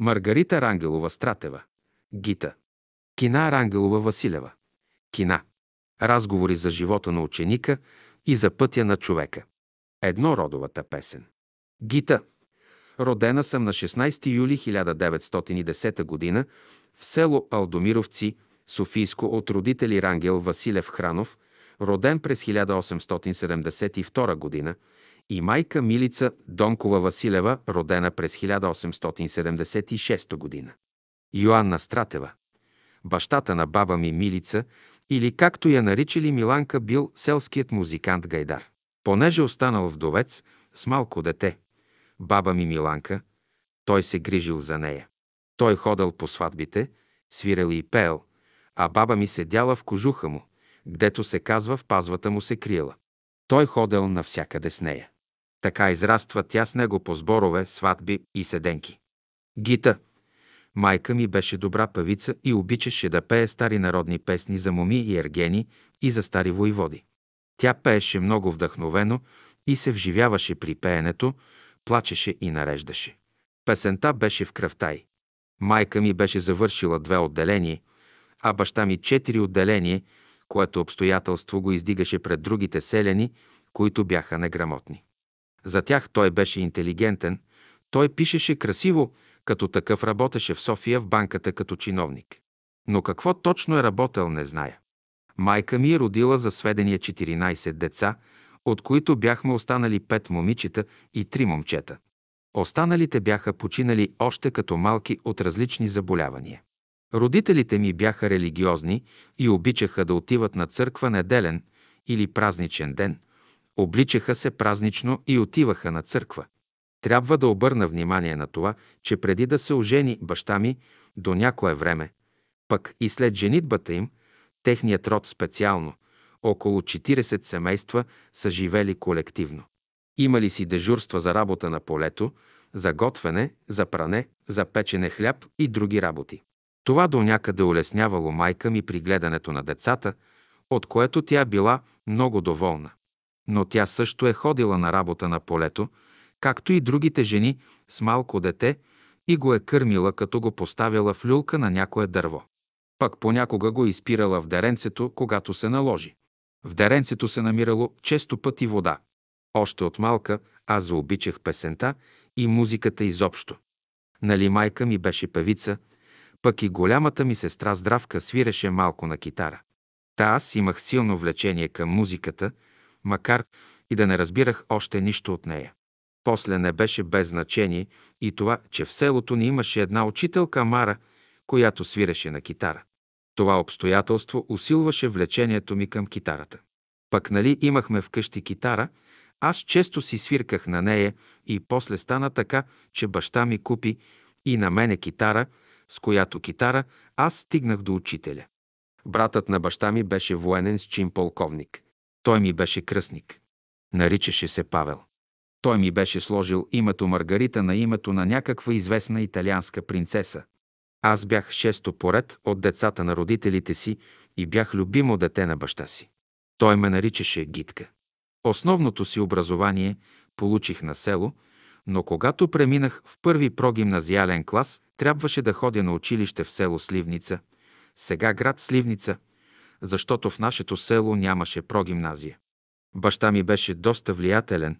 Маргарита Рангелова Стратева. Гита. Кина Рангелова Василева. Кина. Разговори за живота на ученика и за пътя на човека. Еднородовата песен. Гита. Родена съм на 16 юли 1910 г. в село Алдомировци, Софийско от родители Рангел Василев Хранов, роден през 1872 г., и майка Милица Донкова Василева, родена през 1876 г. Йоанна Стратева. Бащата на баба ми Милица, или както я наричали Миланка, бил селският музикант Гайдар. Понеже останал вдовец с малко дете, баба ми Миланка, той се грижил за нея. Той ходил по сватбите, свирил и пеел, а баба ми седяла в кожуха му, гдето се казва в пазвата му се криела. Той ходел навсякъде с нея. Така израства тя с него по сборове, сватби и седенки. Гита. Майка ми беше добра певица и обичаше да пее стари народни песни за моми и ергени и за стари воеводи. Тя пееше много вдъхновено и се вживяваше при пеенето, плачеше и нареждаше. Песента беше в кръвта й. Майка ми беше завършила две отделения, а баща ми четири отделения, което обстоятелство го издигаше пред другите селяни, които бяха неграмотни. За тях той беше интелигентен, той пишеше красиво, като такъв работеше в София в банката като чиновник. Но какво точно е работел, не зная. Майка ми е родила за сведения 14 деца, от които бяхме останали 5 момичета и 3 момчета. Останалите бяха починали още като малки от различни заболявания. Родителите ми бяха религиозни и обичаха да отиват на църква неделен или празничен ден. Обличаха се празнично и отиваха на църква. Трябва да обърна внимание на това, че преди да се ожени баща ми до някое време, пък и след женитбата им, техният род специално, около 40 семейства са живели колективно. Имали си дежурства за работа на полето, за готвене, за пране, за печене хляб и други работи. Това до някъде улеснявало майка ми при гледането на децата, от което тя била много доволна. Но тя също е ходила на работа на полето, както и другите жени с малко дете и го е кърмила, като го поставяла в люлка на някое дърво. Пък понякога го изпирала в деренцето, когато се наложи. В деренцето се намирало често пъти вода. Още от малка аз заобичах песента и музиката изобщо. Нали майка ми беше певица, пък и голямата ми сестра Здравка свиреше малко на китара. Та аз имах силно влечение към музиката, макар и да не разбирах още нищо от нея. После не беше без значение и това, че в селото ни имаше една учителка Мара, която свиреше на китара. Това обстоятелство усилваше влечението ми към китарата. Пък нали имахме вкъщи китара, аз често си свирках на нея и после стана така, че баща ми купи и на мене китара, с която китара аз стигнах до учителя. Братът на баща ми беше военен с чин полковник. Той ми беше кръстник. Наричаше се Павел. Той ми беше сложил името Маргарита на името на някаква известна италианска принцеса. Аз бях шесто поред от децата на родителите си и бях любимо дете на баща си. Той ме наричаше Гитка. Основното си образование получих на село, но когато преминах в първи прогимназиален клас, трябваше да ходя на училище в село Сливница, сега град Сливница, защото в нашето село нямаше прогимназия. Баща ми беше доста влиятелен,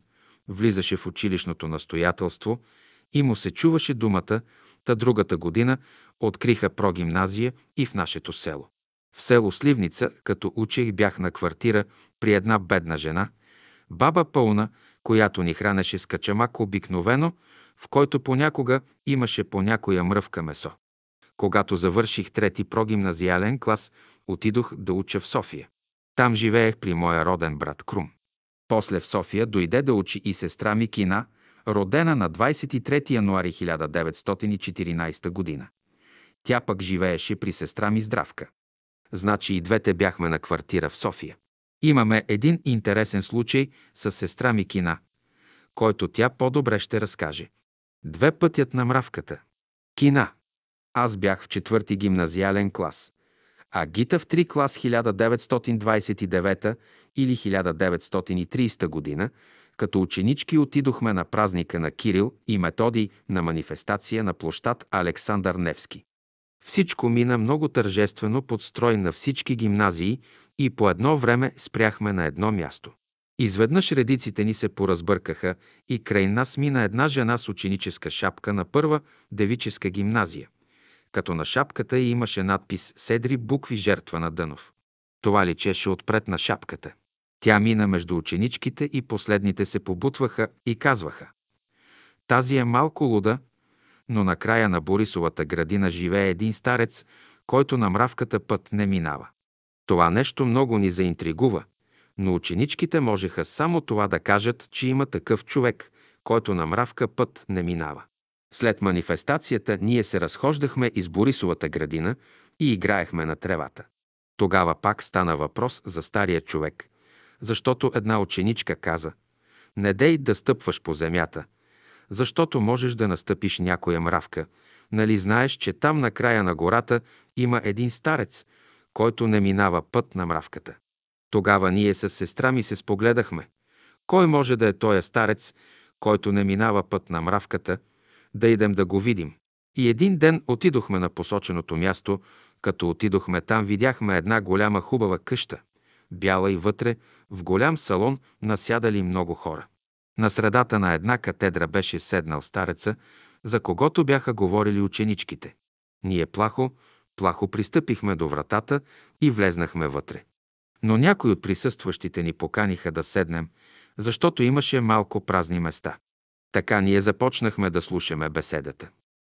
влизаше в училищното настоятелство и му се чуваше думата, та другата година откриха прогимназия и в нашето село. В село Сливница, като учех, бях на квартира при една бедна жена, баба пълна, която ни хранеше с качамак обикновено, в който понякога имаше по някоя мръвка месо. Когато завърших трети прогимназиален клас, отидох да уча в София. Там живеех при моя роден брат Крум. После в София дойде да учи и сестра ми Кина, родена на 23 януари 1914 година. Тя пък живееше при сестра ми Здравка. Значи и двете бяхме на квартира в София. Имаме един интересен случай с сестра ми Кина, който тя по-добре ще разкаже. Две пътят на мравката. Кина. Аз бях в четвърти гимназиален клас, а Гита в три клас 1929 или 1930 година, Като ученички отидохме на празника на Кирил и Методий на манифестация на площад Александър Невски. Всичко мина много тържествено под строй на всички гимназии и по едно време спряхме на едно място. Изведнъж редиците ни се поразбъркаха и край нас мина една жена с ученическа шапка на първа девическа гимназия, като на шапката имаше надпис «Седри букви жертва на Дънов». Това личеше отпред на шапката. Тя мина между ученичките и последните се побутваха и казваха «Тази е малко луда, но на края на Борисовата градина живее един старец, който на мравката път не минава. Това нещо много ни заинтригува, но ученичките можеха само това да кажат, че има такъв човек, който на мравка път не минава. След манифестацията ние се разхождахме из Борисовата градина и играехме на тревата. Тогава пак стана въпрос за стария човек, защото една ученичка каза «Не дей да стъпваш по земята, защото можеш да настъпиш някоя мравка. Нали знаеш, че там на края на гората има един старец, който не минава път на мравката?» Тогава ние с сестра ми се спогледахме. Кой може да е тоя старец, който не минава път на мравката, да идем да го видим. И един ден отидохме на посоченото място, като отидохме там, видяхме една голяма хубава къща, бяла и вътре, в голям салон насядали много хора. На средата на една катедра беше седнал стареца, за когото бяха говорили ученичките. Ние плахо, плахо пристъпихме до вратата и влезнахме вътре. Но някои от присъстващите ни поканиха да седнем, защото имаше малко празни места. Така ние започнахме да слушаме беседата.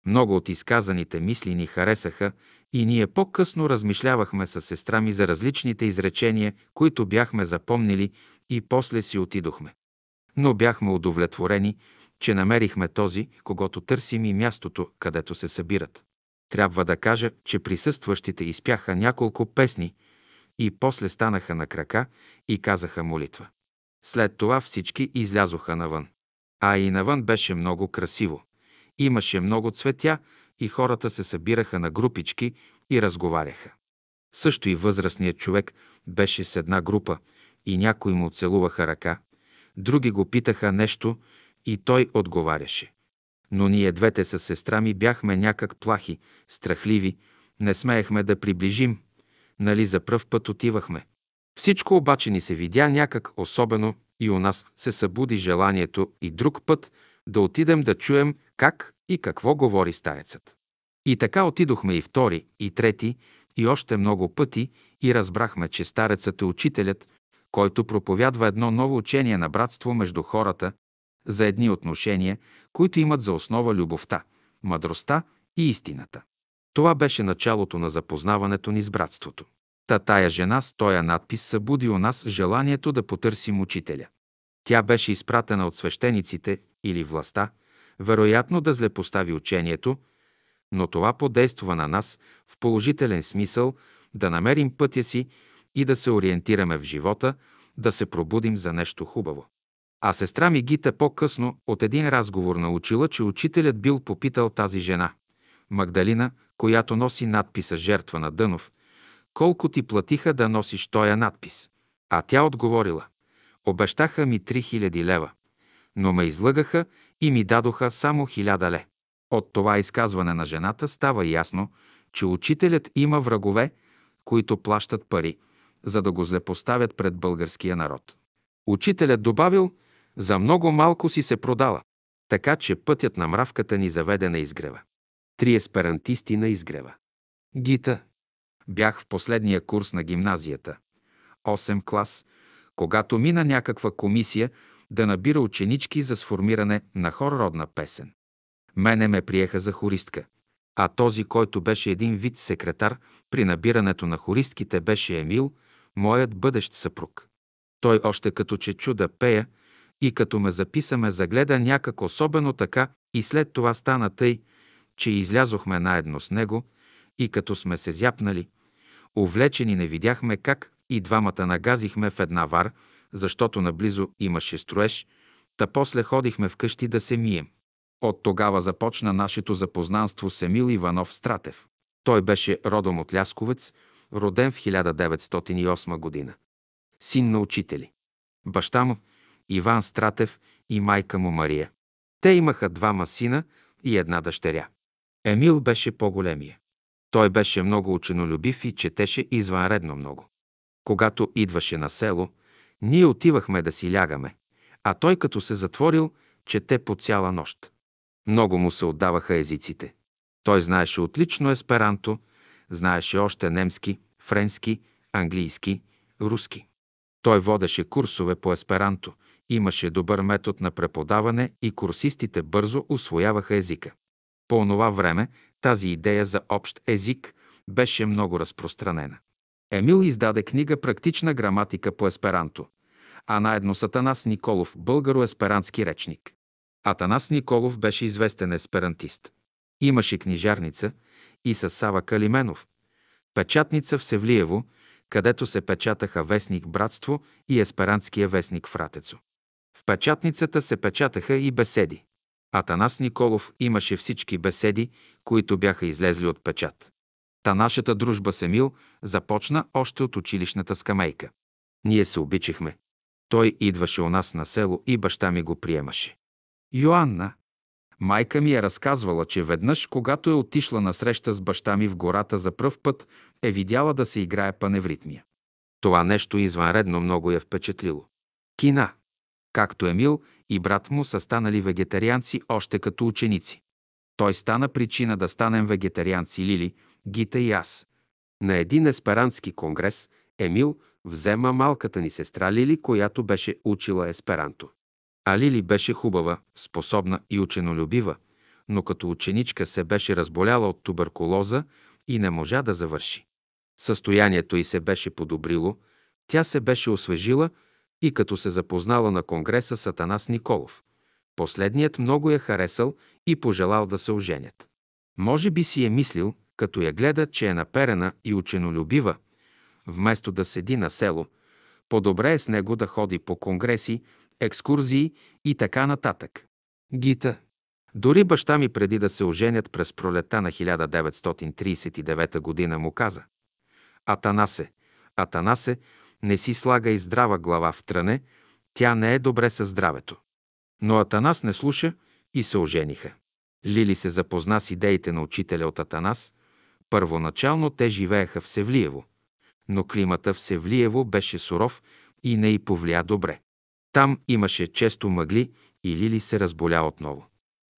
Много от изказаните мисли ни харесаха и ние по-късно размишлявахме с сестра ми за различните изречения, които бяхме запомнили и после си отидохме. Но бяхме удовлетворени, че намерихме този, когато търсим и мястото, където се събират. Трябва да кажа, че присъстващите изпяха няколко песни и после станаха на крака и казаха молитва. След това всички излязоха навън. А и навън беше много красиво. Имаше много цветя и хората се събираха на групички и разговаряха. Също и възрастният човек беше с една група и някои му целуваха ръка, други го питаха нещо и той отговаряше. Но ние двете с сестра ми бяхме някак плахи, страхливи, не смеехме да приближим, нали за пръв път отивахме. Всичко обаче ни се видя някак особено и у нас се събуди желанието и друг път да отидем да чуем как и какво говори старецът. И така отидохме и втори, и трети, и още много пъти и разбрахме, че старецът е учителят, който проповядва едно ново учение на братство между хората за едни отношения, които имат за основа любовта, мъдростта и истината. Това беше началото на запознаването ни с братството. Та тая жена с тоя надпис събуди у нас желанието да потърсим учителя. Тя беше изпратена от свещениците или властта, вероятно да злепостави учението, но това подейства на нас в положителен смисъл да намерим пътя си и да се ориентираме в живота, да се пробудим за нещо хубаво. А сестра ми Гита по-късно от един разговор научила, че учителят бил попитал тази жена, Магдалина, която носи надписа «Жертва на Дънов», колко ти платиха да носиш тоя надпис? А тя отговорила, обещаха ми 3000 лева, но ме излъгаха и ми дадоха само 1000 ле. От това изказване на жената става ясно, че учителят има врагове, които плащат пари, за да го злепоставят пред българския народ. Учителят добавил, за много малко си се продала, така че пътят на мравката ни заведе на изгрева. Три есперантисти на изгрева. Гита. Бях в последния курс на гимназията. 8 клас, когато мина някаква комисия да набира ученички за сформиране на хор родна песен. Мене ме приеха за хористка, а този, който беше един вид секретар при набирането на хористките, беше Емил, моят бъдещ съпруг. Той още като че чуда пея и като ме записаме загледа някак особено така и след това стана тъй, че излязохме наедно с него и като сме се зяпнали, увлечени не видяхме как и двамата нагазихме в една вар, защото наблизо имаше строеж, та после ходихме вкъщи да се мием. От тогава започна нашето запознанство с Емил Иванов Стратев. Той беше родом от Лясковец, роден в 1908 година. Син на учители. Баща му, Иван Стратев и майка му Мария. Те имаха двама сина и една дъщеря. Емил беше по-големия. Той беше много ученолюбив и четеше извънредно много. Когато идваше на село, ние отивахме да си лягаме, а той като се затворил, чете по цяла нощ. Много му се отдаваха езиците. Той знаеше отлично есперанто, знаеше още немски, френски, английски, руски. Той водеше курсове по есперанто, имаше добър метод на преподаване и курсистите бързо освояваха езика. По онова време тази идея за общ език беше много разпространена. Емил издаде книга «Практична граматика по есперанто», а наедно с Атанас Николов – българо-есперантски речник. Атанас Николов беше известен есперантист. Имаше книжарница и с Сава Калименов, печатница в Севлиево, където се печатаха вестник Братство и есперантския вестник Фратецо. В печатницата се печатаха и беседи. Атанас Николов имаше всички беседи, които бяха излезли от печат. Та нашата дружба с Емил започна още от училищната скамейка. Ние се обичахме. Той идваше у нас на село и баща ми го приемаше. Йоанна. Майка ми е разказвала, че веднъж, когато е отишла на среща с баща ми в гората за пръв път, е видяла да се играе паневритмия. Това нещо извънредно много я впечатлило. Кина. Както Емил и брат му са станали вегетарианци още като ученици. Той стана причина да станем вегетарианци Лили, Гита и аз. На един есперантски конгрес Емил взема малката ни сестра Лили, която беше учила есперанто. А Лили беше хубава, способна и ученолюбива, но като ученичка се беше разболяла от туберкулоза и не можа да завърши. Състоянието й се беше подобрило, тя се беше освежила и като се запознала на конгреса с Атанас Николов. Последният много я харесал и пожелал да се оженят. Може би си е мислил, като я гледа, че е наперена и ученолюбива, вместо да седи на село, по-добре е с него да ходи по конгреси, екскурзии и така нататък. Гита. Дори баща ми преди да се оженят през пролета на 1939 година му каза Атанасе, Атанасе, не си слага и здрава глава в тръне, тя не е добре със здравето. Но Атанас не слуша и се ожениха. Лили се запозна с идеите на учителя от Атанас. Първоначално те живееха в Севлиево, но климата в Севлиево беше суров и не й повлия добре. Там имаше често мъгли и Лили се разболя отново.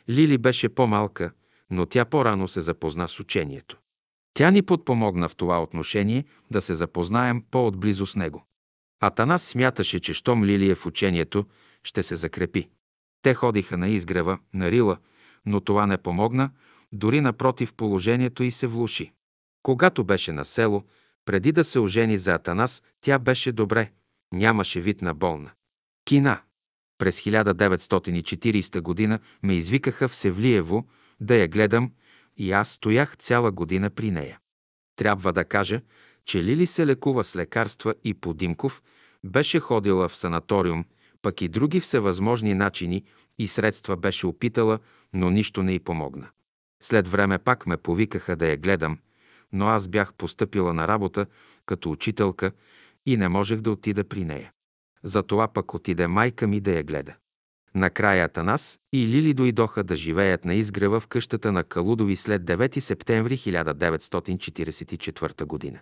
Лили беше по-малка, но тя по-рано се запозна с учението. Тя ни подпомогна в това отношение да се запознаем по-отблизо с него. Атанас смяташе, че щом Лили е в учението, ще се закрепи. Те ходиха на изгрева, на рила, но това не помогна, дори напротив положението й се влуши. Когато беше на село, преди да се ожени за Атанас, тя беше добре, нямаше вид на болна. Кина. През 1940 година ме извикаха в Севлиево да я гледам и аз стоях цяла година при нея. Трябва да кажа, че Лили се лекува с лекарства и по Димков беше ходила в санаториум, пък и други всевъзможни начини и средства беше опитала, но нищо не й помогна. След време пак ме повикаха да я гледам, но аз бях постъпила на работа като учителка и не можех да отида при нея. Затова пък отиде майка ми да я гледа. Накрая Атанас и Лили дойдоха да живеят на изгрева в къщата на Калудови след 9 септември 1944 година.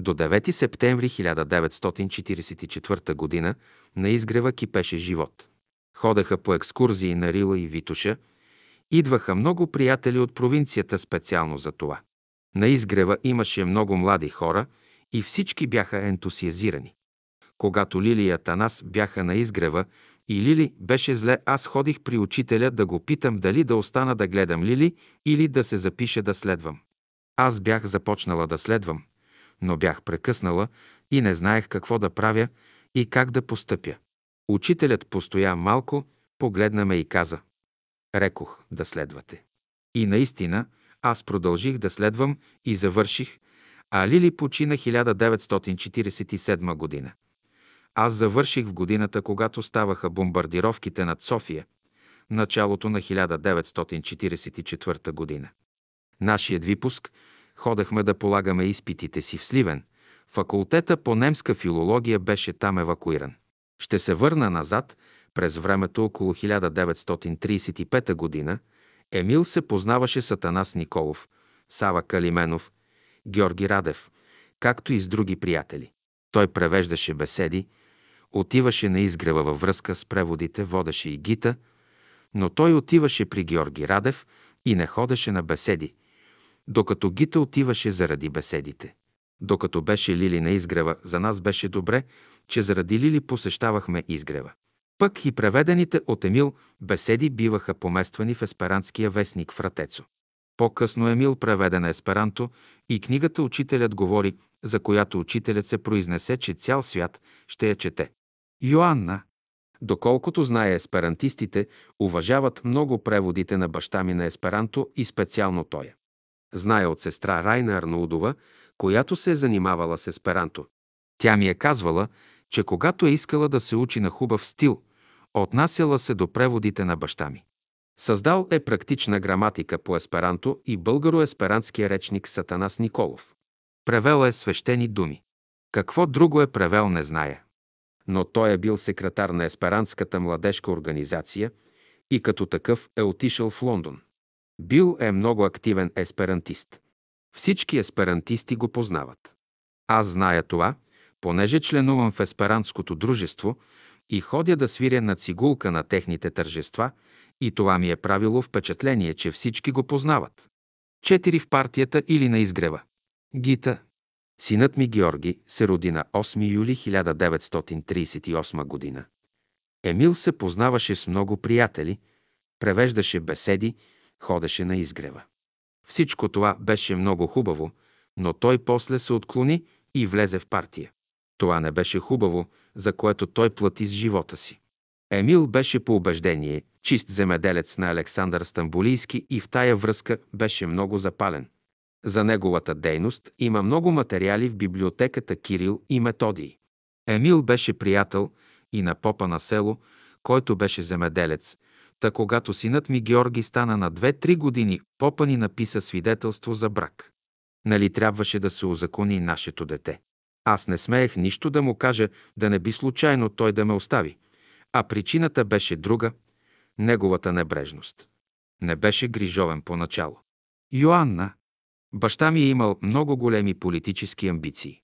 До 9 септември 1944 година на изгрева кипеше живот. Ходеха по екскурзии на Рила и Витуша, идваха много приятели от провинцията специално за това. На изгрева имаше много млади хора и всички бяха ентусиазирани. Когато Лили и Атанас бяха на изгрева и Лили беше зле, аз ходих при учителя да го питам дали да остана да гледам Лили или да се запиша да следвам. Аз бях започнала да следвам, но бях прекъснала и не знаех какво да правя и как да постъпя. Учителят постоя малко, погледна ме и каза. Рекох да следвате. И наистина, аз продължих да следвам и завърших, а Лили почина 1947 година. Аз завърших в годината, когато ставаха бомбардировките над София, началото на 1944 година. Нашият випуск ходехме да полагаме изпитите си в Сливен. Факултета по немска филология беше там евакуиран. Ще се върна назад През времето около 1935 година Емил се познаваше с Атанас Николов, Сава Калименов, Георги Радев, както и с други приятели. Той превеждаше беседи, отиваше на изгрева във връзка с преводите, водеше и гита, но той отиваше при Георги Радев и не ходеше на беседи, докато гита отиваше заради беседите. Докато беше Лили на изгрева, за нас беше добре, че заради Лили посещавахме изгрева. Пък и преведените от Емил беседи биваха помествани в есперантския вестник Фратецо. По-късно Емил преведе на есперанто и книгата Учителят говори, за която учителят се произнесе, че цял свят ще я чете. Йоанна. Доколкото знае есперантистите, уважават много преводите на баща ми на есперанто и специално той. Знае от сестра Райна Арнаудова, която се е занимавала с есперанто. Тя ми е казвала, че когато е искала да се учи на хубав стил, отнасяла се до преводите на баща ми. Създал е практична граматика по есперанто и българо-есперантския речник Сатанас Николов. Превел е свещени думи. Какво друго е превел, не знае. Но той е бил секретар на Есперантската младежка организация и като такъв е отишъл в Лондон. Бил е много активен есперантист. Всички есперантисти го познават. Аз зная това, понеже членувам в есперантското дружество и ходя да свиря на цигулка на техните тържества и това ми е правило впечатление, че всички го познават. Четири в партията или на изгрева. Гита. Синът ми Георги се роди на 8 юли 1938 година. Емил се познаваше с много приятели, превеждаше беседи, ходеше на изгрева. Всичко това беше много хубаво, но той после се отклони и влезе в партия. Това не беше хубаво, за което той плати с живота си. Емил беше по убеждение чист земеделец на Александър Стамбулийски и в тая връзка беше много запален. За неговата дейност има много материали в библиотеката Кирил и Методий. Емил беше приятел и на попа на село, който беше земеделец, Та когато синът ми Георги стана на 2-3 години, попа ни написа свидетелство за брак. Нали трябваше да се озакони нашето дете? Аз не смеех нищо да му кажа, да не би случайно той да ме остави. А причината беше друга – неговата небрежност. Не беше грижовен поначало. Йоанна. Баща ми е имал много големи политически амбиции.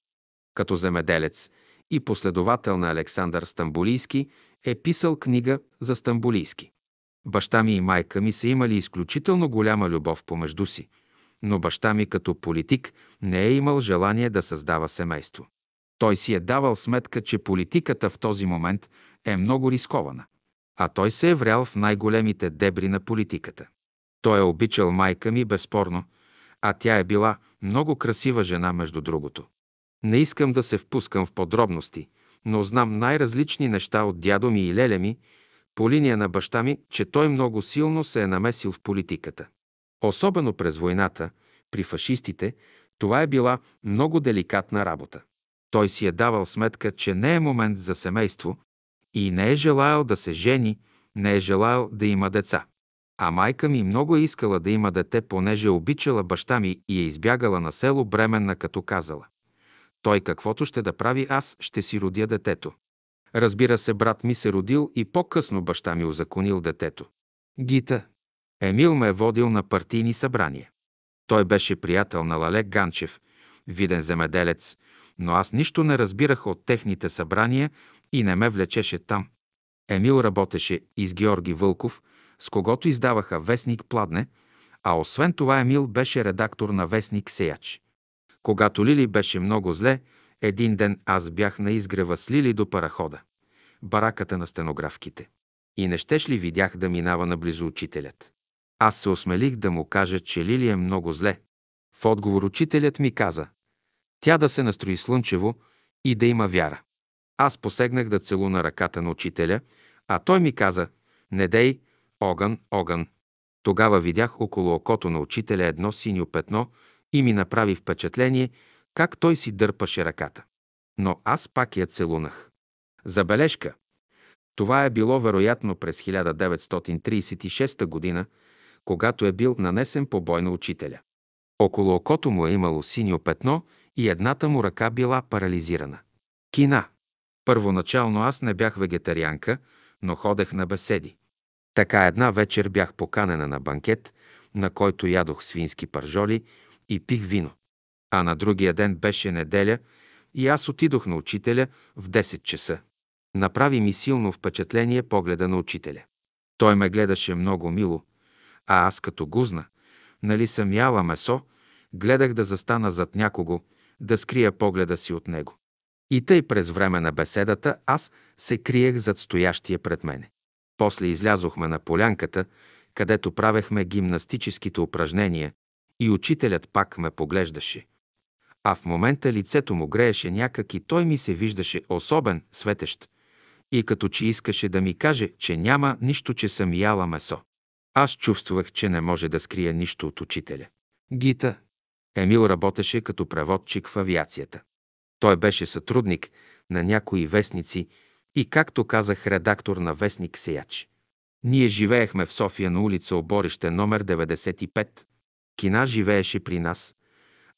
Като земеделец и последовател на Александър Стамбулийски е писал книга за Стамбулийски. Баща ми и майка ми са имали изключително голяма любов помежду си, но баща ми като политик не е имал желание да създава семейство. Той си е давал сметка, че политиката в този момент е много рискована, а той се е врял в най-големите дебри на политиката. Той е обичал майка ми безспорно, а тя е била много красива жена, между другото. Не искам да се впускам в подробности, но знам най-различни неща от дядо ми и леля ми, по линия на баща ми, че той много силно се е намесил в политиката. Особено през войната, при фашистите, това е била много деликатна работа. Той си е давал сметка, че не е момент за семейство и не е желаял да се жени, не е желаял да има деца. А майка ми много е искала да има дете, понеже обичала баща ми и е избягала на село бременна, като казала. Той каквото ще да прави, аз ще си родя детето. Разбира се, брат ми се родил и по-късно баща ми озаконил детето. Гита. Емил ме е водил на партийни събрания. Той беше приятел на Лалек Ганчев, виден земеделец, но аз нищо не разбирах от техните събрания и не ме влечеше там. Емил работеше и с Георги Вълков, с когото издаваха вестник Пладне, а освен това Емил беше редактор на вестник Сеяч. Когато Лили беше много зле, един ден аз бях на изгрева с Лили до парахода, бараката на стенографките. И не щеш ли видях да минава наблизо учителят? Аз се осмелих да му кажа, че Лили е много зле. В отговор учителят ми каза, тя да се настрои слънчево и да има вяра. Аз посегнах да целуна ръката на учителя, а той ми каза, не дей, огън, огън. Тогава видях около окото на учителя едно синьо петно и ми направи впечатление, как той си дърпаше ръката. Но аз пак я целунах. Забележка. Това е било вероятно през 1936 година, когато е бил нанесен побой на учителя. Около окото му е имало синьо петно и едната му ръка била парализирана. Кина. Първоначално аз не бях вегетарианка, но ходех на беседи. Така една вечер бях поканена на банкет, на който ядох свински пържоли и пих вино. А на другия ден беше неделя и аз отидох на учителя в 10 часа. Направи ми силно впечатление погледа на учителя. Той ме гледаше много мило, а аз като гузна, нали съм яла месо, гледах да застана зад някого, да скрия погледа си от него. И тъй през време на беседата аз се криех зад стоящия пред мене. После излязохме на полянката, където правехме гимнастическите упражнения и учителят пак ме поглеждаше. А в момента лицето му грееше някак и той ми се виждаше особен, светещ. И като че искаше да ми каже, че няма нищо, че съм яла месо. Аз чувствах, че не може да скрия нищо от учителя. Гита. Емил работеше като преводчик в авиацията. Той беше сътрудник на някои вестници и, както казах, редактор на вестник Сеяч. Ние живеехме в София на улица Оборище номер 95. Кина живееше при нас,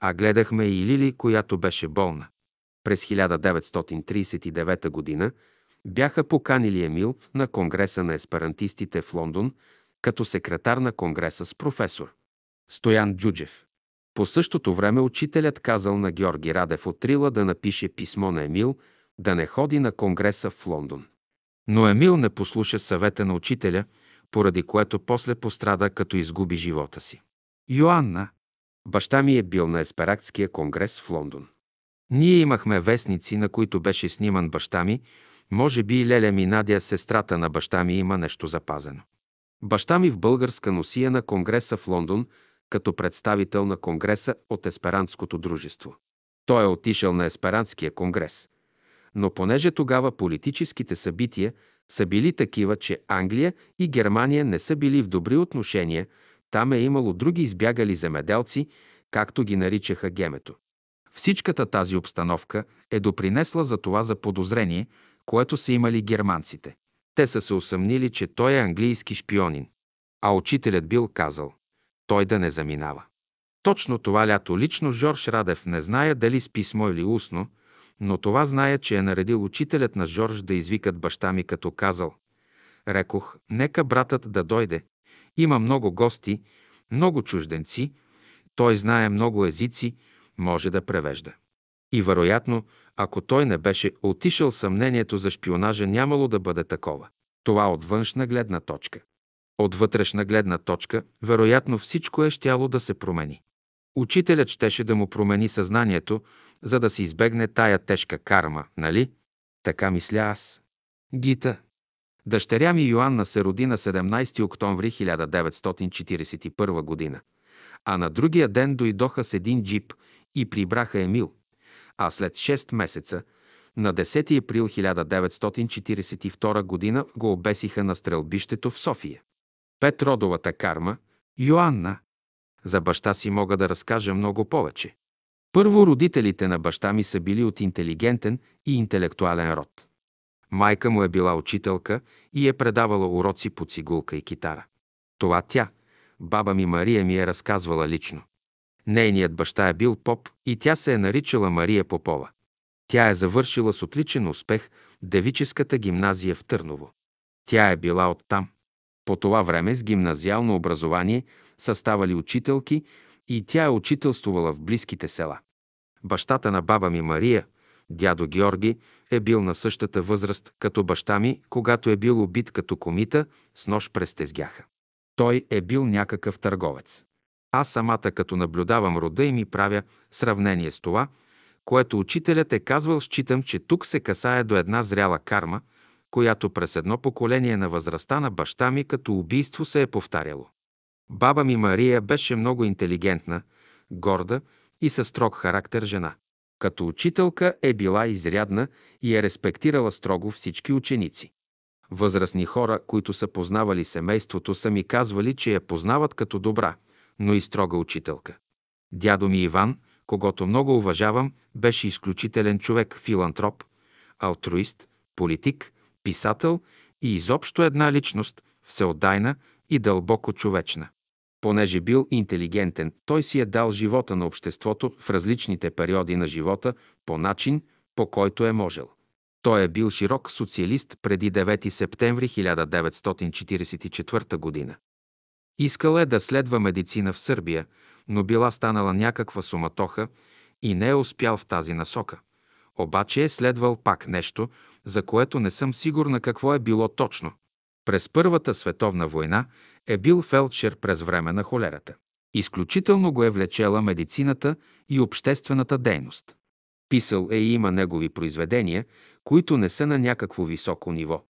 а гледахме и Лили, която беше болна. През 1939 г. бяха поканили Емил на Конгреса на есперантистите в Лондон като секретар на Конгреса с професор Стоян Джуджев. По същото време учителят казал на Георги Радев от Рила да напише писмо на Емил да не ходи на Конгреса в Лондон. Но Емил не послуша съвета на учителя, поради което после пострада, като изгуби живота си. Йоанна. Баща ми е бил на Есперактския конгрес в Лондон. Ние имахме вестници, на които беше сниман баща ми, може би и Леля ми Надя, сестрата на баща ми, има нещо запазено. Баща ми в българска носия на Конгреса в Лондон като представител на Конгреса от Есперантското дружество. Той е отишъл на Есперантския конгрес. Но понеже тогава политическите събития са били такива, че Англия и Германия не са били в добри отношения, там е имало други избягали земеделци, както ги наричаха гемето. Всичката тази обстановка е допринесла за това за подозрение, което са имали германците. Те са се усъмнили, че той е английски шпионин. А учителят бил казал, той да не заминава. Точно това лято лично Жорж Радев не зная дали с писмо или устно, но това зная, че е наредил учителят на Жорж да извикат баща ми, като казал. Рекох, нека братът да дойде. Има много гости, много чужденци, той знае много езици, може да превежда. И вероятно, ако той не беше отишъл, съмнението за шпионажа нямало да бъде такова. Това от външна гледна точка. От вътрешна гледна точка, вероятно всичко е щяло да се промени. Учителят щеше да му промени съзнанието, за да се избегне тая тежка карма, нали? Така мисля аз. Гита. Дъщеря ми Йоанна се роди на 17 октомври 1941 година, а на другия ден дойдоха с един джип и прибраха Емил, а след 6 месеца, на 10 април 1942 година го обесиха на стрелбището в София. Петродовата карма, Йоанна. За баща си мога да разкажа много повече. Първо, родителите на баща ми са били от интелигентен и интелектуален род. Майка му е била учителка и е предавала уроци по цигулка и китара. Това тя, баба ми Мария, ми е разказвала лично. Нейният баща е бил поп и тя се е наричала Мария Попова. Тя е завършила с отличен успех девическата гимназия в Търново. Тя е била оттам. По това време с гимназиално образование са ставали учителки и тя е учителствувала в близките села. Бащата на баба ми Мария, дядо Георги, е бил на същата възраст като баща ми, когато е бил убит като комита с нож през тезгяха. Той е бил някакъв търговец. Аз самата, като наблюдавам рода и ми правя сравнение с това, което учителят е казвал, считам, че тук се касае до една зряла карма, която през едно поколение на възрастта на баща ми като убийство се е повтаряло. Баба ми Мария беше много интелигентна, горда и със строг характер жена. Като учителка е била изрядна и е респектирала строго всички ученици. Възрастни хора, които са познавали семейството, са ми казвали, че я познават като добра, но и строга учителка. Дядо ми Иван, когато много уважавам, беше изключителен човек, филантроп, алтруист, политик, писател и изобщо една личност, всеотдайна и дълбоко човечна. Понеже бил интелигентен, той си е дал живота на обществото в различните периоди на живота по начин, по който е можел. Той е бил широк социалист преди 9 септември 1944 година. Искал е да следва медицина в Сърбия, но била станала някаква суматоха и не е успял в тази насока. Обаче е следвал пак нещо, за което не съм сигурна какво е било точно. През Първата световна война е бил фелдшер през време на холерата. Изключително го е влечела медицината и обществената дейност. Писал е и има негови произведения, които не са на някакво високо ниво.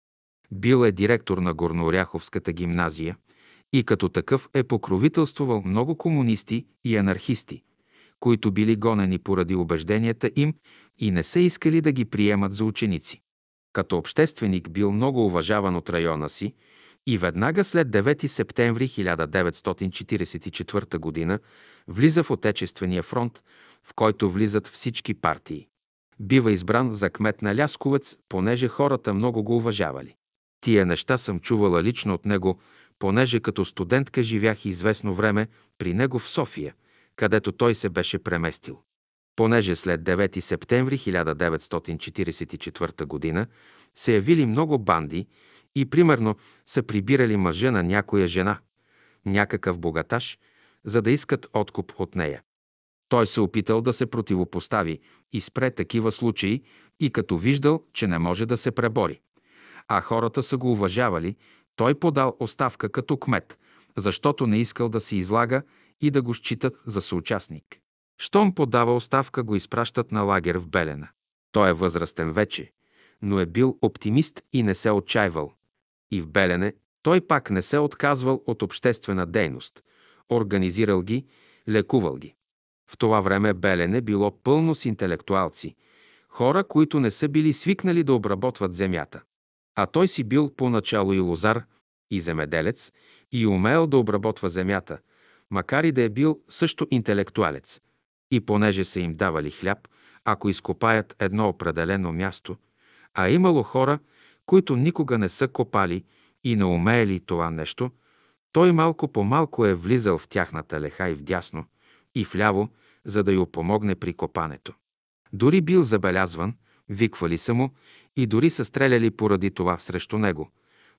Бил е директор на Горнооряховската гимназия и като такъв е покровителствувал много комунисти и анархисти, които били гонени поради убежденията им и не са искали да ги приемат за ученици. Като общественик бил много уважаван от района си и веднага след 9 септември 1944 г. влиза в Отечествения фронт, в който влизат всички партии. Бива избран за кмет на Лясковец, понеже хората много го уважавали. Тия неща съм чувала лично от него, понеже като студентка живях известно време при него в София, където той се беше преместил. Понеже след 9 септември 1944 г. се явили много банди и примерно са прибирали мъжа на някоя жена, някакъв богаташ, за да искат откуп от нея. Той се опитал да се противопостави и спре такива случаи и като виждал, че не може да се пребори. А хората са го уважавали, той подал оставка като кмет, защото не искал да се излага и да го считат за съучастник. Щом подава оставка, го изпращат на лагер в Белена. Той е възрастен вече, но е бил оптимист и не се отчаивал. И в Белене той пак не се отказвал от обществена дейност. Организирал ги, лекувал ги. В това време Белене било пълно с интелектуалци, хора, които не са били свикнали да обработват земята. А той си бил поначало и лозар, и земеделец, и умел да обработва земята, макар и да е бил също интелектуалец. И понеже са им давали хляб, ако изкопаят едно определено място, а имало хора, които никога не са копали и не умеели това нещо, той малко по малко е влизал в тяхната леха и вдясно, и вляво, за да й помогне при копането. Дори бил забелязван, виквали са му и дори са стреляли поради това срещу него,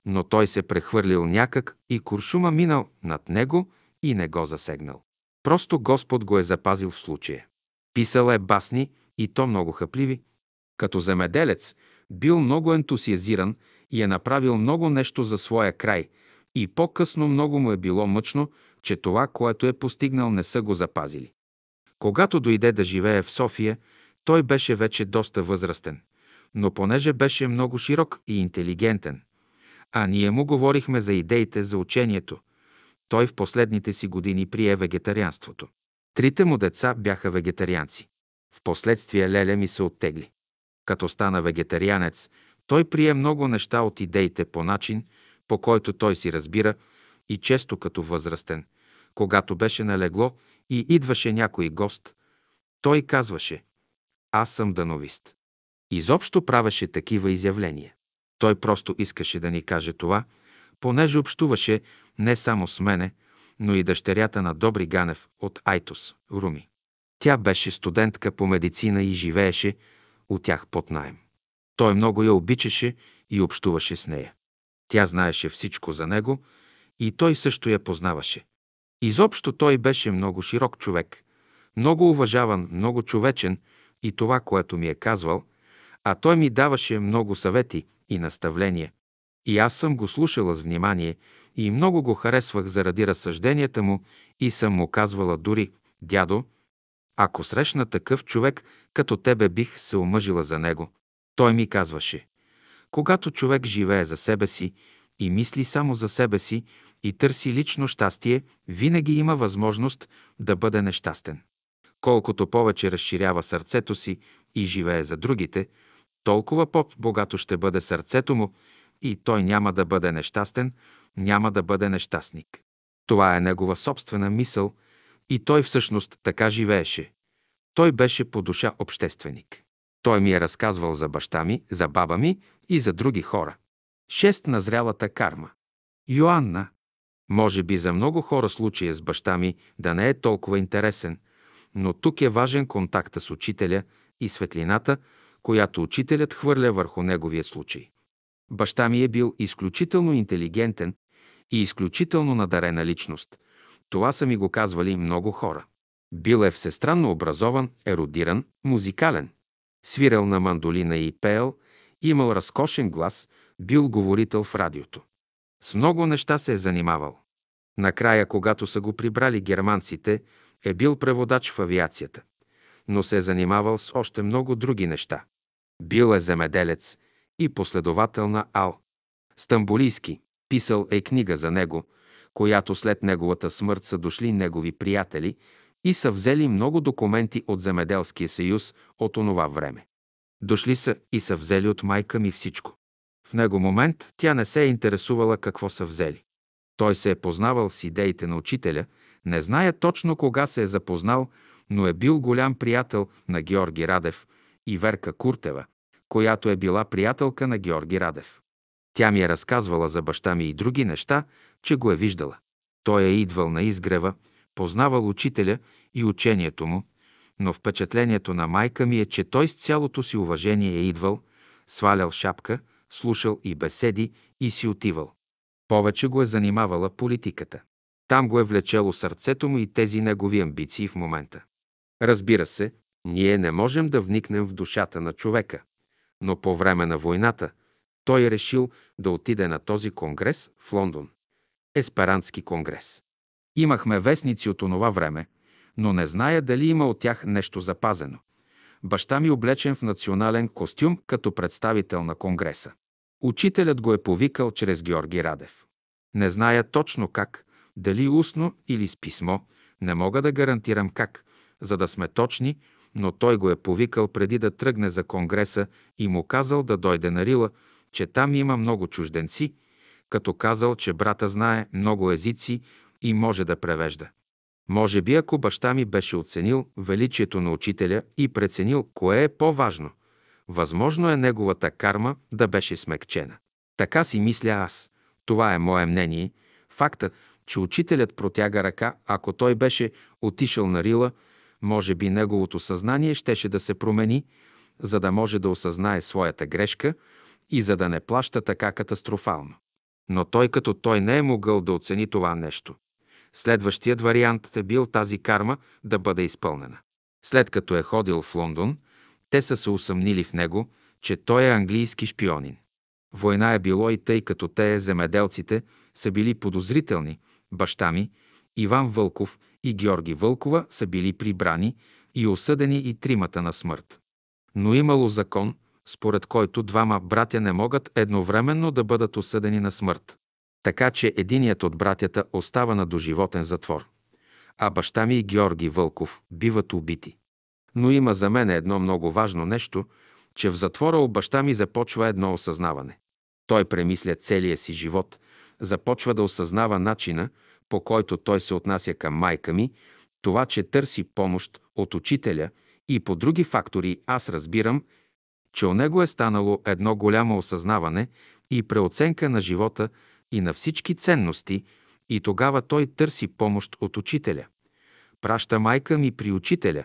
но той се прехвърлил някак и куршума минал над него и не го засегнал. Просто Господ го е запазил в случая. Писал е басни и то много хъпливи. Като земеделец бил много ентусиазиран и е направил много нещо за своя край и по-късно много му е било мъчно, че това, което е постигнал, не са го запазили. Когато дойде да живее в София, той беше вече доста възрастен, но понеже беше много широк и интелигентен, а ние му говорихме за идеите за учението, той в последните си години прие вегетарианството. Трите му деца бяха вегетарианци. Впоследствие Леля ми се оттегли. Като стана вегетарианец, той прие много неща от идеите по начин, по който той си разбира и често като възрастен, когато беше налегло и идваше някой гост, той казваше «Аз съм дановист». Изобщо правеше такива изявления. Той просто искаше да ни каже това, понеже общуваше не само с мене, но и дъщерята на Добри Ганев от Айтос, Руми. Тя беше студентка по медицина и живееше от тях под найем. Той много я обичаше и общуваше с нея. Тя знаеше всичко за него и той също я познаваше. Изобщо той беше много широк човек, много уважаван, много човечен и това, което ми е казвал, а той ми даваше много съвети и наставления. И аз съм го слушала с внимание и много го харесвах заради разсъжденията му и съм му казвала дори, дядо, ако срещна такъв човек, като тебе бих се омъжила за него. Той ми казваше, когато човек живее за себе си и мисли само за себе си и търси лично щастие, винаги има възможност да бъде нещастен. Колкото повече разширява сърцето си и живее за другите, толкова по-богато ще бъде сърцето му и той няма да бъде нещастен, няма да бъде нещастник. Това е негова собствена мисъл и той всъщност така живееше. Той беше по душа общественик. Той ми е разказвал за баща ми, за баба ми и за други хора. Шест на зрялата карма. Йоанна. Може би за много хора случая с баща ми да не е толкова интересен, но тук е важен контакта с учителя и светлината, която учителят хвърля върху неговия случай. Баща ми е бил изключително интелигентен и изключително надарена личност. Това са ми го казвали много хора. Бил е всестранно образован, еродиран, музикален. Свирал на мандолина и пеел, имал разкошен глас, бил говорител в радиото. С много неща се е занимавал. Накрая, когато са го прибрали германците, е бил преводач в авиацията, но се е занимавал с още много други неща. Бил е земеделец и последовател на Ал. Стамбулийски писал е книга за него, която след неговата смърт са дошли негови приятели и са взели много документи от Земеделския съюз от онова време. Дошли са и са взели от майка ми всичко. В него момент тя не се е интересувала какво са взели. Той се е познавал с идеите на учителя, не зная точно кога се е запознал, но е бил голям приятел на Георги Радев и Верка Куртева, която е била приятелка на Георги Радев. Тя ми е разказвала за баща ми и други неща, че го е виждала. Той е идвал на изгрева, познавал учителя и учението му, но впечатлението на майка ми е, че той с цялото си уважение е идвал, свалял шапка, слушал и беседи и си отивал. Повече го е занимавала политиката. Там го е влечело сърцето му и тези негови амбиции в момента. Разбира се, ние не можем да вникнем в душата на човека, но по време на войната той е решил да отиде на този конгрес в Лондон. Есперантски конгрес. Имахме вестници от онова време, но не зная дали има от тях нещо запазено. Баща ми облечен в национален костюм като представител на Конгреса. Учителят го е повикал чрез Георги Радев. Не зная точно как, дали устно или с писмо, не мога да гарантирам как, за да сме точни, но той го е повикал преди да тръгне за Конгреса и му казал да дойде на Рила, че там има много чужденци, като казал, че брата знае много езици и може да превежда. Може би, ако баща ми беше оценил величието на учителя и преценил кое е по-важно, възможно е неговата карма да беше смекчена. Така си мисля аз. Това е мое мнение. Факта, че учителят протяга ръка, ако той беше отишъл на Рила, може би неговото съзнание щеше да се промени, за да може да осъзнае своята грешка и за да не плаща така катастрофално. Но той като той не е могъл да оцени това нещо. Следващият вариант е бил тази карма да бъде изпълнена. След като е ходил в Лондон, те са се усъмнили в него, че той е английски шпионин. Война е било и тъй като те, земеделците, са били подозрителни, баща ми, Иван Вълков и Георги Вълкова са били прибрани и осъдени и тримата на смърт. Но имало закон, според който двама братя не могат едновременно да бъдат осъдени на смърт. Така че единият от братята остава на доживотен затвор, а баща ми и Георги Вълков биват убити. Но има за мен едно много важно нещо, че в затвора у баща ми започва едно осъзнаване. Той премисля целия си живот, започва да осъзнава начина, по който той се отнася към майка ми, това, че търси помощ от учителя и по други фактори, аз разбирам, че у него е станало едно голямо осъзнаване и преоценка на живота и на всички ценности, и тогава той търси помощ от учителя. Праща майка ми при учителя,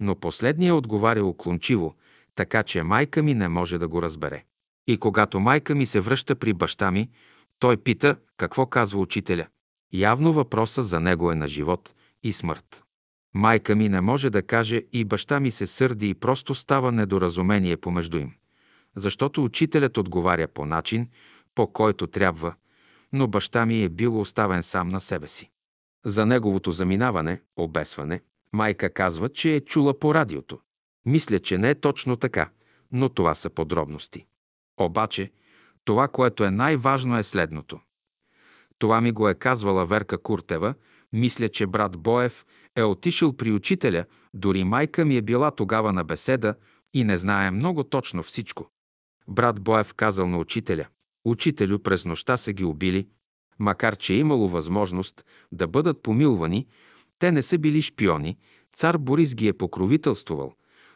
но последния отговаря уклончиво, така че майка ми не може да го разбере. И когато майка ми се връща при баща ми, той пита какво казва учителя. Явно въпроса за него е на живот и смърт. Майка ми не може да каже и баща ми се сърди и просто става недоразумение помежду им. Защото учителят отговаря по начин, по който трябва, но баща ми е бил оставен сам на себе си. За неговото заминаване, обесване, майка казва, че е чула по радиото. Мисля, че не е точно така, но това са подробности. Обаче, това, което е най-важно е следното. Това ми го е казвала Верка Куртева, мисля, че брат Боев е отишъл при учителя, дори майка ми е била тогава на беседа и не знае много точно всичко. Брат Боев казал на учителя, Учителю, през нощта са ги убили, макар че е имало възможност да бъдат помилвани, те не са били шпиони, цар Борис ги е покровителствувал,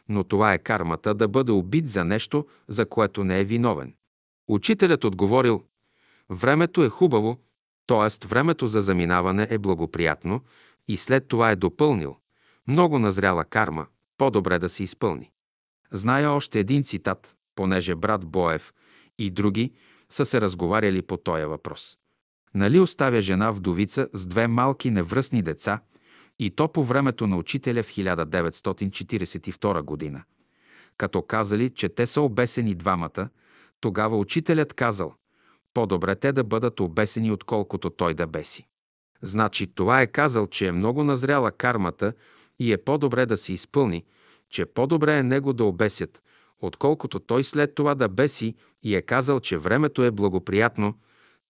но това е кармата да бъде убит за нещо, за което не е виновен. Учителят отговорил, времето е хубаво, т.е. времето за заминаване е благоприятно и след това е допълнил, много назряла карма, по-добре да се изпълни. Зная още един цитат, понеже брат Боев и други са се разговаряли по този въпрос. Нали оставя жена вдовица с две малки невръстни деца и то по времето на учителя в 1942 година. Като казали, че те са обесени двамата, тогава учителят казал, по-добре те да бъдат обесени, отколкото той да беси. Значи това е казал, че е много назряла кармата и е по-добре да се изпълни, че по-добре е него да обесят, отколкото той след това да беси и е казал, че времето е благоприятно,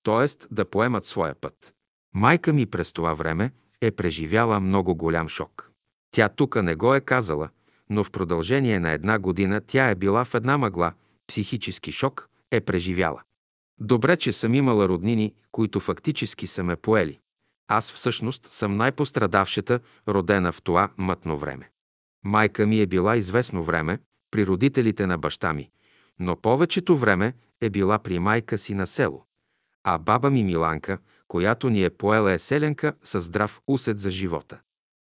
т.е. да поемат своя път. Майка ми през това време е преживяла много голям шок. Тя тука не го е казала, но в продължение на една година тя е била в една мъгла, психически шок е преживяла. Добре, че съм имала роднини, които фактически са ме поели. Аз всъщност съм най-пострадавшата, родена в това мътно време. Майка ми е била известно време при родителите на баща ми, но повечето време е била при майка си на село. А баба ми Миланка, която ни е поела е селенка със здрав усет за живота.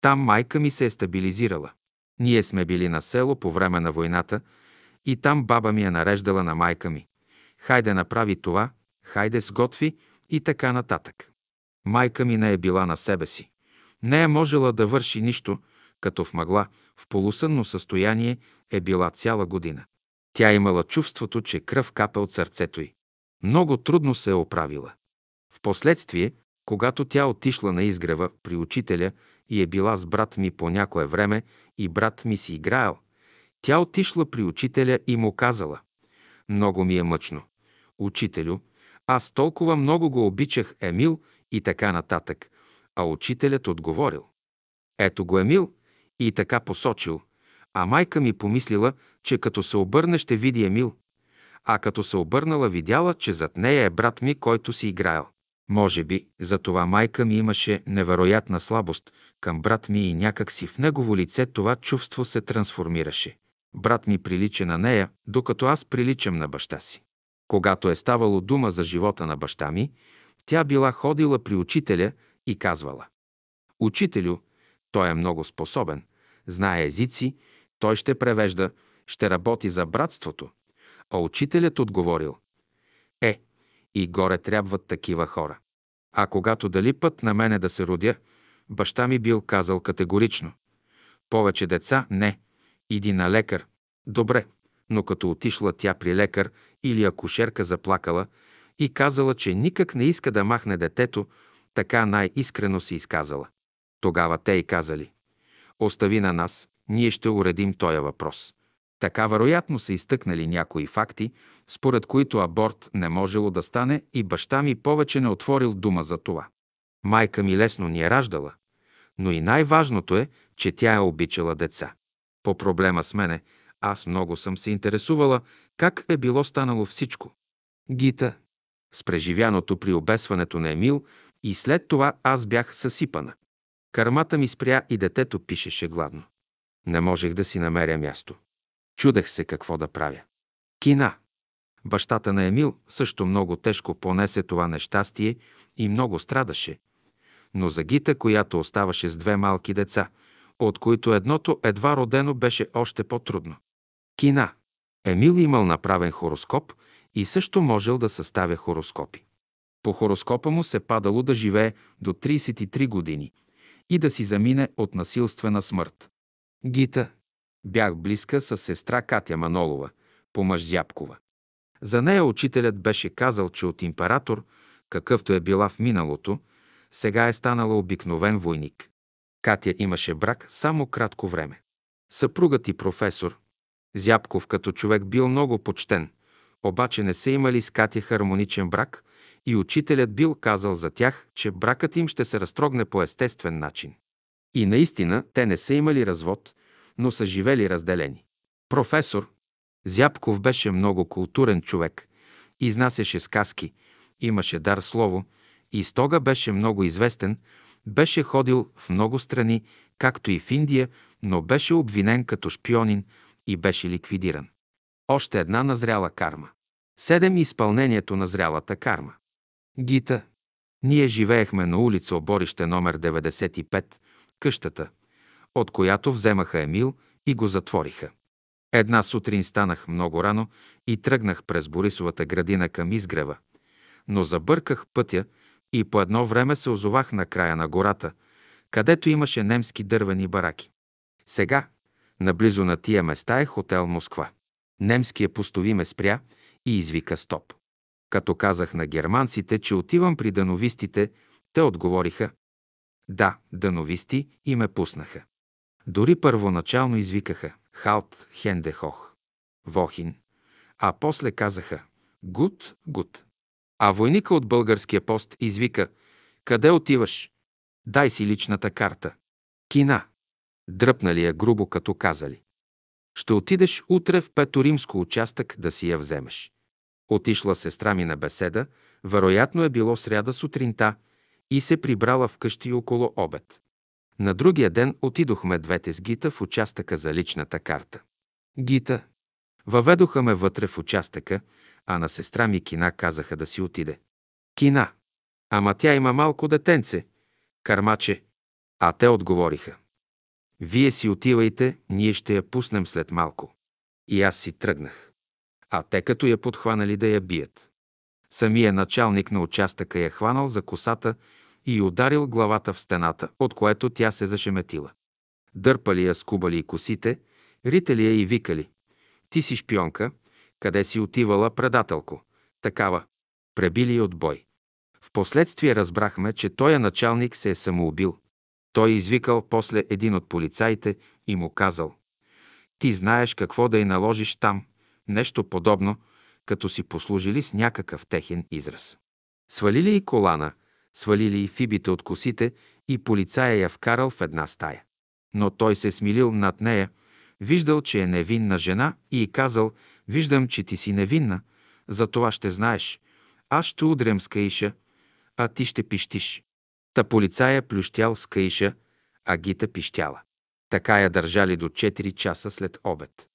Там майка ми се е стабилизирала. Ние сме били на село по време на войната и там баба ми е нареждала на майка ми. Хайде направи това, хайде сготви и така нататък. Майка ми не е била на себе си. Не е можела да върши нищо, като в мъгла, в полусънно състояние е била цяла година. Тя имала чувството, че кръв капе от сърцето й. Много трудно се е оправила. Впоследствие, когато тя отишла на изгрева при учителя и е била с брат ми по някое време и брат ми си играел, тя отишла при учителя и му казала «Много ми е мъчно. Учителю, аз толкова много го обичах Емил и така нататък, а учителят отговорил. Ето го Емил и така посочил, а майка ми помислила, че като се обърне ще види Емил, а като се обърнала видяла, че зад нея е брат ми, който си играел. Може би, затова майка ми имаше невероятна слабост към брат ми и някак си в негово лице това чувство се трансформираше. Брат ми прилича на нея, докато аз приличам на баща си. Когато е ставало дума за живота на баща ми, тя била ходила при учителя и казвала «Учителю, той е много способен, знае езици, той ще превежда, ще работи за братството». А учителят отговорил «Е, и горе трябват такива хора. А когато дали път на мене да се родя, баща ми бил казал категорично «Повече деца? Не. Иди на лекар. Добре, но като отишла тя при лекар или акушерка заплакала и казала, че никак не иска да махне детето, така най-искрено си изказала. Тогава те и казали, остави на нас, ние ще уредим този въпрос. Така вероятно са изтъкнали някои факти, според които аборт не можело да стане и баща ми повече не отворил дума за това. Майка ми лесно ни е раждала, но и най-важното е, че тя е обичала деца. По проблема с мене, аз много съм се интересувала как е било станало всичко. Гита, с преживяното при обесването на Емил и след това аз бях съсипана. Кармата ми спря и детето пишеше гладно. Не можех да си намеря място. Чудех се какво да правя. Кина. Бащата на Емил също много тежко понесе това нещастие и много страдаше. Но за Гита, която оставаше с две малки деца, от които едното едва родено беше още по-трудно. Кина. Емил имал направен хороскоп и също можел да съставя хороскопи. По хороскопа му се падало да живее до 33 години и да си замине от насилствена смърт. Гита. Бях близка с сестра Катя Манолова, по мъж Зябкова. За нея учителят беше казал, че от император, какъвто е била в миналото, сега е станала обикновен войник. Катя имаше брак само кратко време. Съпругът и професор, Зябков като човек бил много почтен, обаче не са имали с Катя хармоничен брак и учителят бил казал за тях, че бракът им ще се разтрогне по естествен начин. И наистина те не са имали развод, но са живели разделени. Професор Зябков беше много културен човек, изнасяше сказки, имаше дар слово и стога беше много известен, беше ходил в много страни, както и в Индия, но беше обвинен като шпионин и беше ликвидиран. Още една назряла карма. Седем изпълнението на зрялата карма. Гита. Ние живеехме на улица Оборище номер 95, къщата, от която вземаха Емил и го затвориха. Една сутрин станах много рано и тръгнах през Борисовата градина към изгрева, но забърках пътя и по едно време се озовах на края на гората, където имаше немски дървени бараки. Сега, наблизо на тия места е хотел Москва. Немският постови ме спря и извика стоп. Като казах на германците, че отивам при дановистите, те отговориха «Да, дановисти» и ме пуснаха. Дори първоначално извикаха «Халт Хендехох», «Вохин», а после казаха «Гуд, гуд». А войника от българския пост извика «Къде отиваш? Дай си личната карта». Кина. Дръпнали я грубо, като казали. Ще отидеш утре в Пето Римско участък да си я вземеш. Отишла сестра ми на беседа, вероятно е било сряда сутринта, и се прибрала вкъщи около обед. На другия ден отидохме двете с Гита в участъка за личната карта. Гита. Въведоха ме вътре в участъка, а на сестра ми Кина казаха да си отиде. Кина. Ама тя има малко детенце. Кармаче. А те отговориха. Вие си отивайте, ние ще я пуснем след малко. И аз си тръгнах. А те като я подхванали да я бият. Самия началник на участъка я хванал за косата и ударил главата в стената, от което тя се зашеметила. Дърпали я, скубали и косите, ритали я и викали. Ти си шпионка, къде си отивала предателко? Такава. Пребили от бой. Впоследствие разбрахме, че тоя началник се е самоубил. Той извикал после един от полицаите и му казал «Ти знаеш какво да й наложиш там, нещо подобно, като си послужили с някакъв техен израз». Свалили и колана, свалили и фибите от косите и полицая я вкарал в една стая. Но той се смилил над нея, виждал, че е невинна жена и казал «Виждам, че ти си невинна, за това ще знаеш. Аз ще удрям с каиша, а ти ще пищиш». Та полицая плющял с каиша, а Гита пищяла. Така я държали до 4 часа след обед.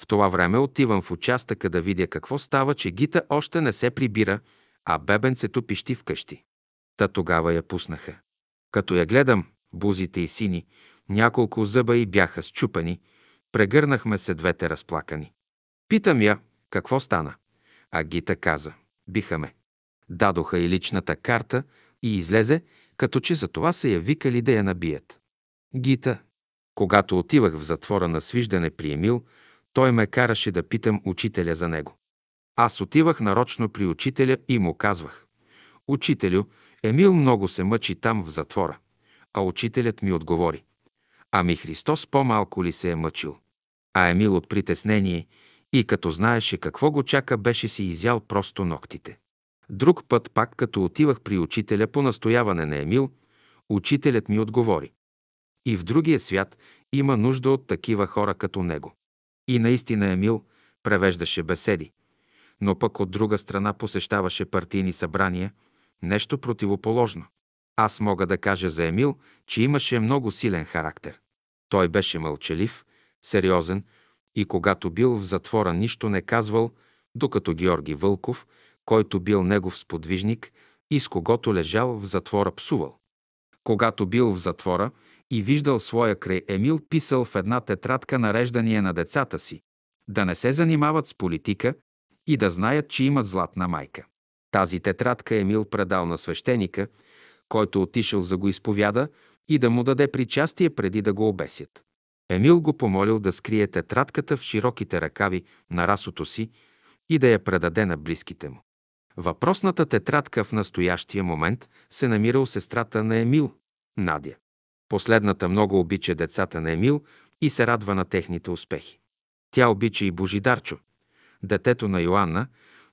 В това време отивам в участъка да видя какво става, че Гита още не се прибира, а бебенцето пищи вкъщи. Та тогава я пуснаха. Като я гледам, бузите и сини, няколко зъба и бяха счупани, прегърнахме се двете разплакани. Питам я, какво стана? А Гита каза, биха ме. Дадоха и личната карта и излезе, като че за това са я викали да я набият. Гита. Когато отивах в затвора на свиждане при Емил, той ме караше да питам учителя за него. Аз отивах нарочно при учителя и му казвах. Учителю, Емил много се мъчи там в затвора. А учителят ми отговори. Ами Христос по-малко ли се е мъчил? А Емил от притеснение и като знаеше какво го чака, беше си изял просто ногтите. Друг път пак, като отивах при учителя по настояване на Емил, учителят ми отговори. И в другия свят има нужда от такива хора като него. И наистина Емил превеждаше беседи, но пък от друга страна посещаваше партийни събрания, нещо противоположно. Аз мога да кажа за Емил, че имаше много силен характер. Той беше мълчалив, сериозен и когато бил в затвора нищо не казвал, докато Георги Вълков, който бил негов сподвижник и с когото лежал в затвора псувал. Когато бил в затвора и виждал своя край Емил, писал в една тетрадка нареждания на децата си да не се занимават с политика и да знаят, че имат златна майка. Тази тетрадка Емил предал на свещеника, който отишъл за го изповяда и да му даде причастие преди да го обесят. Емил го помолил да скрие тетрадката в широките ръкави на расото си и да я предаде на близките му. Въпросната тетрадка в настоящия момент се намира у сестрата на Емил, Надя. Последната много обича децата на Емил и се радва на техните успехи. Тя обича и Божидарчо, детето на Йоанна,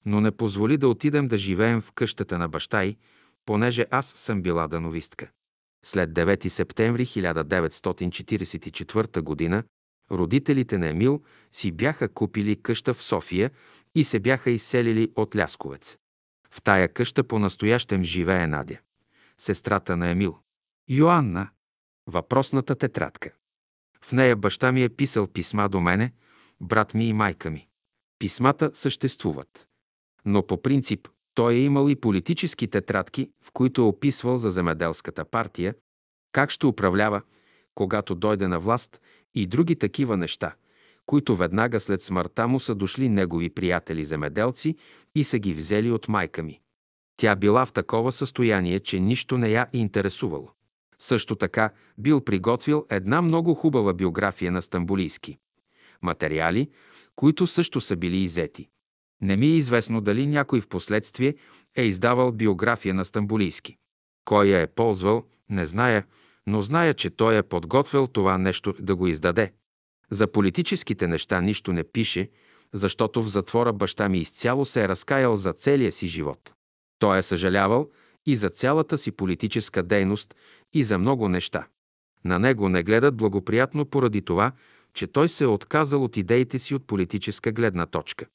но не позволи да отидем да живеем в къщата на баща й, понеже аз съм била дановистка. След 9 септември 1944 г. родителите на Емил си бяха купили къща в София и се бяха изселили от Лясковец. В тая къща по-настоящем живее Надя, сестрата на Емил. Йоанна, въпросната тетрадка. В нея баща ми е писал писма до мене, брат ми и майка ми. Писмата съществуват. Но по принцип той е имал и политически тетрадки, в които е описвал за земеделската партия, как ще управлява, когато дойде на власт и други такива неща, които веднага след смъртта му са дошли негови приятели земеделци и са ги взели от майка ми. Тя била в такова състояние, че нищо не я интересувало. Също така бил приготвил една много хубава биография на Стамбулийски. Материали, които също са били иззети. Не ми е известно дали някой в последствие е издавал биография на Стамбулийски. Кой я е ползвал, не зная, но зная, че той е подготвил това нещо да го издаде. За политическите неща нищо не пише, защото в затвора баща ми изцяло се е разкаял за целия си живот. Той е съжалявал и за цялата си политическа дейност и за много неща. На него не гледат благоприятно поради това, че той се е отказал от идеите си от политическа гледна точка.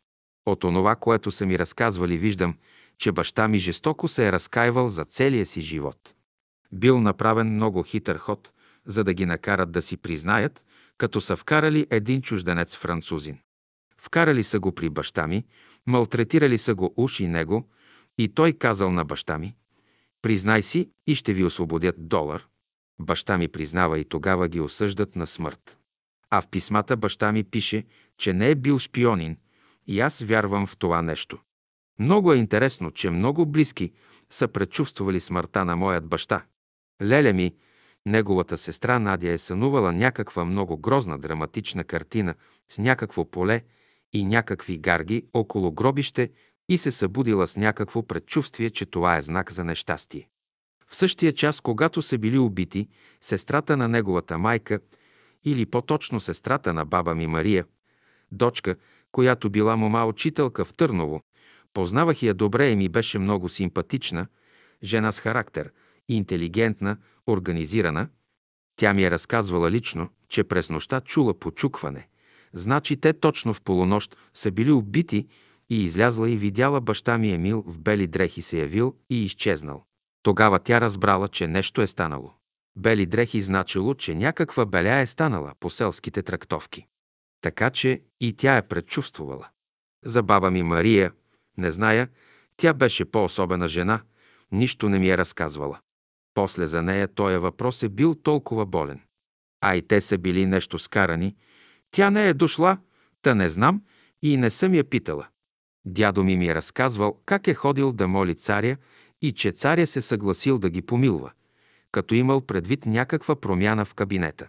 От онова, което са ми разказвали, виждам, че баща ми жестоко се е разкаивал за целия си живот. Бил направен много хитър ход, за да ги накарат да си признаят, като са вкарали един чужденец французин. Вкарали са го при баща ми, малтретирали са го уж и него, и той казал на баща ми, признай си и ще ви освободят долар. Баща ми признава и тогава ги осъждат на смърт. А в писмата баща ми пише, че не е бил шпионин и аз вярвам в това нещо. Много е интересно, че много близки са предчувствали смъртта на моят баща. Леля ми, неговата сестра Надя е сънувала някаква много грозна драматична картина с някакво поле и някакви гарги около гробище и се събудила с някакво предчувствие, че това е знак за нещастие. В същия час, когато са били убити, сестрата на неговата майка, или по-точно сестрата на баба ми Мария, дочка, която била мома учителка в Търново, познавах я добре и ми беше много симпатична, жена с характер, интелигентна, организирана. Тя ми е разказвала лично, че през нощта чула почукване. Значи те точно в полунощ са били убити и излязла и видяла баща ми Емил в бели дрехи се явил и изчезнал. Тогава тя разбрала, че нещо е станало. Бели дрехи значило, че някаква беля е станала по селските трактовки. Така че и тя е предчувствувала. За баба ми Мария, не зная, тя беше по-особена жена, нищо не ми е разказвала. После за нея този въпрос е бил толкова болен. А и те са били нещо скарани. Тя не е дошла, та не знам и не съм я питала. Дядо ми ми е разказвал как е ходил да моли царя и че царя се съгласил да ги помилва, като имал предвид някаква промяна в кабинета.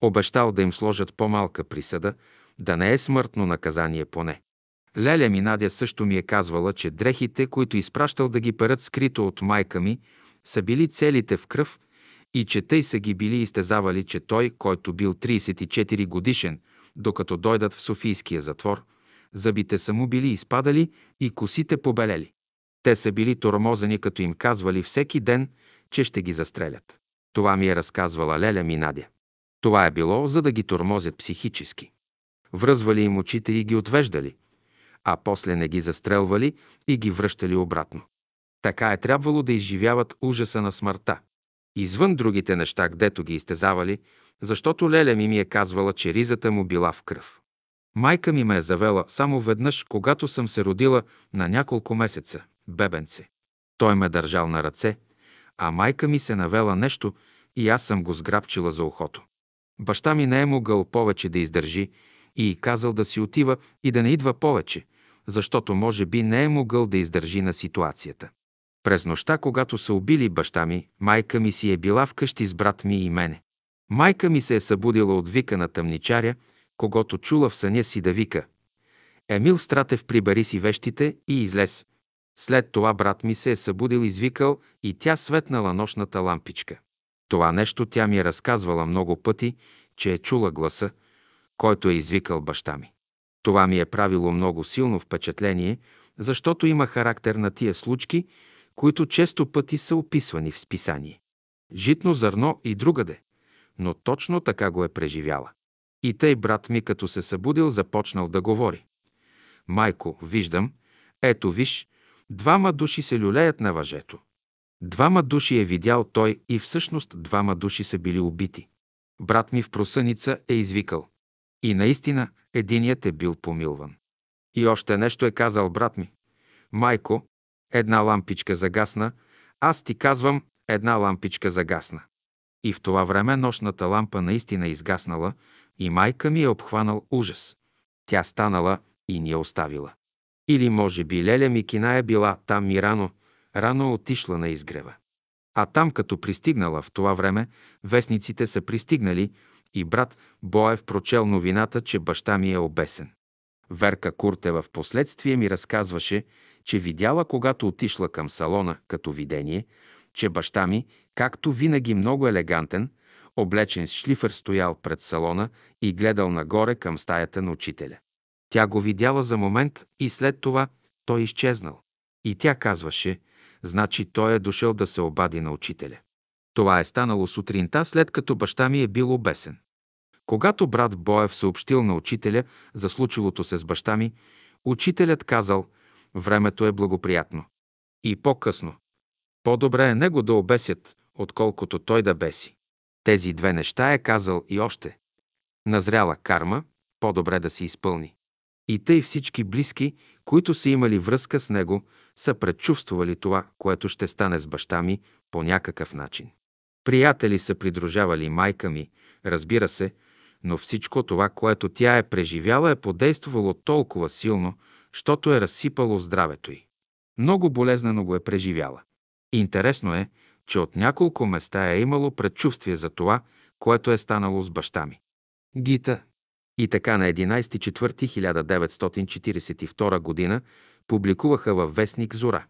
Обещал да им сложат по-малка присъда, да не е смъртно наказание поне. Леля ми Надя също ми е казвала, че дрехите, които изпращал да ги перат скрито от майка ми, са били целите в кръв и че тъй са ги били изтезавали, че той, който бил 34 годишен, докато дойдат в Софийския затвор – зъбите са му били изпадали и косите побелели. Те са били тормозени, като им казвали всеки ден, че ще ги застрелят. Това ми е разказвала Леля ми Надя. Това е било, за да ги тормозят психически. Връзвали им очите и ги отвеждали, а после не ги застрелвали и ги връщали обратно. Така е трябвало да изживяват ужаса на смъртта. Извън другите неща, гдето ги изтезавали, защото Леля ми ми е казвала, че ризата му била в кръв. Майка ми ме е завела само веднъж, когато съм се родила на няколко месеца, бебенце. Той ме държал на ръце, а майка ми се навела нещо и аз съм го сграбчила за ухото. Баща ми не е могъл повече да издържи и казал да си отива и да не идва повече, защото може би не е могъл да издържи на ситуацията. През нощта, когато са убили баща ми, майка ми си е била вкъщи с брат ми и мене. Майка ми се е събудила от вика на тъмничаря когато чула в съня си да вика. Емил Стратев прибери си вещите и излез. След това брат ми се е събудил, извикал и тя светнала нощната лампичка. Това нещо тя ми е разказвала много пъти, че е чула гласа, който е извикал баща ми. Това ми е правило много силно впечатление, защото има характер на тия случки, които често пъти са описвани в списание. Житно зърно и другаде, но точно така го е преживяла. И тъй брат ми, като се събудил, започнал да говори. Майко, виждам, ето виж, двама души се люлеят на въжето. Двама души е видял той и всъщност двама души са били убити. Брат ми в просъница е извикал. И наистина единият е бил помилван. И още нещо е казал брат ми. Майко, една лампичка загасна, аз ти казвам, една лампичка загасна. И в това време нощната лампа наистина изгаснала и майка ми е обхванал ужас. Тя станала и ни е оставила. Или може би Леля Микина е била там и рано, рано е отишла на изгрева. А там, като пристигнала в това време, вестниците са пристигнали и брат Боев прочел новината, че баща ми е обесен. Верка Куртева в последствие ми разказваше, че видяла, когато отишла към салона като видение, че баща ми, както винаги много елегантен, облечен с шлифър стоял пред салона и гледал нагоре към стаята на учителя. Тя го видяла за момент и след това той изчезнал. И тя казваше, значи той е дошъл да се обади на учителя. Това е станало сутринта, след като баща ми е бил обесен. Когато брат Боев съобщил на учителя за случилото се с баща ми, учителят казал, времето е благоприятно. И по-късно. По-добре е него да обесят, отколкото той да беси. Тези две неща е казал и още. Назряла карма, по-добре да се изпълни. И тъй всички близки, които са имали връзка с него, са предчувствали това, което ще стане с баща ми по някакъв начин. Приятели са придружавали майка ми, разбира се, но всичко това, което тя е преживяла, е подействувало толкова силно, щото е разсипало здравето й. Много болезнено го е преживяла. Интересно е, че от няколко места е имало предчувствие за това, което е станало с баща ми. Гита. И така на 11.4.1942 година публикуваха във вестник Зора.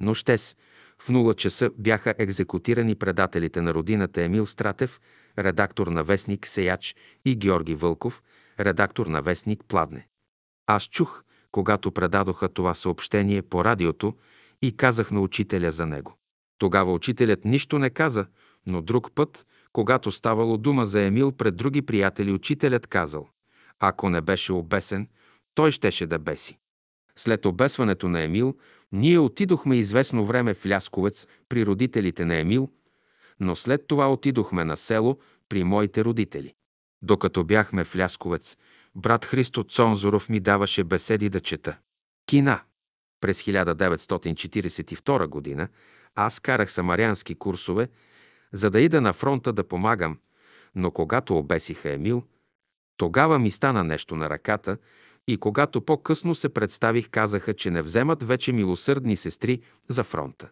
Нощес, в 0 часа бяха екзекутирани предателите на родината Емил Стратев, редактор на вестник Сеяч и Георги Вълков, редактор на вестник Пладне. Аз чух, когато предадоха това съобщение по радиото и казах на учителя за него. Тогава учителят нищо не каза, но друг път, когато ставало дума за Емил пред други приятели, учителят казал, ако не беше обесен, той щеше да беси. След обесването на Емил, ние отидохме известно време в Лясковец при родителите на Емил, но след това отидохме на село при моите родители. Докато бяхме в Лясковец, брат Христо Цонзоров ми даваше беседи да чета. Кина. През 1942 година аз карах самарянски курсове, за да ида на фронта да помагам, но когато обесиха Емил, тогава ми стана нещо на ръката и когато по-късно се представих, казаха, че не вземат вече милосърдни сестри за фронта.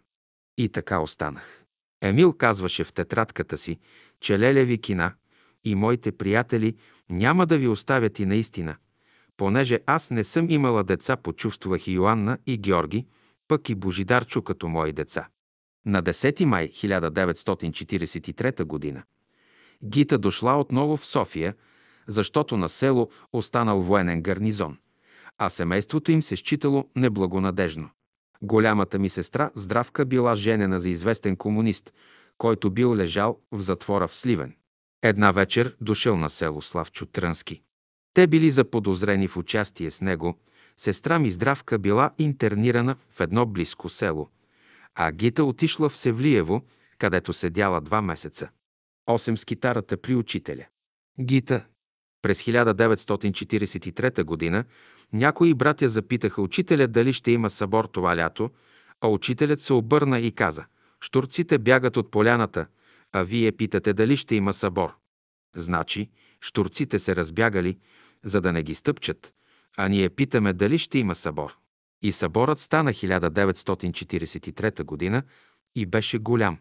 И така останах. Емил казваше в тетрадката си, че Лелеви кина и моите приятели няма да ви оставят и наистина. Понеже аз не съм имала деца, почувствах и Йоанна и Георги, пък и Божидарчо като мои деца. На 10 май 1943 г. Гита дошла отново в София, защото на село останал военен гарнизон, а семейството им се считало неблагонадежно. Голямата ми сестра Здравка била женена за известен комунист, който бил лежал в затвора в Сливен. Една вечер дошъл на село Славчо Трънски. Те били заподозрени в участие с него. Сестра ми Здравка била интернирана в едно близко село, а Гита отишла в Севлиево, където седяла два месеца. Осем с китарата при учителя. Гита. През 1943 г. някои братя запитаха учителя дали ще има събор това лято, а учителят се обърна и каза «Штурците бягат от поляната, а вие питате дали ще има събор». Значи, штурците се разбягали, за да не ги стъпчат, а ние питаме дали ще има събор. И съборът стана 1943 година и беше голям.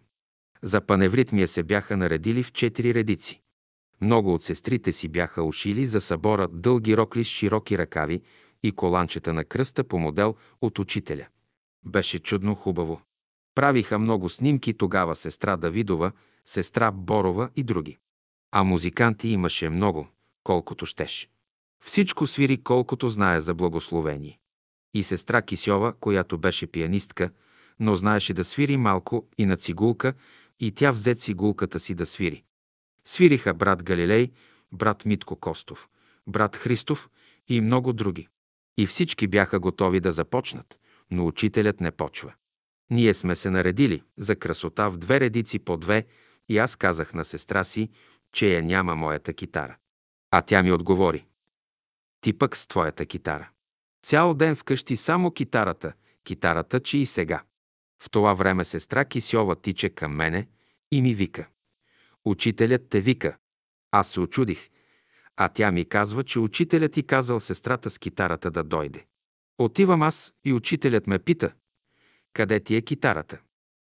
За паневритмия се бяха наредили в четири редици. Много от сестрите си бяха ушили за събора дълги рокли с широки ръкави и коланчета на кръста по модел от учителя. Беше чудно хубаво. Правиха много снимки тогава сестра Давидова, сестра Борова и други. А музиканти имаше много, колкото щеш. Всичко свири колкото знае за благословение. И сестра Кисьова, която беше пианистка, но знаеше да свири малко и на цигулка, и тя взе цигулката си да свири. Свириха брат Галилей, брат Митко Костов, брат Христов и много други. И всички бяха готови да започнат, но учителят не почва. Ние сме се наредили за красота в две редици по две и аз казах на сестра си, че я няма моята китара. А тя ми отговори. Ти пък с твоята китара. Цял ден вкъщи само китарата, китарата, че и сега. В това време сестра Кисьова тича към мене и ми вика. Учителят те вика. Аз се очудих. А тя ми казва, че учителят ти казал сестрата с китарата да дойде. Отивам аз и учителят ме пита, къде ти е китарата?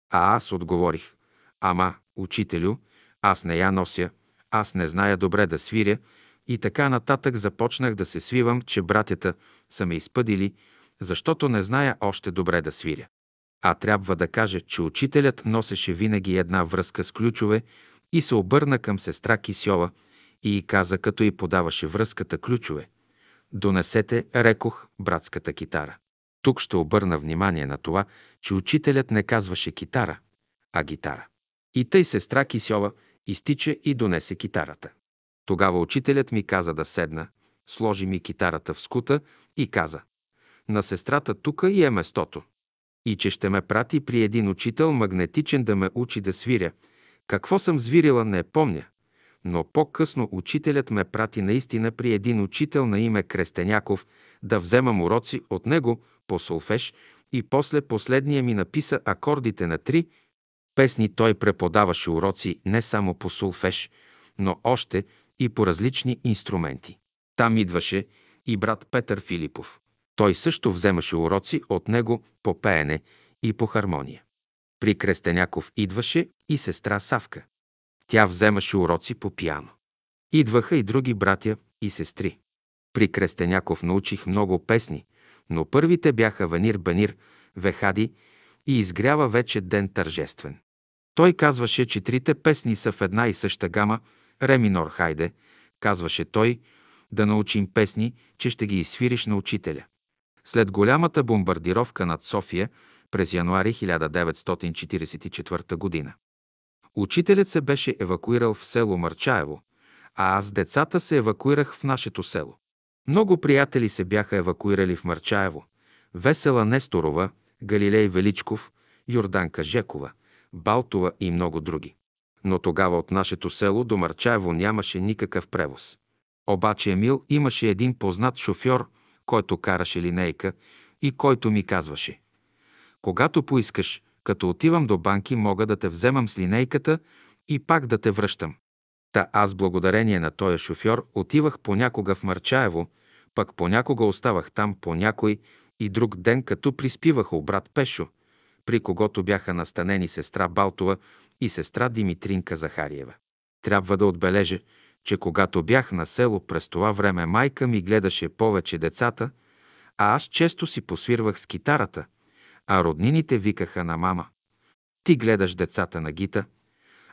А аз отговорих, ама, учителю, аз не я нося, аз не зная добре да свиря и така нататък започнах да се свивам, че братята са ме изпъдили, защото не зная още добре да свиря. А трябва да кажа, че учителят носеше винаги една връзка с ключове и се обърна към сестра Кисьова и каза, като й подаваше връзката ключове. Донесете, рекох, братската китара. Тук ще обърна внимание на това, че учителят не казваше китара, а гитара. И тъй сестра Кисьова изтича и донесе китарата. Тогава учителят ми каза да седна, сложи ми китарата в скута и каза «На сестрата тука и е местото» и че ще ме прати при един учител магнетичен да ме учи да свиря. Какво съм звирила, не помня. Но по-късно учителят ме прати наистина при един учител на име Крестеняков да вземам уроци от него по солфеж и после последния ми написа акордите на три песни. Той преподаваше уроци не само по солфеж, но още и по различни инструменти. Там идваше и брат Петър Филипов. Той също вземаше уроци от него по пеене и по хармония. При Крестеняков идваше и сестра Савка. Тя вземаше уроци по пиано. Идваха и други братя и сестри. При Крестеняков научих много песни, но първите бяха Венир Бенир, Вехади и изгрява вече ден тържествен. Той казваше, че трите песни са в една и съща гама, ре минор хайде, казваше той, да научим песни, че ще ги изсвириш на учителя. След голямата бомбардировка над София през януари 1944 г. Учителят се беше евакуирал в село Мърчаево, а аз децата се евакуирах в нашето село. Много приятели се бяха евакуирали в Мърчаево. Весела Несторова, Галилей Величков, Йорданка Жекова, Балтова и много други. Но тогава от нашето село до Мърчаево нямаше никакъв превоз. Обаче Емил имаше един познат шофьор, който караше линейка и който ми казваше «Когато поискаш, като отивам до банки, мога да те вземам с линейката и пак да те връщам». Та аз благодарение на този шофьор отивах понякога в Марчаево, пък понякога оставах там по някой и друг ден, като приспивах брат Пешо, при когото бяха настанени сестра Балтова и сестра Димитринка Захариева. Трябва да отбележа, че когато бях на село през това време майка ми гледаше повече децата, а аз често си посвирвах с китарата, а роднините викаха на мама. Ти гледаш децата на гита,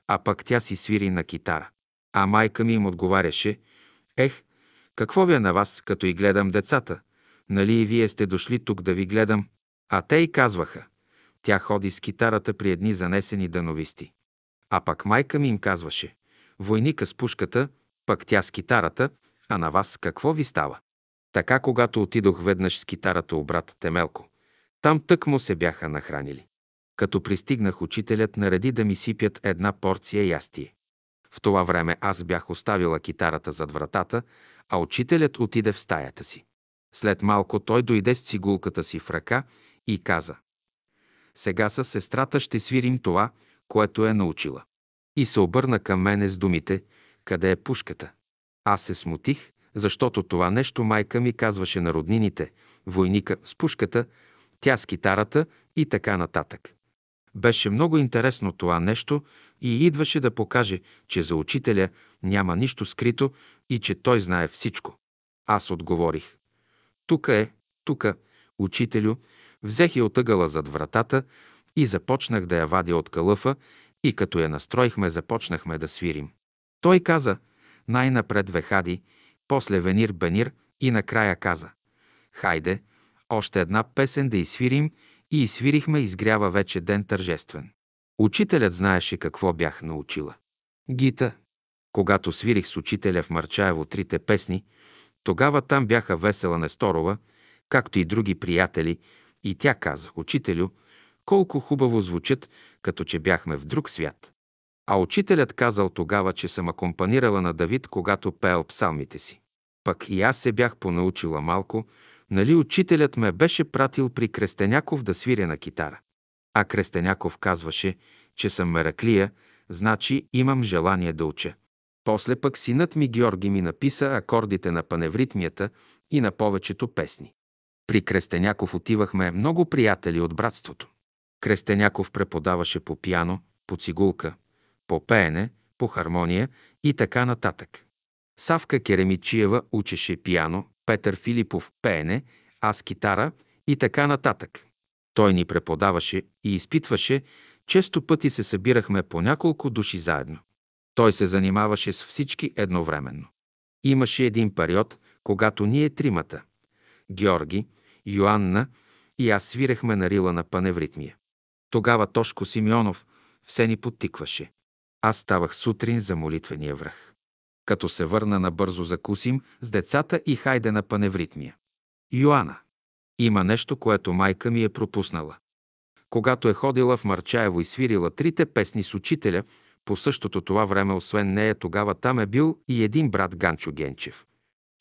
а пък тя си свири на китара. А майка ми им отговаряше, ех, какво ви е на вас, като и гледам децата? Нали и вие сте дошли тук да ви гледам? А те и казваха, тя ходи с китарата при едни занесени дановисти. А пък майка ми им казваше, войника с пушката, пък тя с китарата, а на вас какво ви става? Така, когато отидох веднъж с китарата у брат Темелко, там тък му се бяха нахранили. Като пристигнах, учителят нареди да ми сипят една порция ястие. В това време аз бях оставила китарата зад вратата, а учителят отиде в стаята си. След малко той дойде с цигулката си в ръка и каза «Сега с сестрата ще свирим това, което е научила». И се обърна към мене с думите «Къде е пушката?» Аз се смутих, защото това нещо майка ми казваше на роднините, войника с пушката, тя с китарата и така нататък. Беше много интересно това нещо и идваше да покаже, че за учителя няма нищо скрито и че той знае всичко. Аз отговорих. Тука е, тука, учителю, взех я от ъгъла зад вратата и започнах да я вадя от калъфа и като я настроихме, започнахме да свирим. Той каза, най-напред Вехади, после Венир Бенир и накрая каза, хайде, още една песен да изсвирим и изсвирихме изгрява вече ден тържествен. Учителят знаеше какво бях научила. Гита. Когато свирих с учителя в Марчаево трите песни, тогава там бяха Весела Несторова, както и други приятели, и тя каза, учителю, колко хубаво звучат, като че бяхме в друг свят. А учителят казал тогава, че съм акомпанирала на Давид, когато пеел псалмите си. Пък и аз се бях понаучила малко, нали учителят ме беше пратил при Крестеняков да свиря на китара. А Крестеняков казваше, че съм мераклия, значи имам желание да уча. После пък синът ми Георги ми написа акордите на паневритмията и на повечето песни. При Крестеняков отивахме много приятели от братството. Крестеняков преподаваше по пиано, по цигулка, по пеене, по хармония и така нататък. Савка Керемичиева учеше пиано, Петър Филипов пеене, аз китара и така нататък. Той ни преподаваше и изпитваше, често пъти се събирахме по няколко души заедно. Той се занимаваше с всички едновременно. Имаше един период, когато ние тримата – Георги, Йоанна и аз свирехме на рила на паневритмия. Тогава Тошко Симеонов все ни подтикваше. Аз ставах сутрин за молитвения връх. Като се върна набързо закусим с децата и хайде на паневритмия. Йоанна. Има нещо, което майка ми е пропуснала. Когато е ходила в Марчаево и свирила трите песни с учителя, по същото това време, освен нея, тогава там е бил и един брат Ганчо Генчев.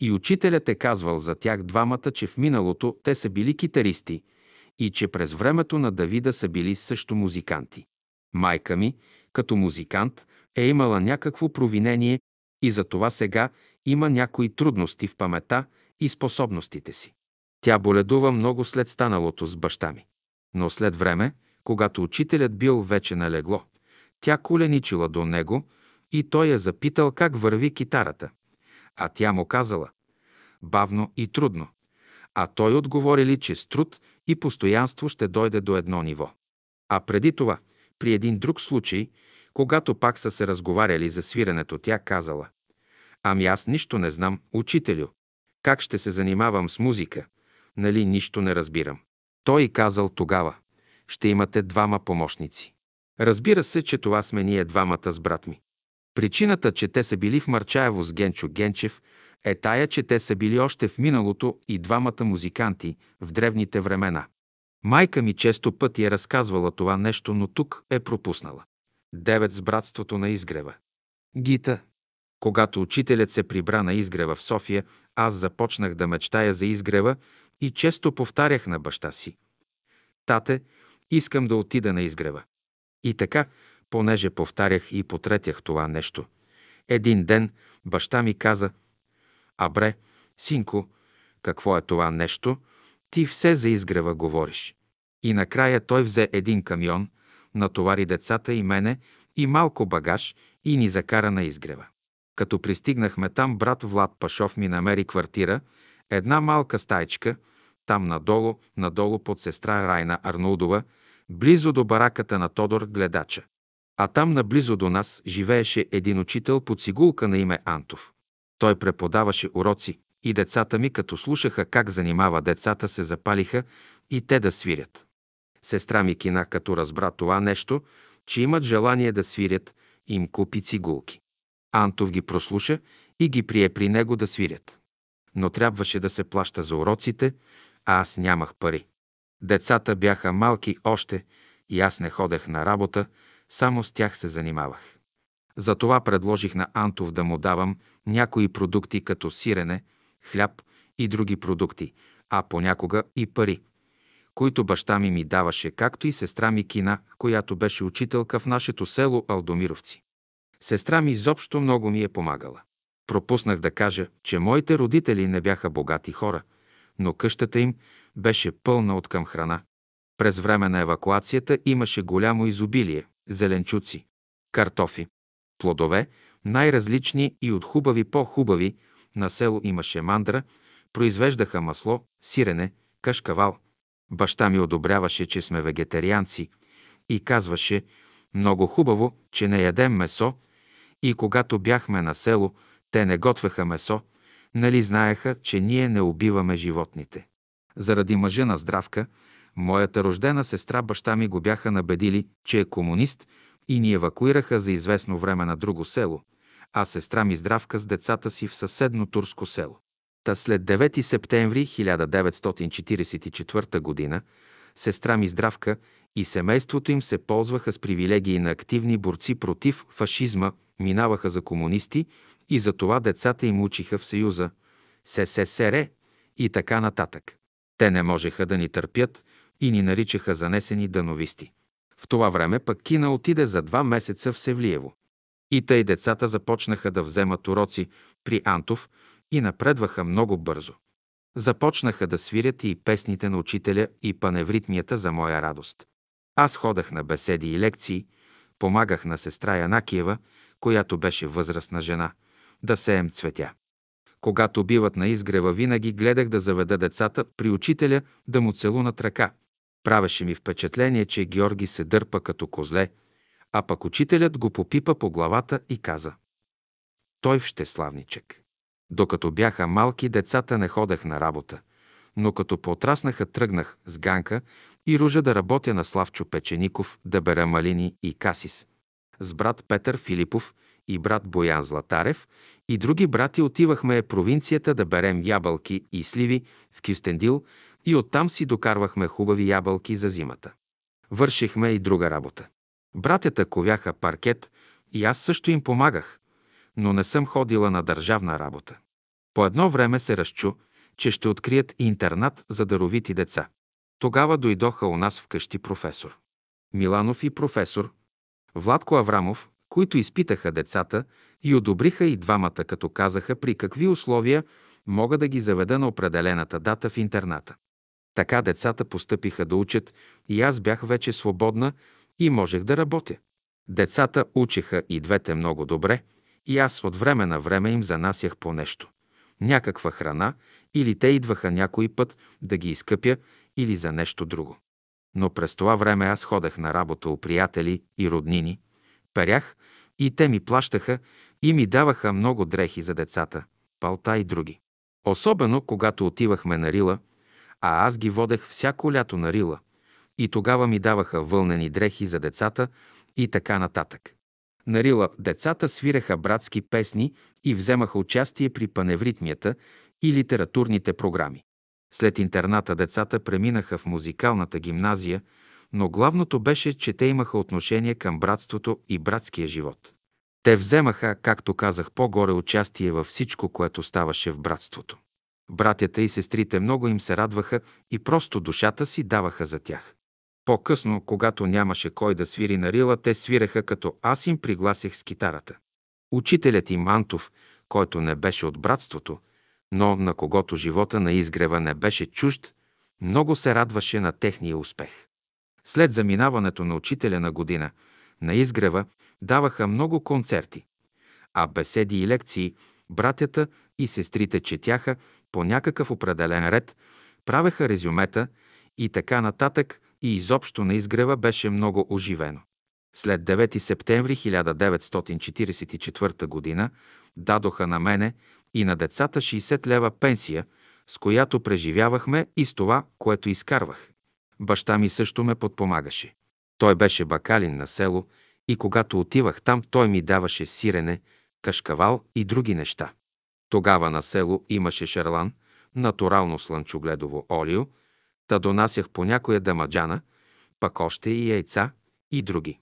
И учителят е казвал за тях двамата, че в миналото те са били китаристи и че през времето на Давида са били също музиканти. Майка ми, като музикант, е имала някакво провинение и за това сега има някои трудности в памета и способностите си. Тя боледува много след станалото с баща ми. Но след време, когато учителят бил вече на легло, тя коленичила до него и той я запитал как върви китарата. А тя му казала – бавно и трудно. А той отговорили, че с труд и постоянство ще дойде до едно ниво. А преди това, при един друг случай, когато пак са се разговаряли за свирането, тя казала – ами аз нищо не знам, учителю. Как ще се занимавам с музика? Нали нищо не разбирам. Той казал тогава – ще имате двама помощници. Разбира се, че това сме ние двамата с брат ми. Причината, че те са били в Марчаево с Генчо Генчев, е тая, че те са били още в миналото и двамата музиканти в древните времена. Майка ми често пъти е разказвала това нещо, но тук е пропуснала. Девет с братството на изгрева. Гита. Когато учителят се прибра на изгрева в София, аз започнах да мечтая за изгрева и често повтарях на баща си. Тате, искам да отида на изгрева. И така, понеже повтарях и потретях това нещо. Един ден баща ми каза, «Абре, синко, какво е това нещо? Ти все за изгрева говориш». И накрая той взе един камион, натовари децата и мене и малко багаж и ни закара на изгрева. Като пристигнахме там, брат Влад Пашов ми намери квартира, една малка стайчка, там надолу, надолу под сестра Райна Арнолдова, близо до бараката на Тодор Гледача. А там наблизо до нас живееше един учител по цигулка на име Антов. Той преподаваше уроци и децата ми, като слушаха как занимава децата, се запалиха и те да свирят. Сестра ми кина, като разбра това нещо, че имат желание да свирят, им купи цигулки. Антов ги прослуша и ги прие при него да свирят. Но трябваше да се плаща за уроците, а аз нямах пари. Децата бяха малки още и аз не ходех на работа, само с тях се занимавах. Затова предложих на Антов да му давам някои продукти като сирене, хляб и други продукти, а понякога и пари, които баща ми ми даваше, както и сестра ми Кина, която беше учителка в нашето село Алдомировци. Сестра ми изобщо много ми е помагала. Пропуснах да кажа, че моите родители не бяха богати хора, но къщата им беше пълна от към храна. През време на евакуацията имаше голямо изобилие – зеленчуци, картофи, плодове, най-различни и от хубави по-хубави. На село имаше мандра, произвеждаха масло, сирене, кашкавал. Баща ми одобряваше, че сме вегетарианци и казваше много хубаво, че не ядем месо и когато бяхме на село, те не готвеха месо, нали знаеха, че ние не убиваме животните. Заради мъжа на здравка, моята рождена сестра баща ми го бяха набедили, че е комунист и ни евакуираха за известно време на друго село, а сестра ми здравка с децата си в съседно турско село. Та след 9 септември 1944 г. сестра ми здравка и семейството им се ползваха с привилегии на активни борци против фашизма, минаваха за комунисти и за това децата им учиха в Съюза, СССР и така нататък. Те не можеха да ни търпят и ни наричаха занесени дановисти. В това време пък Кина отиде за два месеца в Севлиево. И тъй децата започнаха да вземат уроци при Антов и напредваха много бързо. Започнаха да свирят и песните на учителя и паневритмията за моя радост. Аз ходах на беседи и лекции, помагах на сестра Янакиева, която беше възрастна жена, да сеем цветя. Когато биват на изгрева, винаги гледах да заведа децата при учителя да му целунат ръка. Правеше ми впечатление, че Георги се дърпа като козле, а пък учителят го попипа по главата и каза «Той в славничек». Докато бяха малки, децата не ходех на работа, но като потраснаха, тръгнах с Ганка и Ружа да работя на Славчо Печеников, да бера малини и касис. С брат Петър Филипов и брат Боян Златарев и други брати отивахме провинцията да берем ябълки и сливи в Кюстендил и оттам си докарвахме хубави ябълки за зимата. Вършихме и друга работа. Братята ковяха паркет и аз също им помагах, но не съм ходила на държавна работа. По едно време се разчу, че ще открият интернат за даровити деца. Тогава дойдоха у нас вкъщи професор. Миланов и професор, Владко Аврамов, които изпитаха децата и одобриха и двамата, като казаха при какви условия мога да ги заведа на определената дата в интерната. Така децата постъпиха да учат и аз бях вече свободна и можех да работя. Децата учиха и двете много добре и аз от време на време им занасях по нещо. Някаква храна или те идваха някой път да ги изкъпя или за нещо друго. Но през това време аз ходех на работа у приятели и роднини, перях и те ми плащаха и ми даваха много дрехи за децата, палта и други. Особено когато отивахме на Рила, а аз ги водех всяко лято на Рила. И тогава ми даваха вълнени дрехи за децата и така нататък. На Рила децата свиреха братски песни и вземаха участие при паневритмията и литературните програми. След интерната децата преминаха в музикалната гимназия, но главното беше, че те имаха отношение към братството и братския живот. Те вземаха, както казах по-горе, участие във всичко, което ставаше в братството. Братята и сестрите много им се радваха и просто душата си даваха за тях. По-късно, когато нямаше кой да свири на рила, те свиреха като аз им пригласях с китарата. Учителят им Антов, който не беше от братството, но на когото живота на изгрева не беше чужд, много се радваше на техния успех. След заминаването на учителя на година, на изгрева даваха много концерти, а беседи и лекции братята и сестрите четяха по някакъв определен ред, правеха резюмета и така нататък и изобщо на изгрева беше много оживено. След 9 септември 1944 г. дадоха на мене и на децата 60 лева пенсия, с която преживявахме и с това, което изкарвах. Баща ми също ме подпомагаше. Той беше бакалин на село и когато отивах там, той ми даваше сирене, кашкавал и други неща. Тогава на село имаше шарлан, натурално слънчогледово олио, та донасях по някоя дамаджана, пък още и яйца и други.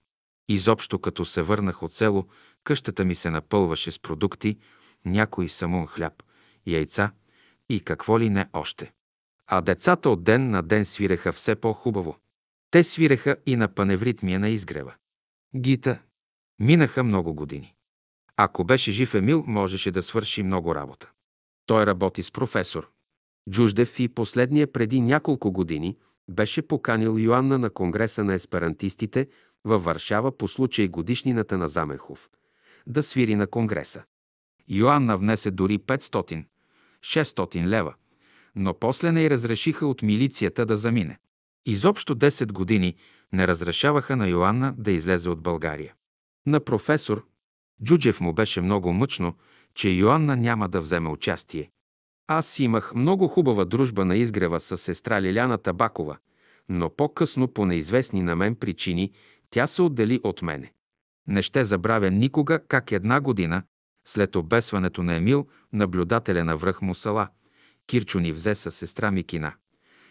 Изобщо като се върнах от село, къщата ми се напълваше с продукти, някой самун хляб, яйца и какво ли не още. А децата от ден на ден свиреха все по-хубаво. Те свиреха и на паневритмия на изгрева. Гита. Минаха много години. Ако беше жив Емил, можеше да свърши много работа. Той работи с професор. Джуждев и последния преди няколко години беше поканил Йоанна на Конгреса на есперантистите във Варшава по случай годишнината на Заменхов да свири на Конгреса. Йоанна внесе дори 500-600 лева, но после не й разрешиха от милицията да замине. Изобщо 10 години не разрешаваха на Йоанна да излезе от България. На професор Джуджев му беше много мъчно, че Йоанна няма да вземе участие. Аз имах много хубава дружба на изгрева с сестра Лиляна Табакова, но по-късно по неизвестни на мен причини тя се отдели от мене. Не ще забравя никога как една година след обесването на Емил, наблюдателя на връх Мусала, Кирчо ни взе със сестра Микина.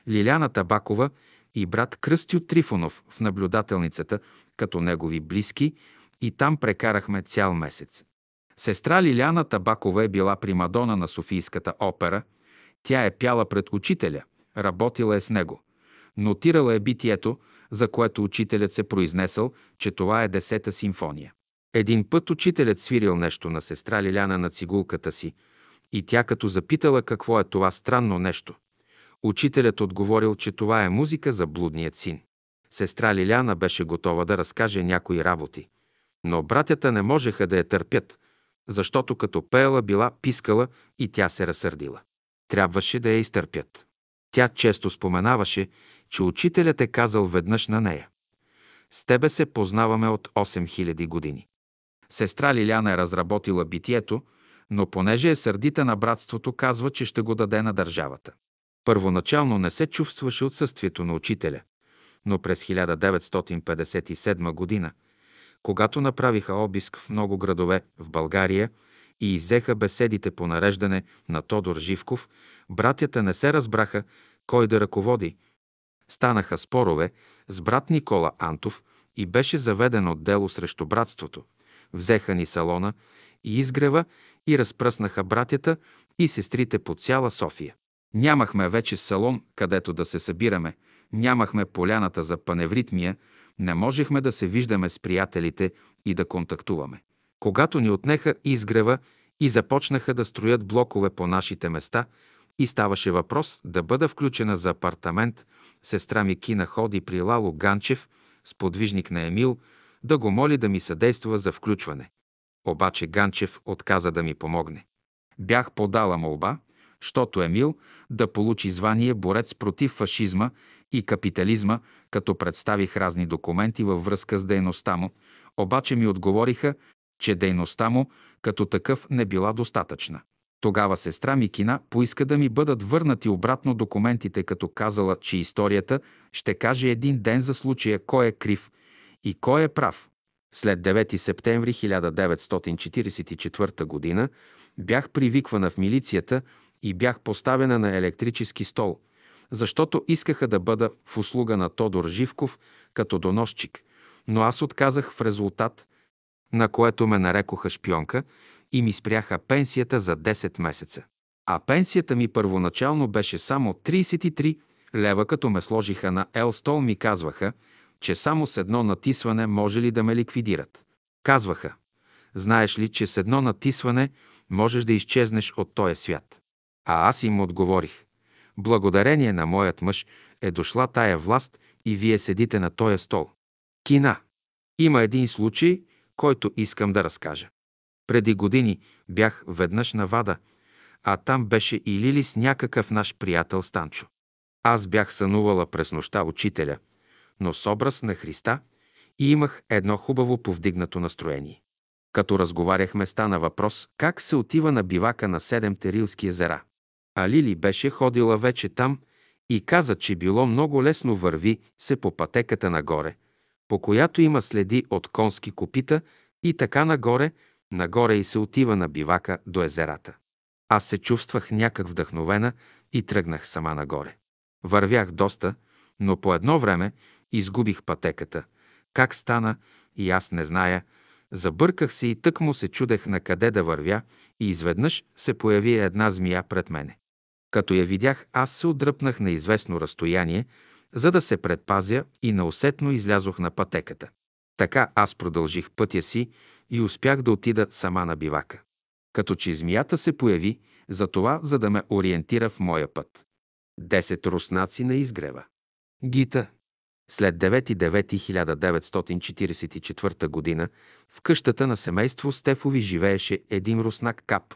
Лиляна Табакова и брат Кръстю Трифонов в наблюдателницата, като негови близки, и там прекарахме цял месец. Сестра Лиляна Табакова е била примадона на Софийската опера. Тя е пяла пред учителя, работила е с него. Нотирала е битието, за което учителят се произнесъл, че това е десета симфония. Един път учителят свирил нещо на сестра Лиляна на цигулката си и тя като запитала какво е това странно нещо. Учителят отговорил, че това е музика за блудният син. Сестра Лиляна беше готова да разкаже някои работи, но братята не можеха да я търпят, защото като пеела била пискала и тя се разсърдила. Трябваше да я изтърпят. Тя често споменаваше, че учителят е казал веднъж на нея. С тебе се познаваме от 8000 години. Сестра Лиляна е разработила битието, но понеже е сърдита на братството, казва, че ще го даде на държавата. Първоначално не се чувстваше отсъствието на учителя, но през 1957 година, когато направиха обиск в много градове в България и иззеха беседите по нареждане на Тодор Живков, братята не се разбраха кой да ръководи. Станаха спорове с брат Никола Антов и беше заведено дело срещу братството. Взеха ни салона и изгрева и разпръснаха братята и сестрите по цяла София. Нямахме вече салон, където да се събираме, нямахме поляната за паневритмия, не можехме да се виждаме с приятелите и да контактуваме. Когато ни отнеха изгрева и започнаха да строят блокове по нашите места и ставаше въпрос да бъда включена за апартамент, сестра ми Кина ходи при Лало Ганчев, сподвижник на Емил, да го моли да ми съдейства за включване. Обаче Ганчев отказа да ми помогне. Бях подала молба, щото Емил да получи звание борец против фашизма и капитализма, като представих разни документи във връзка с дейността му, обаче ми отговориха, че дейността му като такъв не била достатъчна. Тогава сестра Микина поиска да ми бъдат върнати обратно документите, като казала, че историята ще каже един ден за случая кой е крив и кой е прав. След 9 септември 1944 г. бях привиквана в милицията и бях поставена на електрически стол, защото искаха да бъда в услуга на Тодор Живков като доносчик, но аз отказах в резултат, на което ме нарекоха шпионка и ми спряха пенсията за 10 месеца. А пенсията ми първоначално беше само 33 лева, като ме сложиха на Ел стол, ми казваха, че само с едно натисване може ли да ме ликвидират. Казваха, знаеш ли, че с едно натисване можеш да изчезнеш от този свят. А аз им отговорих, благодарение на моят мъж е дошла тая власт и вие седите на този стол. Кина. Има един случай, който искам да разкажа. Преди години бях веднъж на Вада, а там беше и Лили с някакъв наш приятел Станчо. Аз бях сънувала през нощта учителя, но с образ на Христа и имах едно хубаво повдигнато настроение. Като разговаряхме, стана въпрос как се отива на бивака на седемте Рилски езера. А Лили беше ходила вече там и каза, че било много лесно върви се по пътеката нагоре, по която има следи от конски копита и така нагоре, нагоре и се отива на бивака до езерата. Аз се чувствах някак вдъхновена и тръгнах сама нагоре. Вървях доста, но по едно време изгубих пътеката. Как стана и аз не зная. Забърках се и тък му се чудех на къде да вървя и изведнъж се появи една змия пред мене. Като я видях, аз се отдръпнах на известно разстояние, за да се предпазя и неусетно излязох на пътеката. Така аз продължих пътя си и успях да отида сама на бивака. Като че змията се появи, за това, за да ме ориентира в моя път. Десет руснаци на изгрева. Гита. След 9.9.1944 г. в къщата на семейство Стефови живееше един руснак Кап.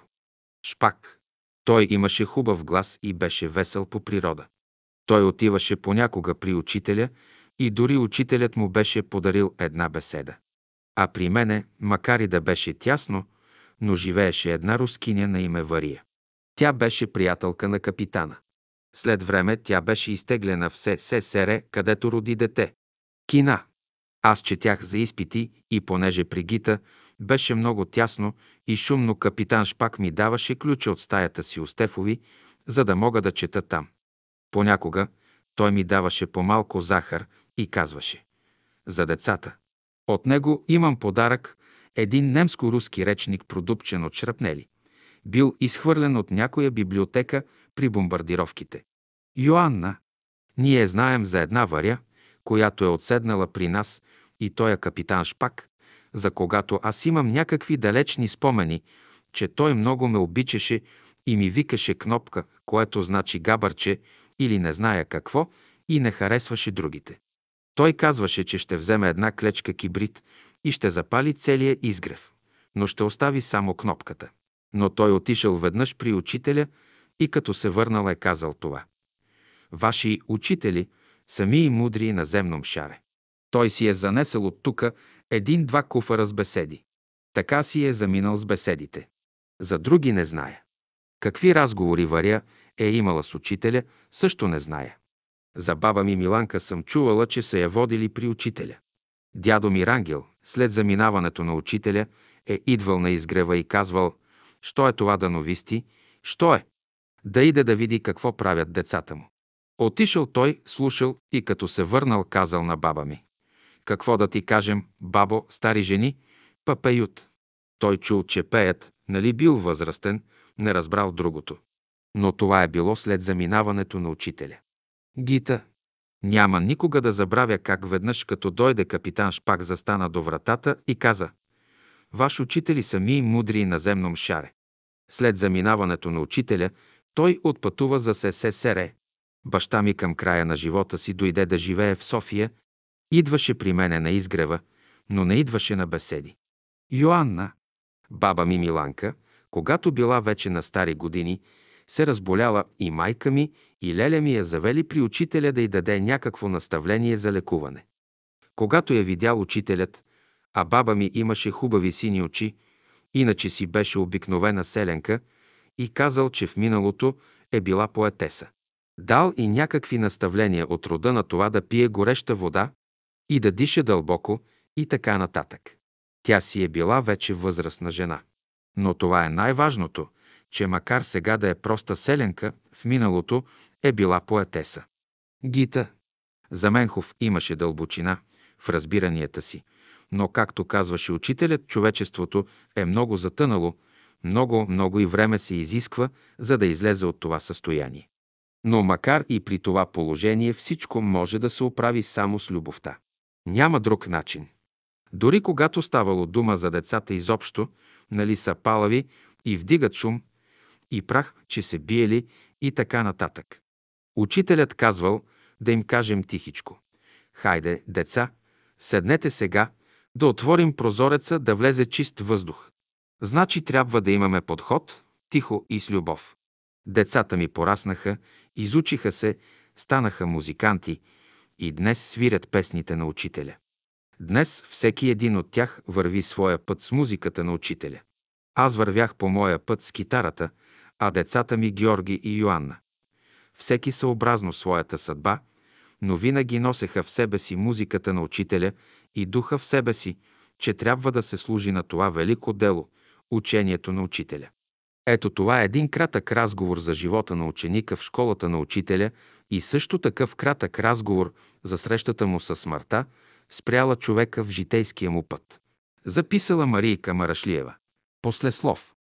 Шпак. Той имаше хубав глас и беше весел по природа. Той отиваше понякога при учителя и дори учителят му беше подарил една беседа. А при мене, макар и да беше тясно, но живееше една рускиня на име Вария. Тя беше приятелка на капитана. След време тя беше изтеглена в СССР, където роди дете. Кина. Аз четях за изпити и понеже при Гита беше много тясно и шумно, капитан Шпак ми даваше ключа от стаята си у Стефови, за да мога да чета там. Понякога той ми даваше по-малко захар и казваше «За децата». От него имам подарък един немско-руски речник, продупчен от шрапнели. Бил изхвърлен от някоя библиотека при бомбардировките. Йоанна. Ние знаем за една варя, която е отседнала при нас и той е капитан Шпак, за когато аз имам някакви далечни спомени, че той много ме обичаше и ми викаше кнопка, което значи габърче или не зная какво, и не харесваше другите. Той казваше, че ще вземе една клечка кибрид и ще запали целия изгрев, но ще остави само кнопката. Но той отишъл веднъж при учителя и като се върнал е казал това. Ваши учители, сами и мудри на земном шаре. Той си е занесъл от тука един-два куфара с беседи. Така си е заминал с беседите. За други не зная. Какви разговори варя е имала с учителя, също не зная. За баба ми Миланка съм чувала, че са я водили при учителя. Дядо ми Рангел, след заминаването на учителя, е идвал на изгрева и казвал, що е това да новисти, що е? Да иде да види какво правят децата му. Отишъл той, слушал и като се върнал, казал на баба ми. Какво да ти кажем, бабо, стари жени, па пеют. Той чул, че пеят, нали бил възрастен, не разбрал другото. Но това е било след заминаването на учителя. Гита. Няма никога да забравя как веднъж, като дойде капитан Шпак, застана до вратата и каза «Ваш учители сами и мудри и наземном шаре». След заминаването на учителя, той отпътува за СССР. Баща ми към края на живота си дойде да живее в София, идваше при мене на изгрева, но не идваше на беседи. Йоанна, баба ми Миланка, когато била вече на стари години, се разболяла и майка ми, и леля ми я завели при учителя да й даде някакво наставление за лекуване. Когато я видял учителят, а баба ми имаше хубави сини очи, иначе си беше обикновена селенка, и казал, че в миналото е била поетеса. Дал и някакви наставления от рода на това да пие гореща вода и да диша дълбоко и така нататък. Тя си е била вече възрастна жена. Но това е най-важното, че макар сега да е проста селенка, в миналото е била поетеса. Гита. Заменхов имаше дълбочина в разбиранията си, но, както казваше учителят, човечеството е много затънало, много, много и време се изисква, за да излезе от това състояние. Но макар и при това положение всичко може да се оправи само с любовта. Няма друг начин. Дори когато ставало дума за децата изобщо, нали са палави и вдигат шум и прах, че се биели и така нататък. Учителят казвал да им кажем тихичко. Хайде, деца, седнете сега, да отворим прозореца, да влезе чист въздух. Значи трябва да имаме подход, тихо и с любов. Децата ми пораснаха, изучиха се, станаха музиканти и днес свирят песните на учителя. Днес всеки един от тях върви своя път с музиката на учителя. Аз вървях по моя път с китарата, а децата ми Георги и Йоанна. Всеки съобразно своята съдба, но винаги носеха в себе си музиката на учителя и духа в себе си, че трябва да се служи на това велико дело – учението на учителя. Ето това е един кратък разговор за живота на ученика в школата на учителя и също такъв кратък разговор за срещата му с смъртта, спряла човека в житейския му път. Записала Марийка Марашлиева. После слов.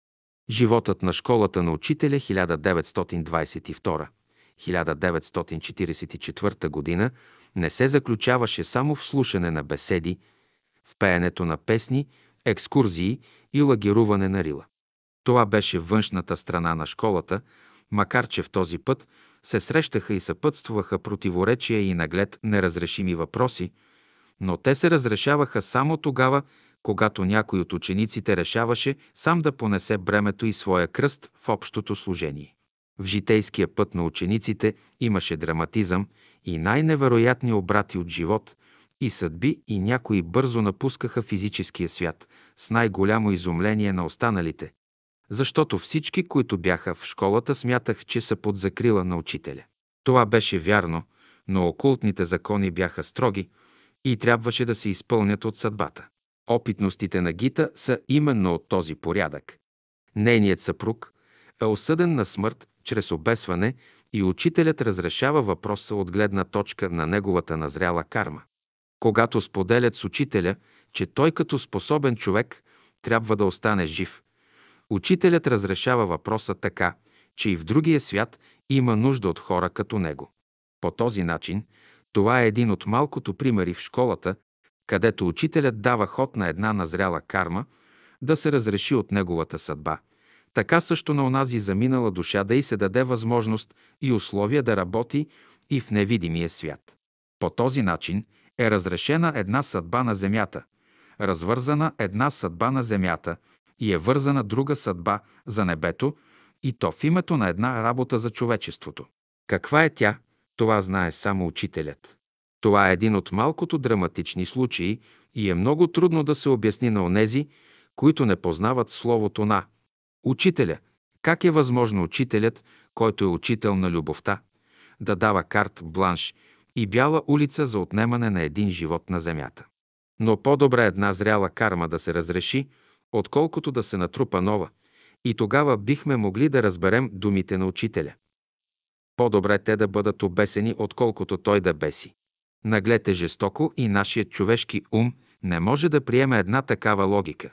Животът на школата на учителя 1922-1944 година не се заключаваше само в слушане на беседи, в пеенето на песни, екскурзии и лагеруване на рила. Това беше външната страна на школата, макар че в този път се срещаха и съпътстваха противоречия и наглед неразрешими въпроси, но те се разрешаваха само тогава, когато някой от учениците решаваше сам да понесе бремето и своя кръст в общото служение. В житейския път на учениците имаше драматизъм и най-невероятни обрати от живот и съдби и някои бързо напускаха физическия свят с най-голямо изумление на останалите, защото всички, които бяха в школата, смятах, че са под закрила на учителя. Това беше вярно, но окултните закони бяха строги и трябваше да се изпълнят от съдбата. Опитностите на Гита са именно от този порядък. Нейният съпруг е осъден на смърт чрез обесване и учителят разрешава въпроса от гледна точка на неговата назряла карма. Когато споделят с учителя, че той като способен човек трябва да остане жив, учителят разрешава въпроса така, че и в другия свят има нужда от хора като него. По този начин, това е един от малкото примери в школата, където учителят дава ход на една назряла карма, да се разреши от неговата съдба. Така също на онази заминала душа да й се даде възможност и условия да работи и в невидимия свят. По този начин е разрешена една съдба на земята, развързана една съдба на земята и е вързана друга съдба за небето, и то в името на една работа за човечеството. Каква е тя, това знае само учителят. Това е един от малкото драматични случаи и е много трудно да се обясни на онези, които не познават словото на учителя. Как е възможно учителят, който е учител на любовта, да дава карт бланш и бяла улица за отнемане на един живот на земята? Но по-добре една зряла карма да се разреши, отколкото да се натрупа нова, и тогава бихме могли да разберем думите на учителя. По-добре те да бъдат обесени, отколкото той да беси. Наглете жестоко и нашият човешки ум не може да приеме една такава логика.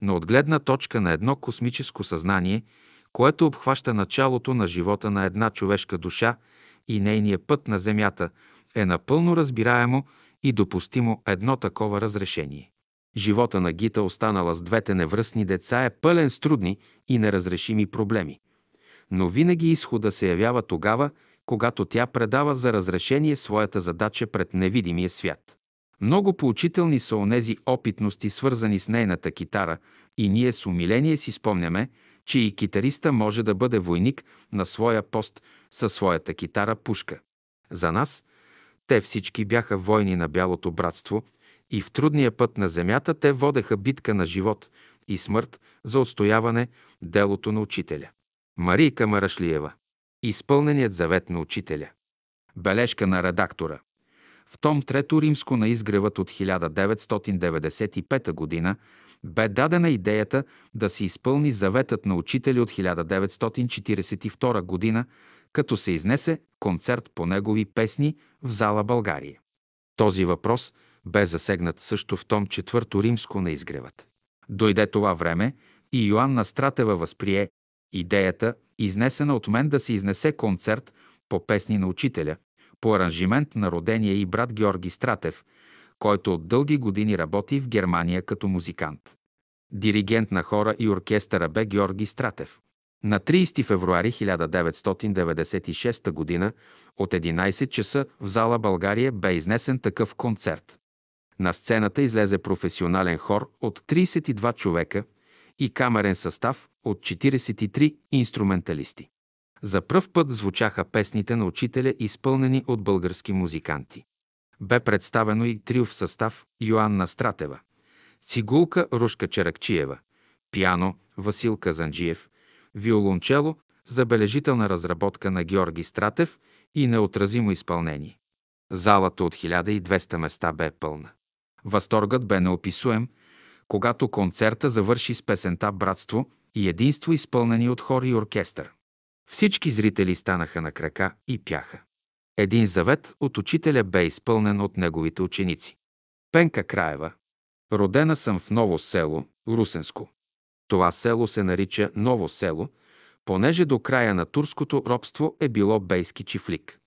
Но от гледна точка на едно космическо съзнание, което обхваща началото на живота на една човешка душа и нейния път на Земята, е напълно разбираемо и допустимо едно такова разрешение. Живота на Гита, останала с двете невръстни деца, е пълен с трудни и неразрешими проблеми. Но винаги изхода се явява тогава, когато тя предава за разрешение своята задача пред невидимия свят. Много поучителни са онези опитности, свързани с нейната китара, и ние с умиление си спомняме, че и китариста може да бъде войник на своя пост със своята китара пушка. За нас те всички бяха войни на Бялото братство и в трудния път на земята те водеха битка на живот и смърт за отстояване делото на учителя. Марийка Марашлиева Изпълненият завет на учителя. Бележка на редактора. В том Трето римско на изгревът от 1995 г. бе дадена идеята да се изпълни заветът на учителя от 1942 г., като се изнесе концерт по негови песни в зала България. Този въпрос бе засегнат също в том Четвърто римско на изгревът. Дойде това време и Йоанна Стратева възприе идеята изнесена от мен да се изнесе концерт по песни на учителя, по аранжимент на родения и брат Георги Стратев, който от дълги години работи в Германия като музикант. Диригент на хора и оркестъра бе Георги Стратев. На 30 февруари 1996 г. от 11 часа в зала България бе изнесен такъв концерт. На сцената излезе професионален хор от 32 човека – и камерен състав от 43 инструменталисти. За пръв път звучаха песните на учителя, изпълнени от български музиканти. Бе представено и трио в състав Йоанна Стратева, цигулка Рушка Черакчиева, пиано Васил Казанджиев, виолончело забележителна разработка на Георги Стратев и неотразимо изпълнение. Залата от 1200 места бе пълна. Възторгът бе неописуем когато концерта завърши с песента «Братство» и единство, изпълнени от хор и оркестър. Всички зрители станаха на крака и пяха. Един завет от учителя бе изпълнен от неговите ученици. Пенка Краева. Родена съм в Ново село, Русенско. Това село се нарича Ново село, понеже до края на турското робство е било бейски чифлик.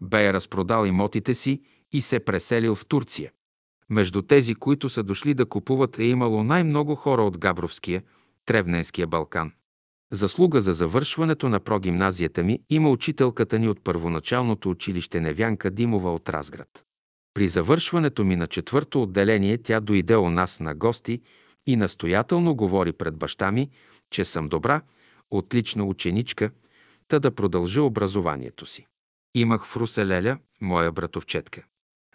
Бе е разпродал имотите си и се преселил в Турция. Между тези, които са дошли да купуват, е имало най-много хора от Габровския, Тревненския Балкан. Заслуга за завършването на прогимназията ми има учителката ни от първоначалното училище Невянка Димова от Разград. При завършването ми на четвърто отделение тя дойде у нас на гости и настоятелно говори пред баща ми, че съм добра, отлична ученичка, та да продължа образованието си. Имах в Руселеля, моя братовчетка.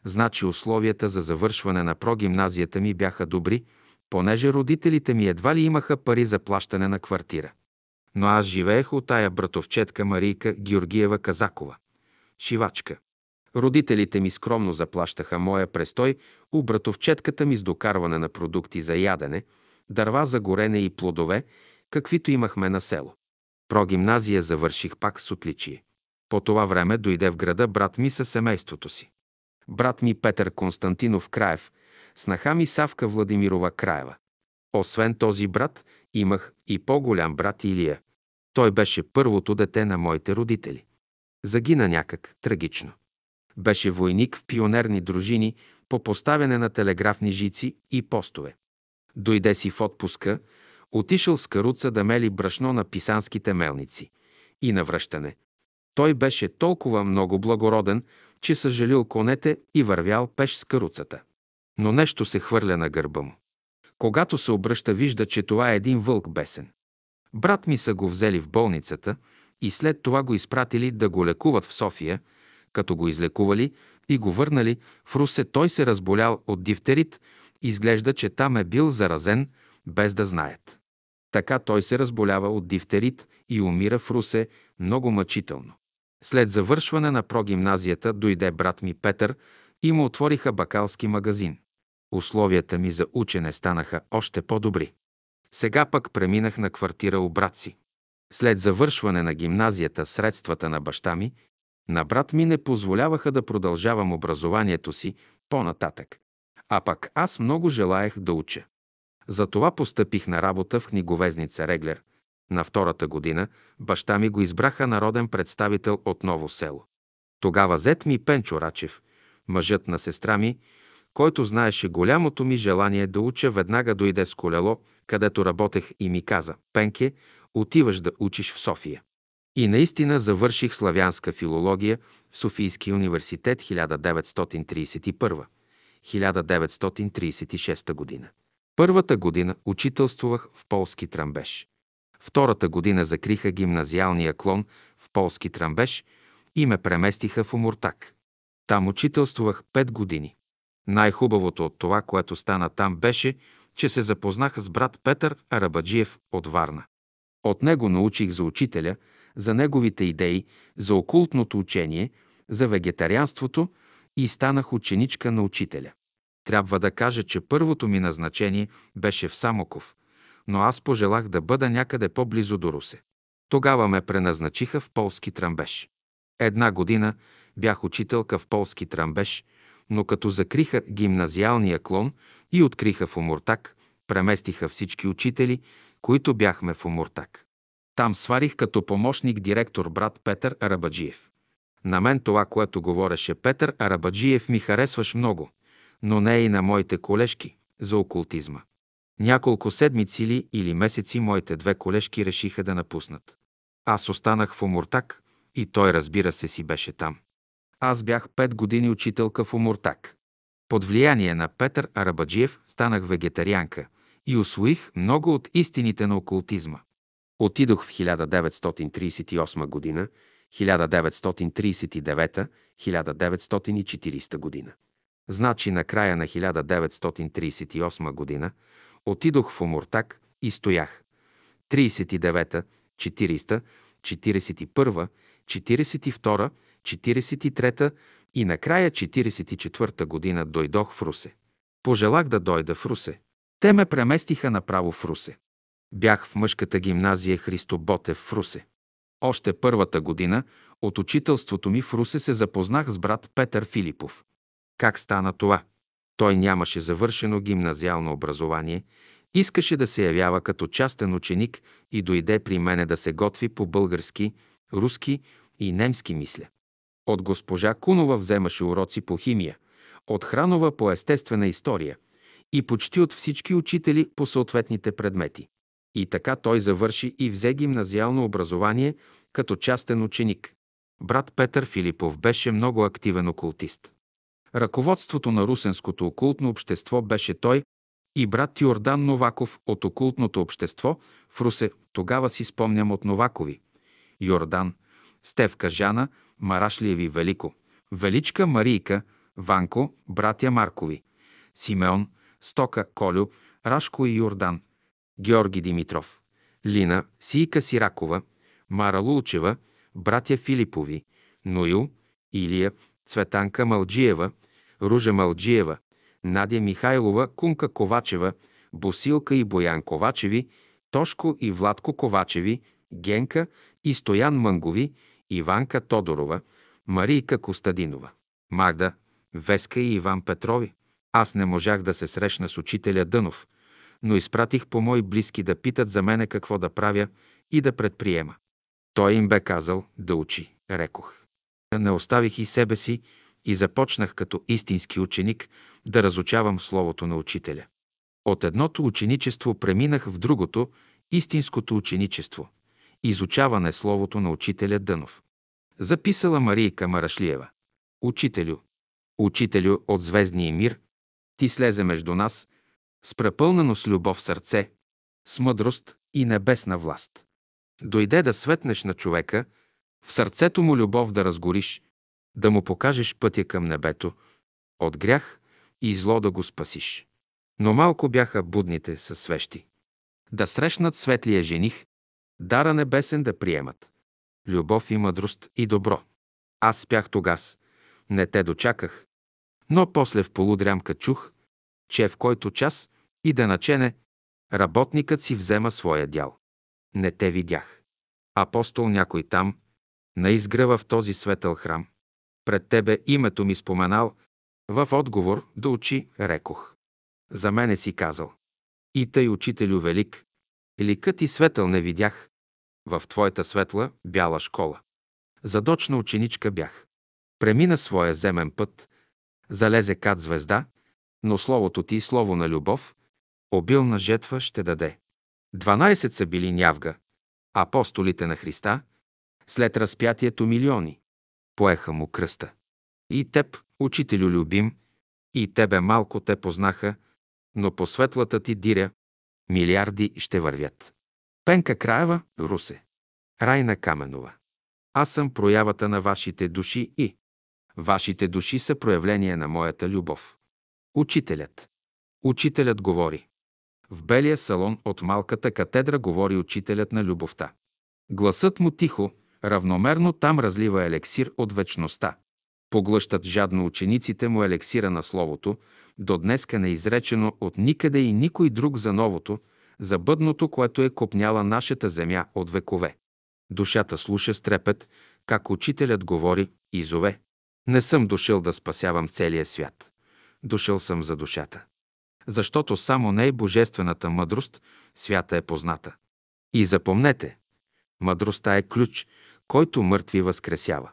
Значи условията за завършване на прогимназията ми бяха добри, понеже родителите ми едва ли имаха пари за плащане на квартира. Но аз живеех от тая братовчетка Марийка Георгиева Казакова, шивачка. Родителите ми скромно заплащаха моя престой у братовчетката ми с докарване на продукти за ядене, дърва за горене и плодове, каквито имахме на село. Прогимназия завърших пак с отличие. По това време дойде в града брат ми със семейството си брат ми Петър Константинов Краев, снаха ми Савка Владимирова Краева. Освен този брат, имах и по-голям брат Илия. Той беше първото дете на моите родители. Загина някак трагично. Беше войник в пионерни дружини по поставяне на телеграфни жици и постове. Дойде си в отпуска, отишъл с каруца да мели брашно на писанските мелници. И навръщане. Той беше толкова много благороден, че съжалил конете и вървял пеш с каруцата. Но нещо се хвърля на гърба му. Когато се обръща, вижда, че това е един вълк бесен. Брат ми са го взели в болницата и след това го изпратили да го лекуват в София. Като го излекували и го върнали в Русе, той се разболял от дифтерит. Изглежда, че там е бил заразен, без да знаят. Така той се разболява от дифтерит и умира в Русе много мъчително. След завършване на прогимназията дойде брат ми Петър и му отвориха бакалски магазин. Условията ми за учене станаха още по-добри. Сега пък преминах на квартира у брат си. След завършване на гимназията средствата на баща ми, на брат ми не позволяваха да продължавам образованието си по-нататък. А пък аз много желаях да уча. Затова постъпих на работа в книговезница Реглер. На втората година баща ми го избраха народен представител от Ново село. Тогава зет ми Пенчо Рачев, мъжът на сестра ми, който знаеше голямото ми желание да уча, веднага дойде с колело, където работех и ми каза «Пенке, отиваш да учиш в София». И наистина завърших славянска филология в Софийския университет 1931-1936 година. Първата година учителствувах в полски трамбеж. Втората година закриха гимназиалния клон в полски трамбеж и ме преместиха в Умуртак. Там учителствувах пет години. Най-хубавото от това, което стана там, беше, че се запознах с брат Петър Арабаджиев от Варна. От него научих за учителя, за неговите идеи, за окултното учение, за вегетарианството и станах ученичка на учителя. Трябва да кажа, че първото ми назначение беше в Самоков, но аз пожелах да бъда някъде по-близо до Русе. Тогава ме преназначиха в полски трамбеж. Една година бях учителка в полски трамбеж, но като закриха гимназиалния клон и откриха в Омуртак, преместиха всички учители, които бяхме в Омуртак. Там сварих като помощник директор брат Петър Арабаджиев. На мен това, което говореше Петър Арабаджиев, ми харесваш много, но не и на моите колежки за окултизма. Няколко седмици ли или месеци моите две колежки решиха да напуснат. Аз останах в Омуртак и той, разбира се, си беше там. Аз бях пет години учителка в Омуртак. Под влияние на Петър Арабаджиев станах вегетарианка и освоих много от истините на окултизма. Отидох в 1938 година, 1939, 1940 година. Значи на края на 1938 година отидох в Омуртак и стоях. 39-та, 40-та, 41-та, 42-та, 43-та и накрая 44-та година дойдох в Русе. Пожелах да дойда в Русе. Те ме преместиха направо в Русе. Бях в мъжката гимназия Христо Ботев в Русе. Още първата година от учителството ми в Русе се запознах с брат Петър Филипов. Как стана това? Той нямаше завършено гимназиално образование, искаше да се явява като частен ученик и дойде при мене да се готви по български, руски и немски мисля. От госпожа Кунова вземаше уроци по химия, от Хранова по естествена история и почти от всички учители по съответните предмети. И така той завърши и взе гимназиално образование като частен ученик. Брат Петър Филипов беше много активен окултист. Ръководството на Русенското окултно общество беше той и брат Йордан Новаков от окултното общество в Русе. Тогава си спомням от Новакови. Йордан, Стевка Жана, Марашлиеви Велико, Величка Марийка, Ванко, братя Маркови, Симеон, Стока Колю, Рашко и Йордан, Георги Димитров, Лина, Сийка Сиракова, Мара Лулчева, братя Филипови, Ноил, Илия, Цветанка Малджиева, Ружа Малджиева, Надя Михайлова, Кунка Ковачева, Босилка и Боян Ковачеви, Тошко и Владко Ковачеви, Генка и Стоян Мънгови, Иванка Тодорова, Марийка Костадинова, Магда, Веска и Иван Петрови. Аз не можах да се срещна с учителя Дънов, но изпратих по мои близки да питат за мене какво да правя и да предприема. Той им бе казал да учи, рекох. Не оставих и себе си и започнах като истински ученик да разучавам Словото на Учителя. От едното ученичество преминах в другото, истинското ученичество – изучаване Словото на Учителя Дънов. Записала Марийка Марашлиева. Учителю, Учителю от звездния мир, ти слезе между нас с препълнено с любов сърце, с мъдрост и небесна власт. Дойде да светнеш на човека, в сърцето му любов да разгориш, да му покажеш пътя към небето, от грях и зло да го спасиш. Но малко бяха будните със свещи. Да срещнат светлия жених, дара небесен да приемат. Любов и мъдрост и добро. Аз спях тогас, не те дочаках, но после в полудрямка чух, че в който час и да начене, работникът си взема своя дял. Не те видях. Апостол някой там, на изгръва в този светъл храм. Пред тебе името ми споменал, в отговор да учи рекох. За мене си казал. И тъй, учителю велик, ликът и светъл не видях. В твоята светла бяла школа. Задочна ученичка бях. Премина своя земен път, залезе кат звезда, но словото ти, слово на любов, обилна жетва ще даде. Дванайсет са били нявга, апостолите на Христа, след разпятието милиони. Поеха му кръста. И теб, учителю любим, и тебе малко те познаха, но по светлата ти диря милиарди ще вървят. Пенка Краева, Русе. Райна Каменова. Аз съм проявата на вашите души и вашите души са проявление на моята любов. Учителят. Учителят говори. В белия салон от малката катедра говори учителят на любовта. Гласът му тихо, равномерно там разлива елексир от вечността. Поглъщат жадно учениците му елексира на Словото, до днеска неизречено от никъде и никой друг за новото, за бъдното, което е копняла нашата земя от векове. Душата слуша с трепет, как учителят говори и зове. Не съм дошъл да спасявам целия свят. Дошъл съм за душата. Защото само не е божествената мъдрост, свята е позната. И запомнете, мъдростта е ключ, който мъртви възкресява.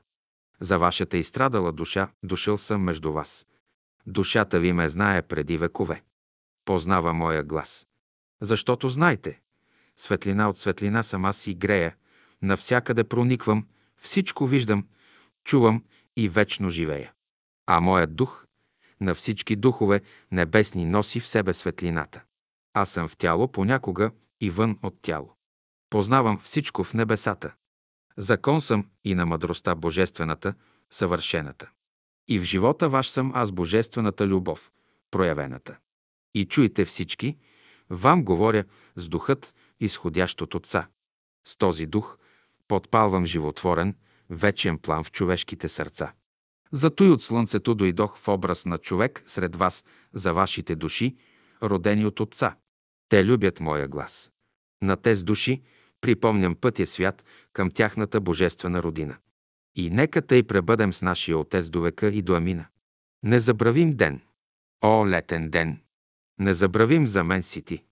За вашата изстрадала душа дошъл съм между вас. Душата ви ме знае преди векове. Познава моя глас. Защото знайте, светлина от светлина съм аз и грея, навсякъде прониквам, всичко виждам, чувам и вечно живея. А моят дух на всички духове небесни носи в себе светлината. Аз съм в тяло понякога и вън от тяло. Познавам всичко в небесата. Закон съм и на мъдростта божествената, съвършената. И в живота ваш съм аз божествената любов, проявената. И чуйте всички, вам говоря с духът, изходящ от Отца. С този дух подпалвам животворен, вечен план в човешките сърца. Зато и от слънцето дойдох в образ на човек сред вас за вашите души, родени от Отца. Те любят моя глас. На тези души припомням пътя свят към тяхната божествена родина. И нека тъй пребъдем с нашия Отец до века и до Амина. Не забравим ден. О, летен ден! Не забравим за мен си ти.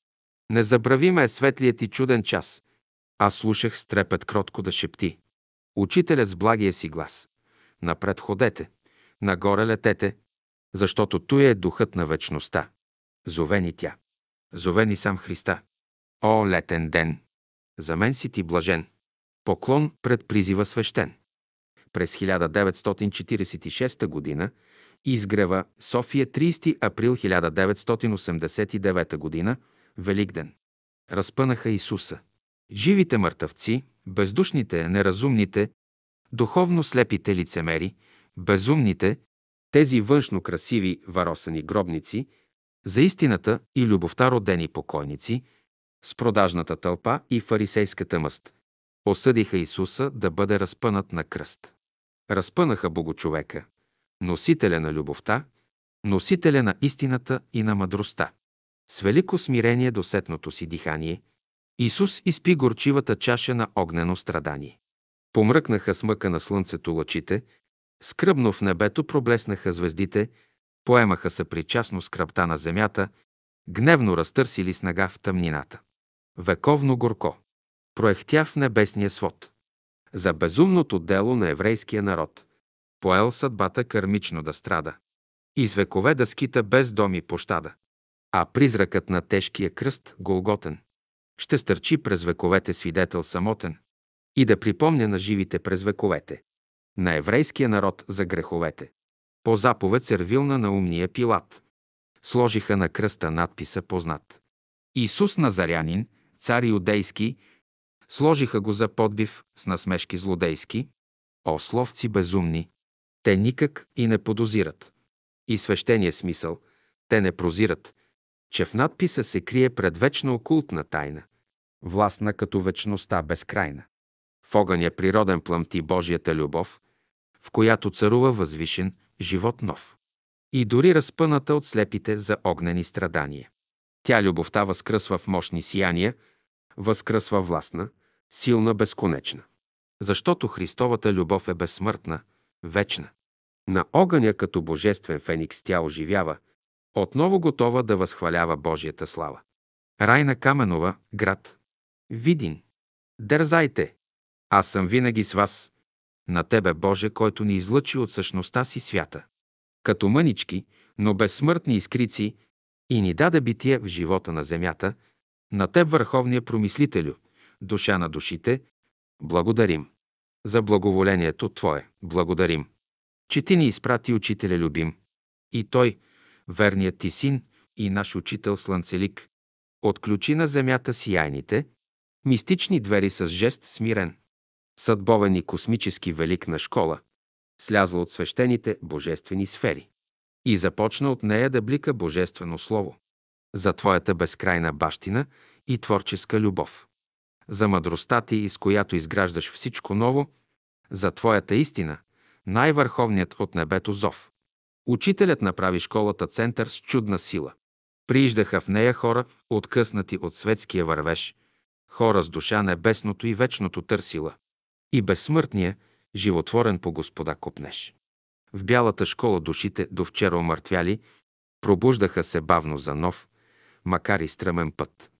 Не забравим е светлият и чуден час. Аз слушах с трепет кротко да шепти. Учителят с благия си глас. Напред ходете, нагоре летете, защото той е духът на вечността. Зовени тя. Зовени сам Христа. О, летен ден! За мен си ти блажен. Поклон пред призива свещен. През 1946 г. изгрева София 30 април 1989 г. Великден. Разпънаха Исуса. Живите мъртъвци, бездушните, неразумните, духовно слепите лицемери, безумните, тези външно красиви варосани гробници, за истината и любовта родени покойници – с продажната тълпа и фарисейската мъст. Осъдиха Исуса да бъде разпънат на кръст. Разпънаха Богочовека, носителя на любовта, носителя на истината и на мъдростта. С велико смирение до сетното си дихание, Исус изпи горчивата чаша на огнено страдание. Помръкнаха с мъка на слънцето лъчите, скръбно в небето проблеснаха звездите, поемаха съпричастно скръпта на земята, гневно разтърсили снага в тъмнината вековно горко, проехтя в небесния свод. За безумното дело на еврейския народ. поел съдбата кърмично да страда. И с векове да скита без доми пощада. А призракът на тежкия кръст, Голготен, ще стърчи през вековете свидетел самотен и да припомня на живите през вековете, на еврейския народ за греховете. По заповед сервилна на умния Пилат. Сложиха на кръста надписа познат. Исус Назарянин, цар иудейски, сложиха го за подбив с насмешки злодейски. О, словци безумни! Те никак и не подозират. И свещения смисъл, те не прозират, че в надписа се крие предвечно окултна тайна, властна като вечността безкрайна. В огъня природен плъмти Божията любов, в която царува възвишен живот нов. И дори разпъната от слепите за огнени страдания. Тя любовта възкръсва в мощни сияния, възкръсва властна, силна, безконечна. Защото Христовата любов е безсмъртна, вечна. На огъня като божествен феникс тя оживява, отново готова да възхвалява Божията слава. Райна Каменова, град. Видин. Дързайте! Аз съм винаги с вас. На Тебе, Боже, който ни излъчи от същността си свята. Като мънички, но безсмъртни искрици и ни даде битие в живота на земята, на Теб, Върховния Промислителю, душа на душите, благодарим. За благоволението Твое благодарим. Че Ти ни изпрати Учителя любим. И Той, верният Ти син и наш учител Слънцелик, отключи на земята сияйните, мистични двери с жест смирен. Съдбовен и космически велик на школа, слязла от свещените божествени сфери. И започна от нея да блика Божествено Слово. За Твоята безкрайна бащина и творческа любов. За мъдростта Ти, с която изграждаш всичко ново. За Твоята истина, най-върховният от небето зов. Учителят направи школата център с чудна сила. Прииждаха в нея хора, откъснати от светския вървеж, хора с душа небесното и вечното търсила. И безсмъртния, животворен по Господа копнеш. В бялата школа душите, до вчера омъртвяли, пробуждаха се бавно за нов, макар и стръмен път.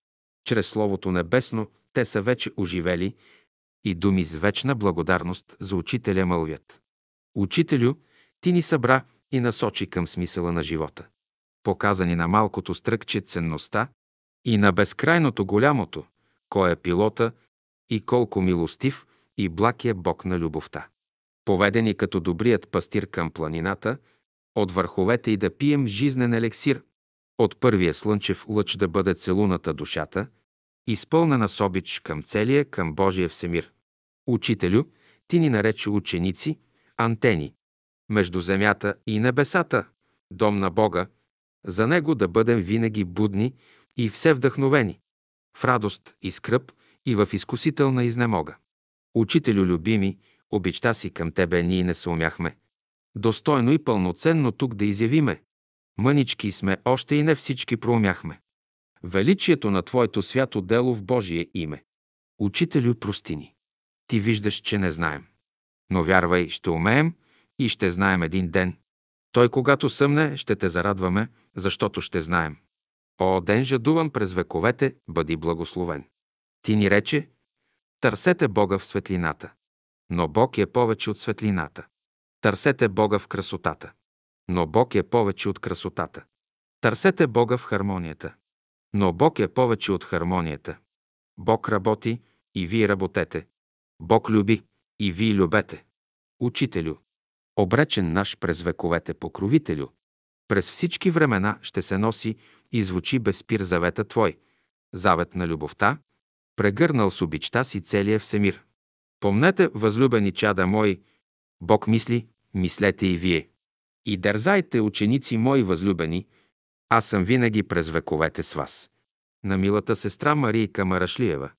Чрез Словото Небесно те са вече оживели и думи с вечна благодарност за Учителя мълвят. Учителю, ти ни събра и насочи към смисъла на живота. Показани на малкото стръкче ценността и на безкрайното голямото, кой е пилота и колко милостив и благ е Бог на любовта. Поведени като добрият пастир към планината, от върховете и да пием жизнен елексир, от първия слънчев лъч да бъде целуната душата, изпълнена с обич към целия, към Божия всемир. Учителю, ти ни нарече ученици, антени, между земята и небесата, дом на Бога, за Него да бъдем винаги будни и все вдъхновени, в радост и скръп и в изкусителна изнемога. Учителю любими, обичта си към Тебе ние не се умяхме. Достойно и пълноценно тук да изявиме. Мънички сме, още и не всички проумяхме. Величието на Твоето свято дело в Божие име. Учителю, прости ни. Ти виждаш, че не знаем. Но вярвай, ще умеем и ще знаем един ден. Той, когато съмне, ще те зарадваме, защото ще знаем. О, ден жадуван през вековете, бъди благословен. Ти ни рече, търсете Бога в светлината. Но Бог е повече от светлината. Търсете Бога в красотата. Но Бог е повече от красотата. Търсете Бога в хармонията. Но Бог е повече от хармонията. Бог работи и вие работете. Бог люби и вие любете. Учителю, обречен наш през вековете покровителю, през всички времена ще се носи и звучи безпир завета Твой, завет на любовта, прегърнал с обичта си целия всемир. Помнете, възлюбени чада мои, Бог мисли, мислете и вие. И дързайте, ученици мои възлюбени, аз съм винаги през вековете с вас. На милата сестра Марийка Марашлиева.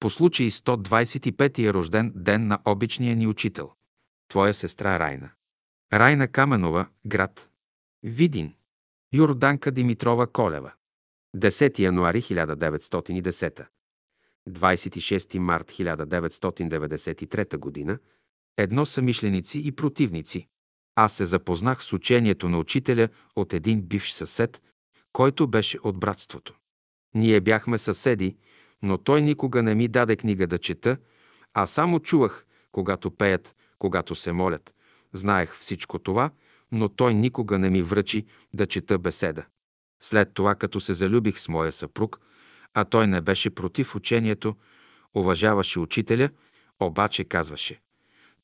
По случай 125-я рожден ден на обичния ни учител. Твоя сестра Райна. Райна Каменова, град. Видин. Йорданка Димитрова Колева. 10 януари 1910. 26 март 1993 г. Едно са мишленици и противници. Аз се запознах с учението на учителя от един бивш съсед, който беше от братството. Ние бяхме съседи, но той никога не ми даде книга да чета, а само чувах, когато пеят, когато се молят, Знаех всичко това, но той никога не ми връчи да чета беседа. След това, като се залюбих с моя съпруг, а той не беше против учението, уважаваше учителя, обаче казваше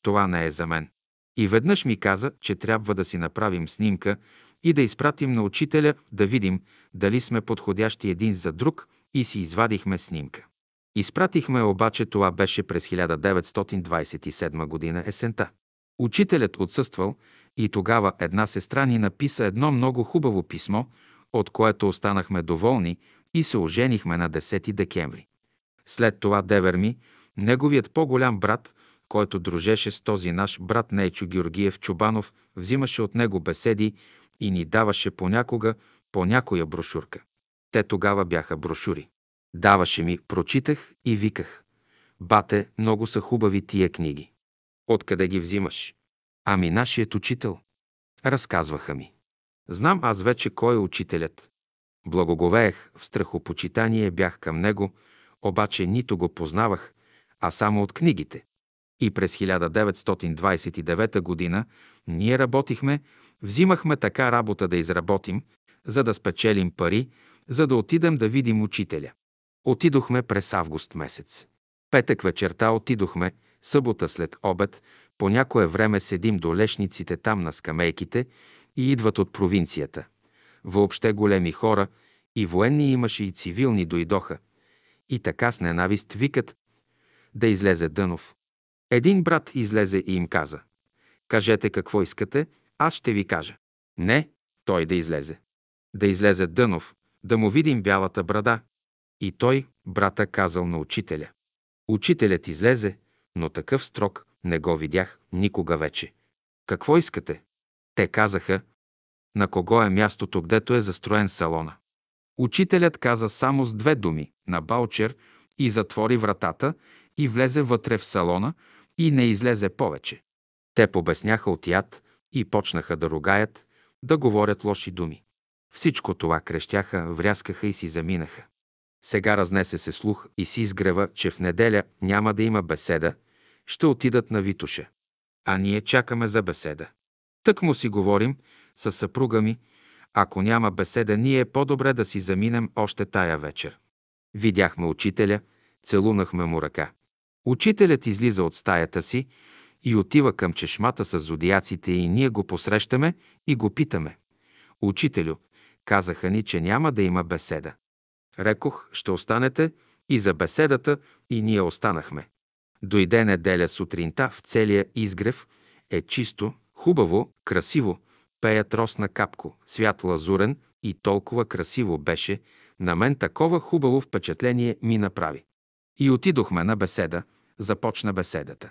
«Това не е за мен». И веднъж ми каза, че трябва да си направим снимка и да изпратим на учителя да видим дали сме подходящи един за друг и си извадихме снимка. Изпратихме обаче това беше през 1927 година есента. Учителят отсъствал и тогава една сестра ни написа едно много хубаво писмо, от което останахме доволни и се оженихме на 10 декември. След това девер ми, неговият по-голям брат, който дружеше с този наш брат Нейчо Георгиев Чубанов, взимаше от него беседи и ни даваше понякога по някоя брошурка. Те тогава бяха брошури. Даваше ми, прочитах и виках. Бате, много са хубави тия книги. Откъде ги взимаш? Ами нашият учител. Разказваха ми. Знам аз вече кой е учителят. Благоговеех, в страхопочитание бях към него, обаче нито го познавах, а само от книгите. И през 1929 година ние работихме, взимахме така работа да изработим, за да спечелим пари, за да отидем да видим учителя. Отидохме през август месец. Петък вечерта отидохме, събота след обед, по някое време седим до лешниците там на скамейките и идват от провинцията. Въобще големи хора, и военни имаше, и цивилни дойдоха. И така с ненавист викат да излезе Дънов. Един брат излезе и им каза. Кажете какво искате, аз ще ви кажа. Не, той да излезе. Да излезе Дънов, да му видим бялата брада. И той, брата, казал на учителя. Учителят излезе, но такъв строк не го видях никога вече. Какво искате? Те казаха, на кого е мястото, гдето е застроен салона. Учителят каза само с две думи на Балчер и затвори вратата и влезе вътре в салона и не излезе повече. Те побесняха от яд и почнаха да ругаят, да говорят лоши думи. Всичко това крещяха, вряскаха и си заминаха. Сега разнесе се слух и си изгрева, че в неделя няма да има беседа, ще отидат на Витуша. А ние чакаме за беседа. Тък му си говорим с съпруга ми, ако няма беседа, ние е по-добре да си заминем още тая вечер. Видяхме учителя, целунахме му ръка. Учителят излиза от стаята си и отива към чешмата с зодиаците и ние го посрещаме и го питаме. Учителю, казаха ни, че няма да има беседа. Рекох, ще останете и за беседата и ние останахме. Дойде неделя сутринта в целия изгрев, е чисто, хубаво, красиво, пеят росна капко, свят лазурен и толкова красиво беше, на мен такова хубаво впечатление ми направи. И отидохме на беседа, започна беседата.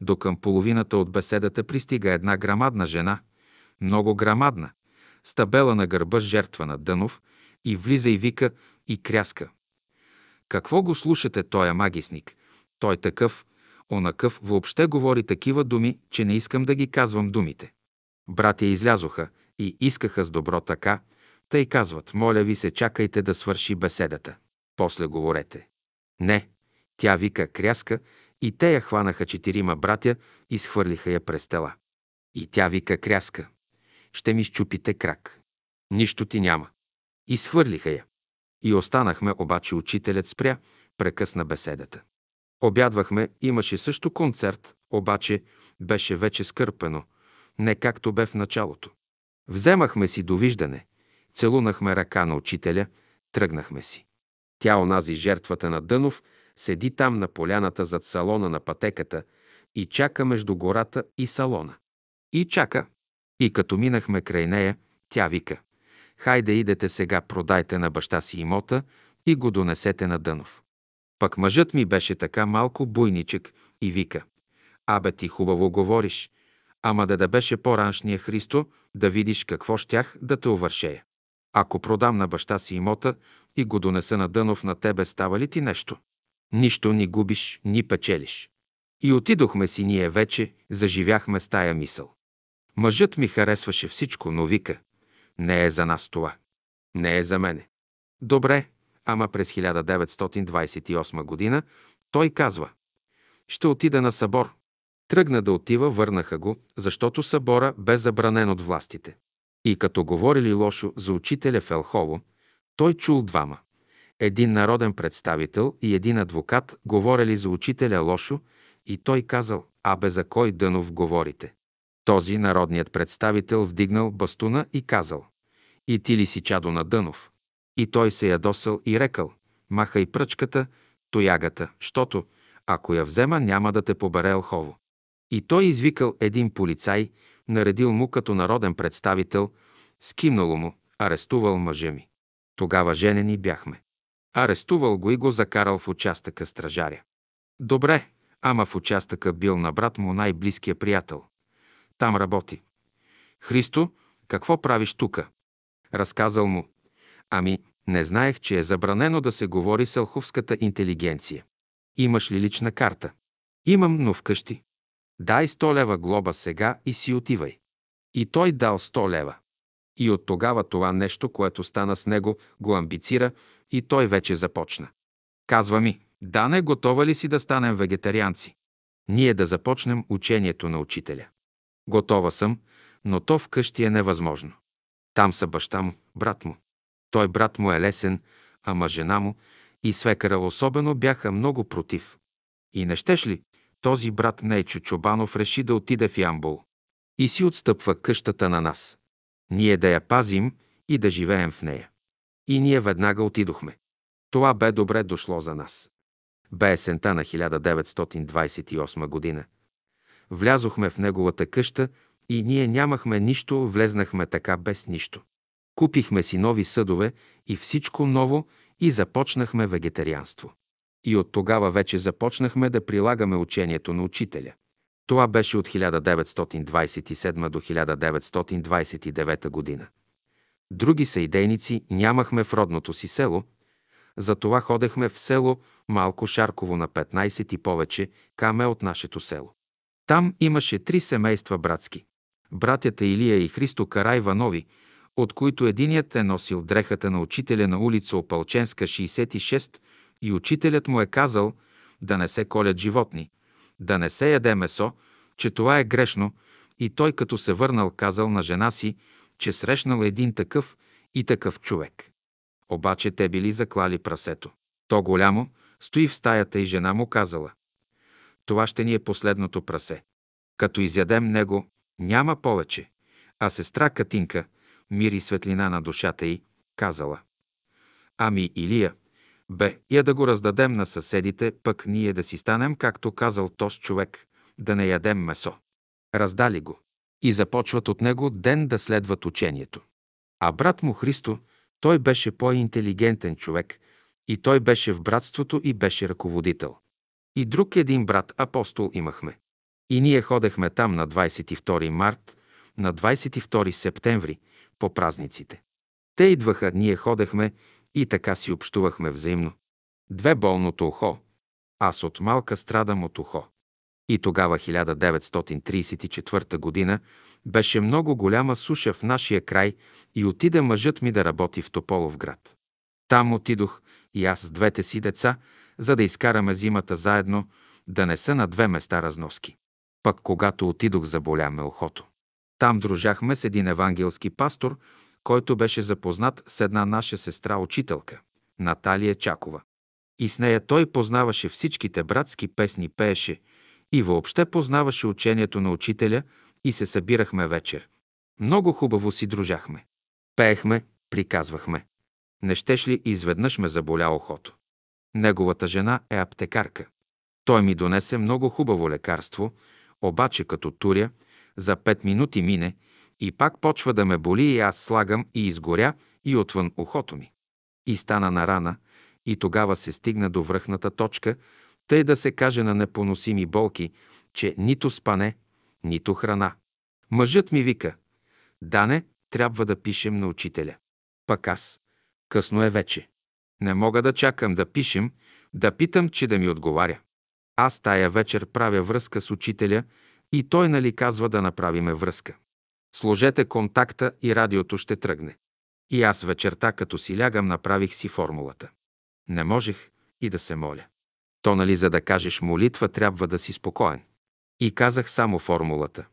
До към половината от беседата пристига една грамадна жена, много грамадна, с табела на гърба жертва на Дънов и влиза и вика и кряска. Какво го слушате, той е магисник? Той такъв, онакъв, въобще говори такива думи, че не искам да ги казвам думите. Братя излязоха и искаха с добро така, тъй казват, моля ви се, чакайте да свърши беседата. После говорете. Не, тя вика кряска и те я хванаха четирима братя и схвърлиха я през тела. И тя вика кряска. Ще ми щупите крак. Нищо ти няма. И схвърлиха я. И останахме, обаче учителят спря, прекъсна беседата. Обядвахме, имаше също концерт, обаче беше вече скърпено, не както бе в началото. Вземахме си довиждане, целунахме ръка на учителя, тръгнахме си. Тя, онази жертвата на Дънов, седи там на поляната зад салона на пътеката и чака между гората и салона. И чака. И като минахме край нея, тя вика. Хайде идете сега, продайте на баща си имота и го донесете на Дънов. Пък мъжът ми беше така малко буйничек и вика. Абе ти хубаво говориш, ама да да беше по-раншния Христо, да видиш какво щях да те увършея. Ако продам на баща си имота и го донеса на Дънов, на тебе става ли ти нещо? Нищо ни губиш, ни печелиш. И отидохме си ние вече, заживяхме с тая мисъл. Мъжът ми харесваше всичко, но вика, не е за нас това. Не е за мене. Добре, ама през 1928 година той казва, ще отида на събор. Тръгна да отива, върнаха го, защото събора бе забранен от властите. И като говорили лошо за учителя в Елхово, той чул двама. Един народен представител и един адвокат говорили за учителя лошо и той казал, абе за кой Дънов говорите? Този народният представител вдигнал бастуна и казал, и ти ли си чадо на Дънов? И той се ядосал и рекал, махай пръчката, тоягата, щото, ако я взема, няма да те побере Елхово. И той извикал един полицай, наредил му като народен представител, скимнало му, арестувал мъжа ми. Тогава женени бяхме. Арестувал го и го закарал в участъка стражаря. Добре, ама в участъка бил на брат му най-близкия приятел. Там работи. Христо, какво правиш тука? Разказал му. Ами, не знаех, че е забранено да се говори с елховската интелигенция. Имаш ли лична карта? Имам, но вкъщи. Дай 100 лева глоба сега и си отивай. И той дал 100 лева. И от тогава това нещо, което стана с него, го амбицира и той вече започна. Казва ми, да не готова ли си да станем вегетарианци? Ние да започнем учението на учителя. Готова съм, но то вкъщи е невъзможно. Там са баща му, брат му. Той брат му е лесен, ама жена му и свекара особено бяха много против. И не щеш ли, този брат Нейчо Чобанов реши да отиде в Ямбол и си отстъпва къщата на нас. Ние да я пазим и да живеем в нея. И ние веднага отидохме. Това бе добре дошло за нас. Бе есента на 1928 година. Влязохме в неговата къща и ние нямахме нищо, влезнахме така без нищо. Купихме си нови съдове и всичко ново и започнахме вегетарианство. И от тогава вече започнахме да прилагаме учението на учителя. Това беше от 1927 до 1929 година. Други съидейници нямахме в родното си село, затова ходехме в село Малко Шарково на 15 и повече каме от нашето село. Там имаше три семейства братски. Братята Илия и Христо Карайванови, от които единият е носил дрехата на учителя на улица Опалченска 66 и учителят му е казал да не се колят животни, да не се яде месо, че това е грешно и той като се върнал казал на жена си, че срещнал един такъв и такъв човек. Обаче те били заклали прасето. То голямо, стои в стаята и жена му казала. Това ще ни е последното прасе. Като изядем него, няма повече. А сестра Катинка, мир и светлина на душата й, казала. Ами Илия, бе, я да го раздадем на съседите, пък ние да си станем, както казал тоз човек, да не ядем месо. Раздали го. И започват от него ден да следват учението. А брат му Христо, той беше по-интелигентен човек и той беше в братството и беше ръководител. И друг един брат апостол имахме. И ние ходехме там на 22 март, на 22 септември, по празниците. Те идваха, ние ходехме и така си общувахме взаимно. Две болното ухо. Аз от малка страдам от ухо. И тогава, 1934 година, беше много голяма суша в нашия край и отиде мъжът ми да работи в Тополов град. Там отидох и аз с двете си деца, за да изкараме зимата заедно, да не са на две места разноски. Пък когато отидох, заболя ме ухото. Там дружахме с един евангелски пастор, който беше запознат с една наша сестра-учителка, Наталия Чакова. И с нея той познаваше всичките братски песни, пееше и въобще познаваше учението на учителя и се събирахме вечер. Много хубаво си дружахме. Пеехме, приказвахме. Не щеш ли изведнъж ме заболя охото? Неговата жена е аптекарка. Той ми донесе много хубаво лекарство, обаче като туря, за пет минути мине и пак почва да ме боли и аз слагам и изгоря и отвън ухото ми. И стана на рана, и тогава се стигна до връхната точка, тъй да се каже на непоносими болки, че нито спане, нито храна. Мъжът ми вика, Дане, трябва да пишем на учителя. Пък аз, късно е вече. Не мога да чакам да пишем, да питам, че да ми отговаря. Аз тая вечер правя връзка с учителя и той нали казва да направиме връзка. Сложете контакта и радиото ще тръгне. И аз вечерта, като си лягам, направих си формулата. Не можех и да се моля. То нали за да кажеш молитва, трябва да си спокоен. И казах само формулата.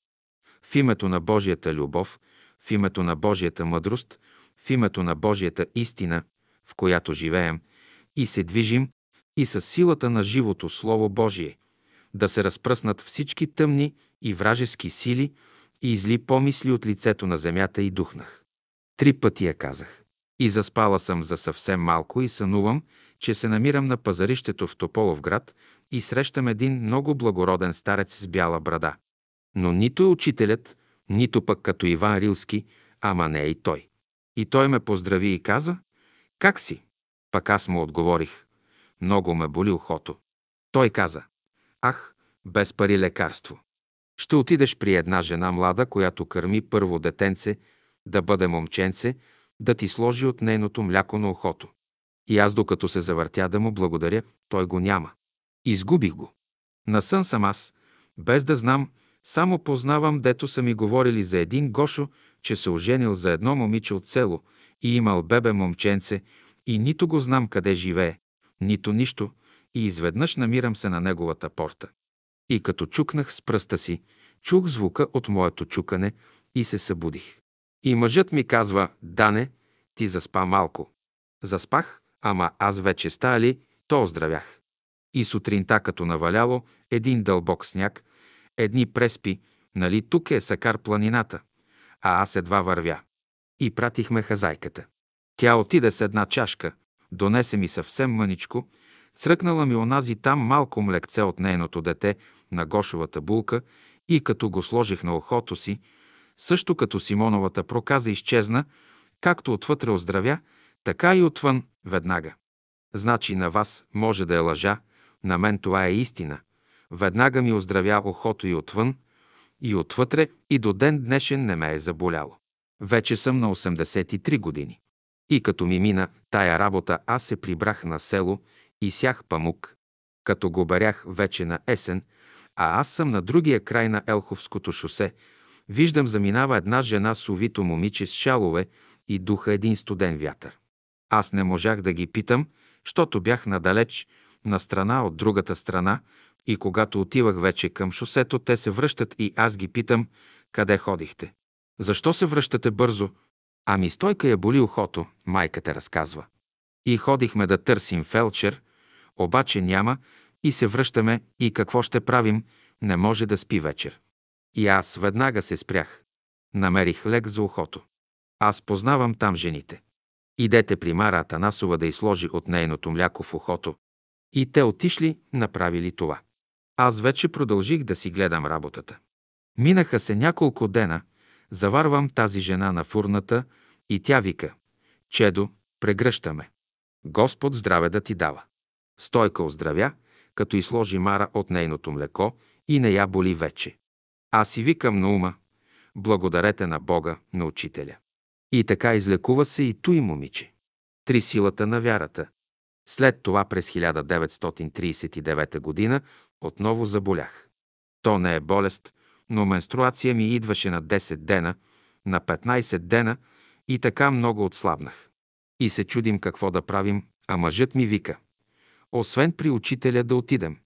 В името на Божията любов, в името на Божията мъдрост, в името на Божията истина, в която живеем и се движим, и с силата на живото Слово Божие, да се разпръснат всички тъмни и вражески сили и изли помисли от лицето на земята и духнах. Три пъти я казах. И заспала съм за съвсем малко и сънувам, че се намирам на пазарището в Тополов град и срещам един много благороден старец с бяла брада. Но нито е учителят, нито пък като Иван Рилски, ама не и той. И той ме поздрави и каза, как си? Пък аз му отговорих, много ме боли ухото. Той каза, ах, без пари лекарство. Ще отидеш при една жена млада, която кърми първо детенце, да бъде момченце, да ти сложи от нейното мляко на ухото. И аз, докато се завъртя да му благодаря, той го няма. Изгубих го. Насън съм аз, без да знам, само познавам, дето са ми говорили за един Гошо, че се оженил за едно момиче от село и имал бебе момченце и нито го знам къде живее, нито нищо, и изведнъж намирам се на неговата порта. И като чукнах с пръста си, чух звука от моето чукане и се събудих. И мъжът ми казва, Дане, ти заспа малко. Заспах, ама аз вече стали, то оздравях. И сутринта, като наваляло, един дълбок сняг, едни преспи, нали тук е Сакар планината, а аз едва вървя. И пратихме хазайката. Тя отиде с една чашка, донесе ми съвсем мъничко, цръкнала ми онази там малко млекце от нейното дете на гошовата булка и като го сложих на ухото си, също като Симоновата проказа изчезна, както отвътре оздравя, така и отвън веднага. Значи на вас може да е лъжа, на мен това е истина. Веднага ми оздравя ухото и отвън, и отвътре, и до ден днешен не ме е заболяло. Вече съм на 83 години. И като ми мина тая работа, аз се прибрах на село и сях памук. Като го барях вече на есен, а аз съм на другия край на Елховското шосе, виждам заминава една жена с увито момиче с шалове и духа един студен вятър. Аз не можах да ги питам, защото бях надалеч, на страна от другата страна, и когато отивах вече към шосето, те се връщат и аз ги питам, къде ходихте. Защо се връщате бързо? Ами стойка я боли ухото, майката разказва. И ходихме да търсим фелчер, обаче няма и се връщаме и какво ще правим, не може да спи вечер. И аз веднага се спрях. Намерих лек за ухото. Аз познавам там жените. Идете при Мара Атанасова да изложи от нейното мляко в ухото. И те отишли, направили това. Аз вече продължих да си гледам работата. Минаха се няколко дена, заварвам тази жена на фурната и тя вика «Чедо, прегръщаме. Господ здраве да ти дава». Стойка оздравя, като изложи Мара от нейното млеко и не я боли вече. Аз си викам на ума, благодарете на Бога, на учителя. И така излекува се и той момиче. Три силата на вярата. След това през 1939 г. отново заболях. То не е болест, но менструация ми идваше на 10 дена, на 15 дена и така много отслабнах. И се чудим какво да правим, а мъжът ми вика. Освен при учителя да отидем.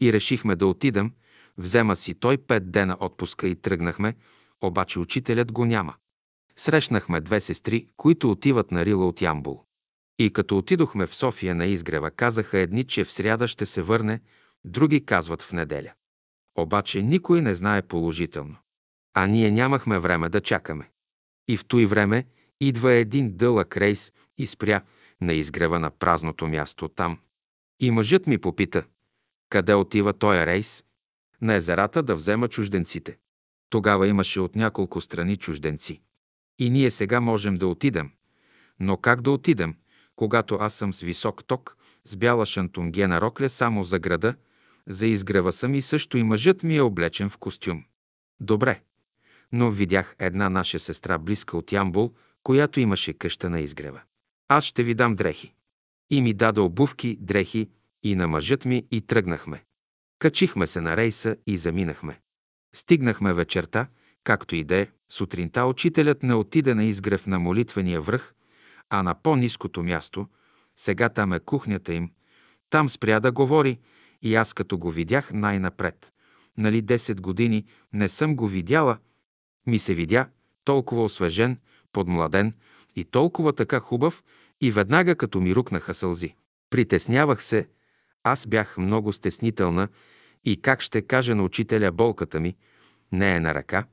И решихме да отидем, взема си той пет дена отпуска и тръгнахме, обаче учителят го няма. Срещнахме две сестри, които отиват на Рила от Ямбул. И като отидохме в София на изгрева, казаха едни, че в сряда ще се върне, други казват в неделя. Обаче никой не знае положително. А ние нямахме време да чакаме. И в той време идва един дълъг рейс и спря на изгрева на празното място там. И мъжът ми попита, къде отива този рейс? На езерата да взема чужденците. Тогава имаше от няколко страни чужденци. И ние сега можем да отидем. Но как да отидем, когато аз съм с висок ток, с бяла шантунгена рокля само за града, за изгрева съм и също и мъжът ми е облечен в костюм. Добре, но видях една наша сестра близка от Ямбул, която имаше къща на изгрева. Аз ще ви дам дрехи. И ми даде обувки, дрехи и на мъжът ми и тръгнахме. Качихме се на рейса и заминахме. Стигнахме вечерта, както и де, сутринта учителят не отиде на изгрев на молитвения връх, а на по-низкото място, сега там е кухнята им, там спря да говори и аз като го видях най-напред. нали 10 години не съм го видяла, ми се видя толкова освежен, подмладен и толкова така хубав и веднага като ми рукнаха сълзи. Притеснявах се, аз бях много стеснителна и как ще кажа на учителя болката ми, не е на ръка,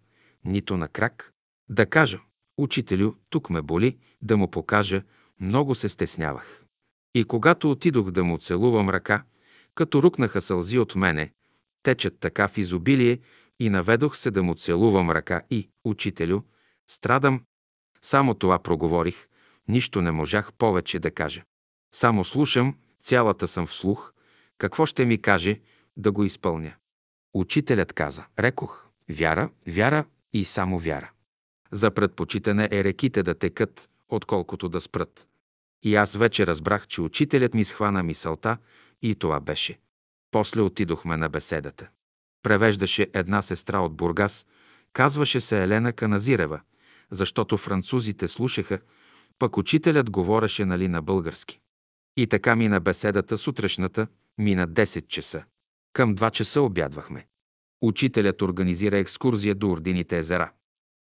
нито на крак. Да кажа, учителю, тук ме боли, да му покажа, много се стеснявах. И когато отидох да му целувам ръка, като рукнаха сълзи от мене, течат така в изобилие и наведох се да му целувам ръка и, учителю, страдам. Само това проговорих, нищо не можах повече да кажа. Само слушам, цялата съм в слух, какво ще ми каже, да го изпълня. Учителят каза, рекох, вяра, вяра и само вяра. За предпочитане е реките да текат, отколкото да спрат. И аз вече разбрах, че учителят ми схвана мисълта и това беше. После отидохме на беседата. Превеждаше една сестра от Бургас, казваше се Елена Каназирева, защото французите слушаха, пък учителят говореше нали на български. И така мина беседата сутрешната, мина 10 часа. Към 2 часа обядвахме. Учителят организира екскурзия до Ордините езера.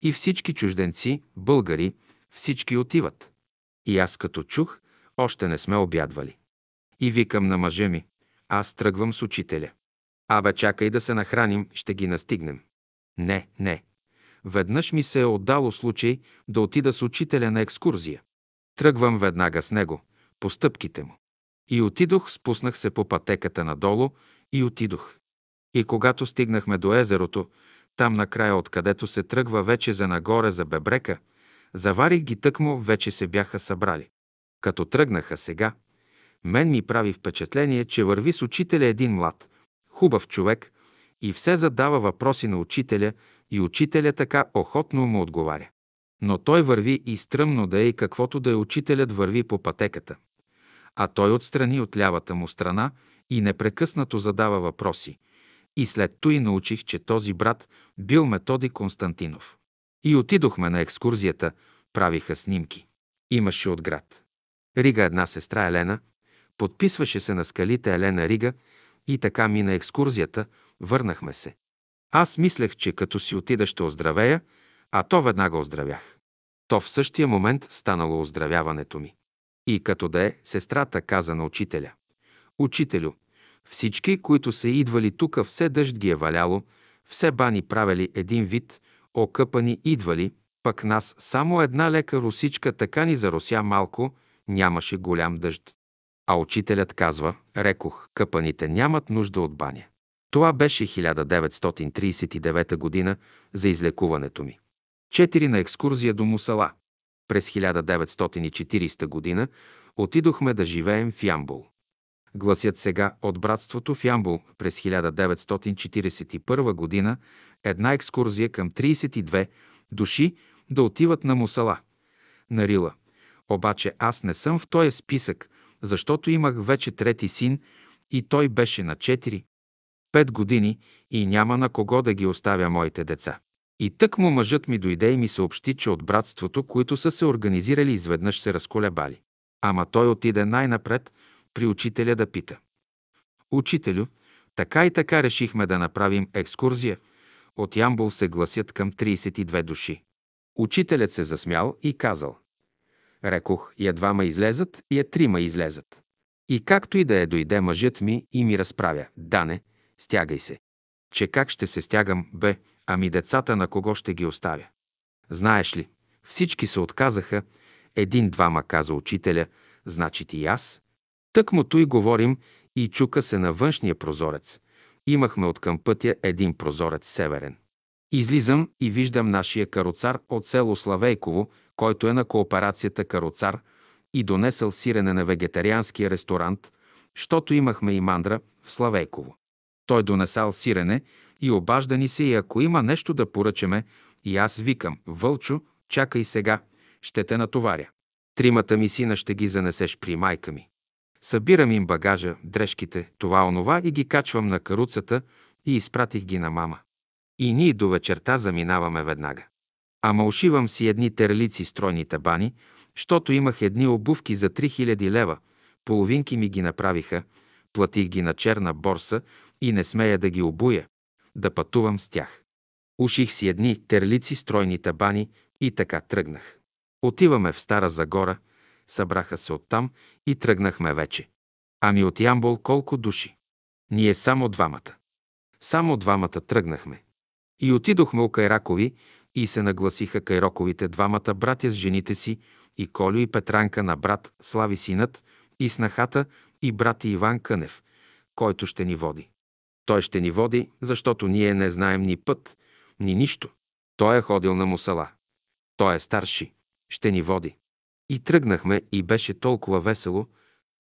И всички чужденци, българи, всички отиват. И аз като чух, още не сме обядвали. И викам на мъжа ми, аз тръгвам с учителя. Абе, чакай да се нахраним, ще ги настигнем. Не, не. Веднъж ми се е отдало случай да отида с учителя на екскурзия. Тръгвам веднага с него, по стъпките му. И отидох, спуснах се по пътеката надолу и отидох. И когато стигнахме до езерото, там накрая, откъдето се тръгва вече за нагоре за Бебрека, заварих ги тъкмо, вече се бяха събрали. Като тръгнаха сега, мен ми прави впечатление, че върви с учителя един млад, хубав човек и все задава въпроси на учителя и учителя така охотно му отговаря. Но той върви и стръмно да е и каквото да е учителят върви по пътеката. А той отстрани от лявата му страна и непрекъснато задава въпроси. И след той научих, че този брат бил Методи Константинов. И отидохме на екскурзията, правиха снимки. Имаше от град. Рига една сестра Елена, подписваше се на скалите Елена Рига и така мина екскурзията, върнахме се. Аз мислех, че като си отида ще оздравея, а то веднага оздравях. То в същия момент станало оздравяването ми. И като да е, сестрата каза на учителя. Учителю, всички, които са идвали тука, все дъжд ги е валяло, все бани правили един вид, окъпани идвали, пък нас само една лека русичка така ни зарося малко, нямаше голям дъжд. А учителят казва, рекох, къпаните нямат нужда от баня. Това беше 1939 година за излекуването ми. Четири на екскурзия до Мусала. През 1940 година отидохме да живеем в Ямбул. Гласят сега от братството в Ямбул през 1941 година една екскурзия към 32 души да отиват на Мусала, на Рила. Обаче аз не съм в този списък, защото имах вече трети син и той беше на 4, 5 години и няма на кого да ги оставя моите деца. И тък му мъжът ми дойде и ми съобщи, че от братството, които са се организирали, изведнъж се разколебали. Ама той отиде най-напред при учителя да пита. Учителю, така и така решихме да направим екскурзия. От Ямбул се гласят към 32 души. Учителят се засмял и казал. Рекох, я двама излезат, я трима излезат. И както и да е дойде мъжът ми и ми разправя. Дане, стягай се. Че как ще се стягам, бе, ами децата на кого ще ги оставя? Знаеш ли, всички се отказаха, един-двама каза учителя, значи и аз. Тък му и говорим и чука се на външния прозорец. Имахме от към пътя един прозорец северен. Излизам и виждам нашия кароцар от село Славейково, който е на кооперацията кароцар и донесъл сирене на вегетарианския ресторант, щото имахме и мандра в Славейково. Той донесал сирене и обажда ни се и ако има нещо да поръчаме, и аз викам, Вълчо, чакай сега, ще те натоваря. Тримата ми сина ще ги занесеш при майка ми. Събирам им багажа, дрежките, това онова и ги качвам на каруцата и изпратих ги на мама. И ние до вечерта заминаваме веднага. Ама ушивам си едни терлици стройните бани, щото имах едни обувки за 3000 лева, половинки ми ги направиха, платих ги на черна борса и не смея да ги обуя. да пътувам с тях. Уших си едни терлици стройни табани и така тръгнах. Отиваме в Стара Загора, събраха се оттам и тръгнахме вече. Ами от Ямбол колко души? Ние само двамата. Само двамата тръгнахме. И отидохме у Кайракови и се нагласиха Кайроковите двамата братя с жените си и Колю и Петранка на брат Слави синът и снахата и брат Иван Кънев, който ще ни води. Той ще ни води, защото ние не знаем ни път, ни нищо. Той е ходил на мусала. Той е старши. Ще ни води. И тръгнахме и беше толкова весело,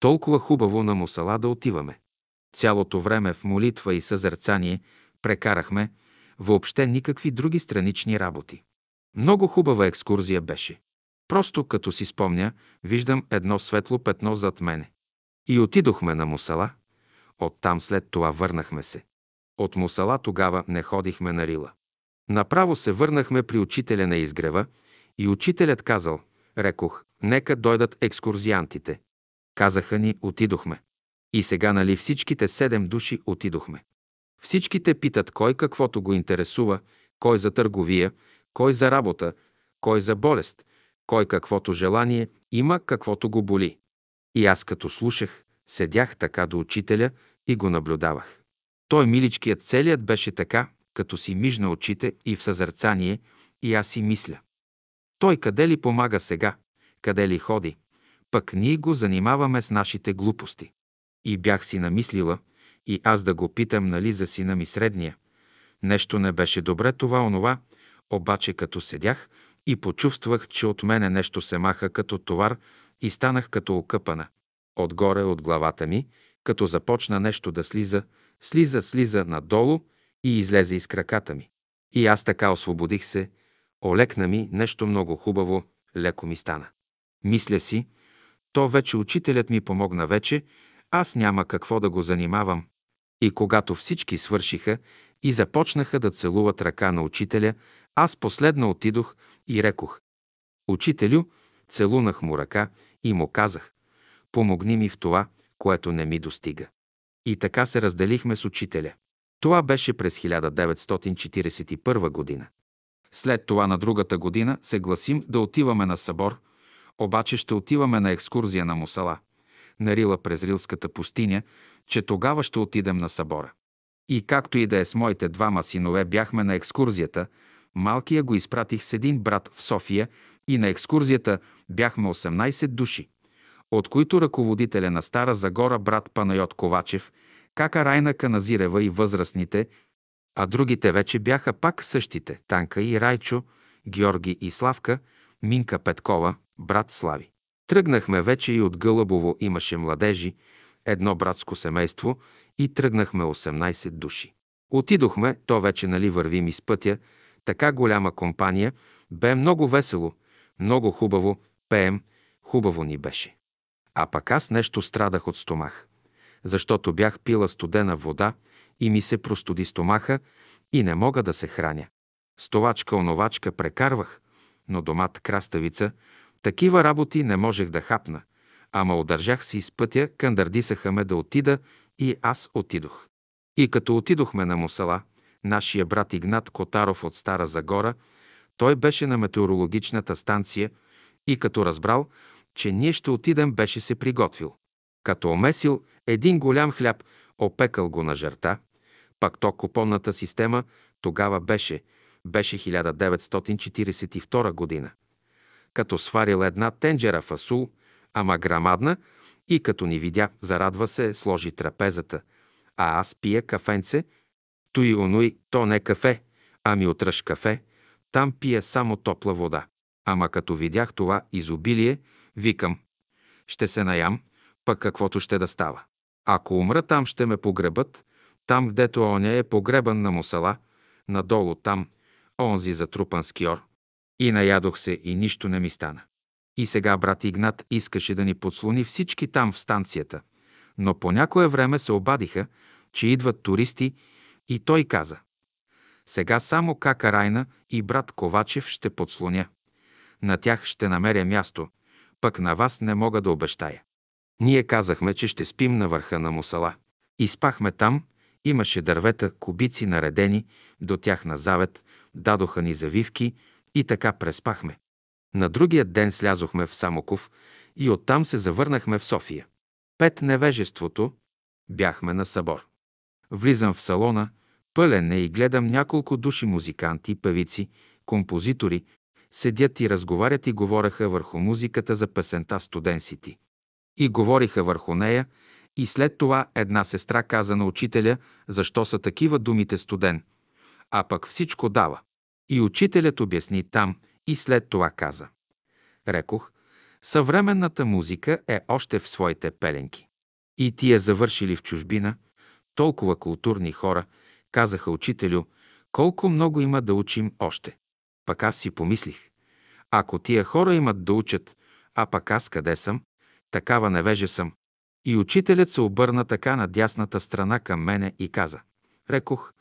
толкова хубаво на мусала да отиваме. Цялото време в молитва и съзерцание прекарахме, въобще никакви други странични работи. Много хубава екскурзия беше. Просто като си спомня, виждам едно светло петно зад мене. И отидохме на Мусала. Оттам след това върнахме се. От Мусала тогава не ходихме на Рила. Направо се върнахме при учителя на изгрева и учителят казал, рекох, нека дойдат екскурзиантите. Казаха ни, отидохме. И сега нали всичките седем души отидохме. Всичките питат кой каквото го интересува, кой за търговия, кой за работа, кой за болест, кой каквото желание има, каквото го боли. И аз като слушах, седях така до учителя и го наблюдавах. Той миличкият целият беше така, като си мижна очите и в съзерцание, и аз си мисля. Той къде ли помага сега, къде ли ходи, пък ние го занимаваме с нашите глупости. И бях си намислила, и аз да го питам, нали, за сина ми средния. Нещо не беше добре това, онова, обаче като седях и почувствах, че от мене нещо се маха като товар и станах като окъпана. Отгоре от главата ми, като започна нещо да слиза, слиза, слиза надолу и излезе из краката ми. И аз така освободих се, олекна ми нещо много хубаво, леко ми стана. Мисля си, то вече учителят ми помогна вече, аз няма какво да го занимавам. И когато всички свършиха и започнаха да целуват ръка на учителя, аз последно отидох и рекох «Учителю», целунах му ръка и му казах «Помогни ми в това, което не ми достига». И така се разделихме с учителя. Това беше през 1941 година. След това на другата година се гласим да отиваме на събор, обаче ще отиваме на екскурзия на Мусала, на Рила през Рилската пустиня, че тогава ще отидем на събора. И както и да е с моите двама синове бяхме на екскурзията, малкия го изпратих с един брат в София и на екскурзията бяхме 18 души, от които ръководителя на Стара Загора брат Панайот Ковачев, кака Райна Каназирева и възрастните, а другите вече бяха пак същите – Танка и Райчо, Георги и Славка, Минка Петкова, брат Слави. Тръгнахме вече и от Гълъбово имаше младежи, едно братско семейство и тръгнахме 18 души. Отидохме, то вече нали вървим из пътя, така голяма компания, бе много весело, много хубаво, пеем, хубаво ни беше. А пък аз нещо страдах от стомах, защото бях пила студена вода и ми се простуди стомаха и не мога да се храня. Стовачка-оновачка прекарвах, но домат краставица, такива работи не можех да хапна – ама удържах си из пътя, кандардисаха ме да отида и аз отидох. И като отидохме на Мусала, нашия брат Игнат Котаров от Стара Загора, той беше на метеорологичната станция и като разбрал, че ние ще отидем, беше се приготвил. Като омесил един голям хляб, опекал го на жарта, пак то купонната система тогава беше, беше 1942 година. Като сварил една тенджера фасул – ама грамадна, и като ни видя, зарадва се, сложи трапезата. А аз пия кафенце, той онуй, то не кафе, ами отръж кафе, там пия само топла вода. Ама като видях това изобилие, викам, ще се наям, пък каквото ще да става. Ако умра, там ще ме погребат, там, гдето оня е погребан на мусала, надолу там, онзи затрупан скиор. И наядох се и нищо не ми стана. И сега брат Игнат искаше да ни подслони всички там в станцията, но по някое време се обадиха, че идват туристи и той каза «Сега само Кака Райна и брат Ковачев ще подслоня. На тях ще намеря място, пък на вас не мога да обещая». Ние казахме, че ще спим на върха на Мусала. И спахме там Имаше дървета, кубици наредени, до тях на завет, дадоха ни завивки и така преспахме. На другия ден слязохме в Самоков и оттам се завърнахме в София. Пет невежеството бяхме на събор. Влизам в салона, пълен е и гледам няколко души музиканти, певици, композитори, седят и разговарят и говореха върху музиката за песента «Студенсити». И говориха върху нея, и след това една сестра каза на учителя, защо са такива думите студен, а пък всичко дава. И учителят обясни там и след това каза. Рекох, съвременната музика е още в своите пеленки. И тия завършили в чужбина, толкова културни хора, казаха учителю, колко много има да учим още. Пък аз си помислих, ако тия хора имат да учат, а пък аз къде съм, такава невежа съм. И учителят се обърна така на дясната страна към мене и каза, рекох,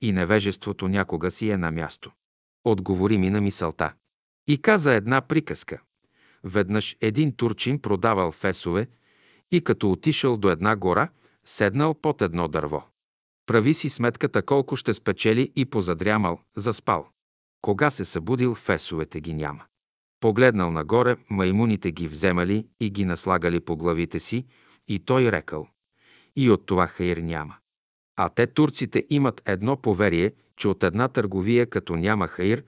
и невежеството някога си е на място. Отговори ми на мисълта. И каза една приказка. Веднъж един турчин продавал фесове и като отишъл до една гора, седнал под едно дърво. Прави си сметката колко ще спечели и позадрямал, заспал. Кога се събудил, фесовете ги няма. Погледнал нагоре, маймуните ги вземали и ги наслагали по главите си, и той рекал. И от това хаир няма. А те, турците, имат едно поверие, че от една търговия, като няма хаир,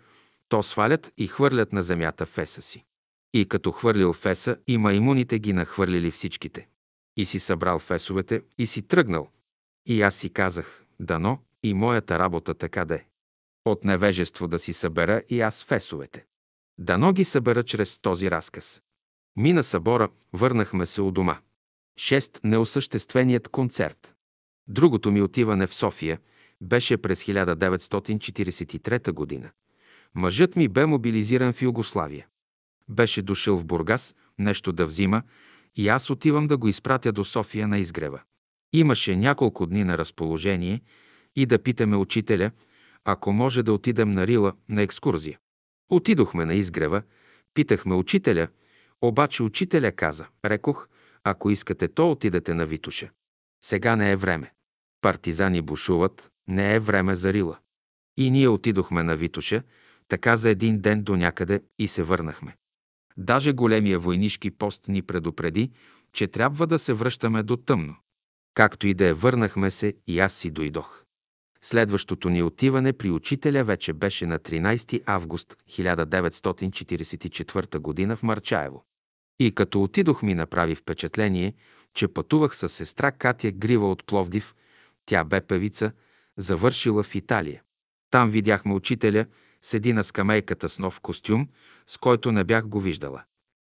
то свалят и хвърлят на земята феса си. И като хвърлил феса, и маймуните ги нахвърлили всичките. И си събрал фесовете и си тръгнал. И аз си казах, дано и моята работа така да е. От невежество да си събера и аз фесовете. Дано ги събера чрез този разказ. Мина събора, върнахме се у дома. Шест неосъщественият концерт. Другото ми отиване в София беше през 1943 година. Мъжът ми бе мобилизиран в Югославия. Беше дошъл в Бургас нещо да взима и аз отивам да го изпратя до София на изгрева. Имаше няколко дни на разположение и да питаме учителя, ако може да отидем на Рила на екскурзия. Отидохме на изгрева, питахме учителя, обаче учителя каза, рекох, ако искате, то отидете на Витуша. Сега не е време. Партизани бушуват, не е време за Рила. И ние отидохме на Витуша, така за един ден до някъде и се върнахме. Даже големия войнишки пост ни предупреди, че трябва да се връщаме до тъмно. Както и да е, върнахме се и аз си дойдох. Следващото ни отиване при учителя вече беше на 13 август 1944 г. в Марчаево. И като отидох ми направи впечатление, че пътувах с сестра Катя Грива от Пловдив, тя бе певица, завършила в Италия. Там видяхме учителя, седи на скамейката с нов костюм, с който не бях го виждала.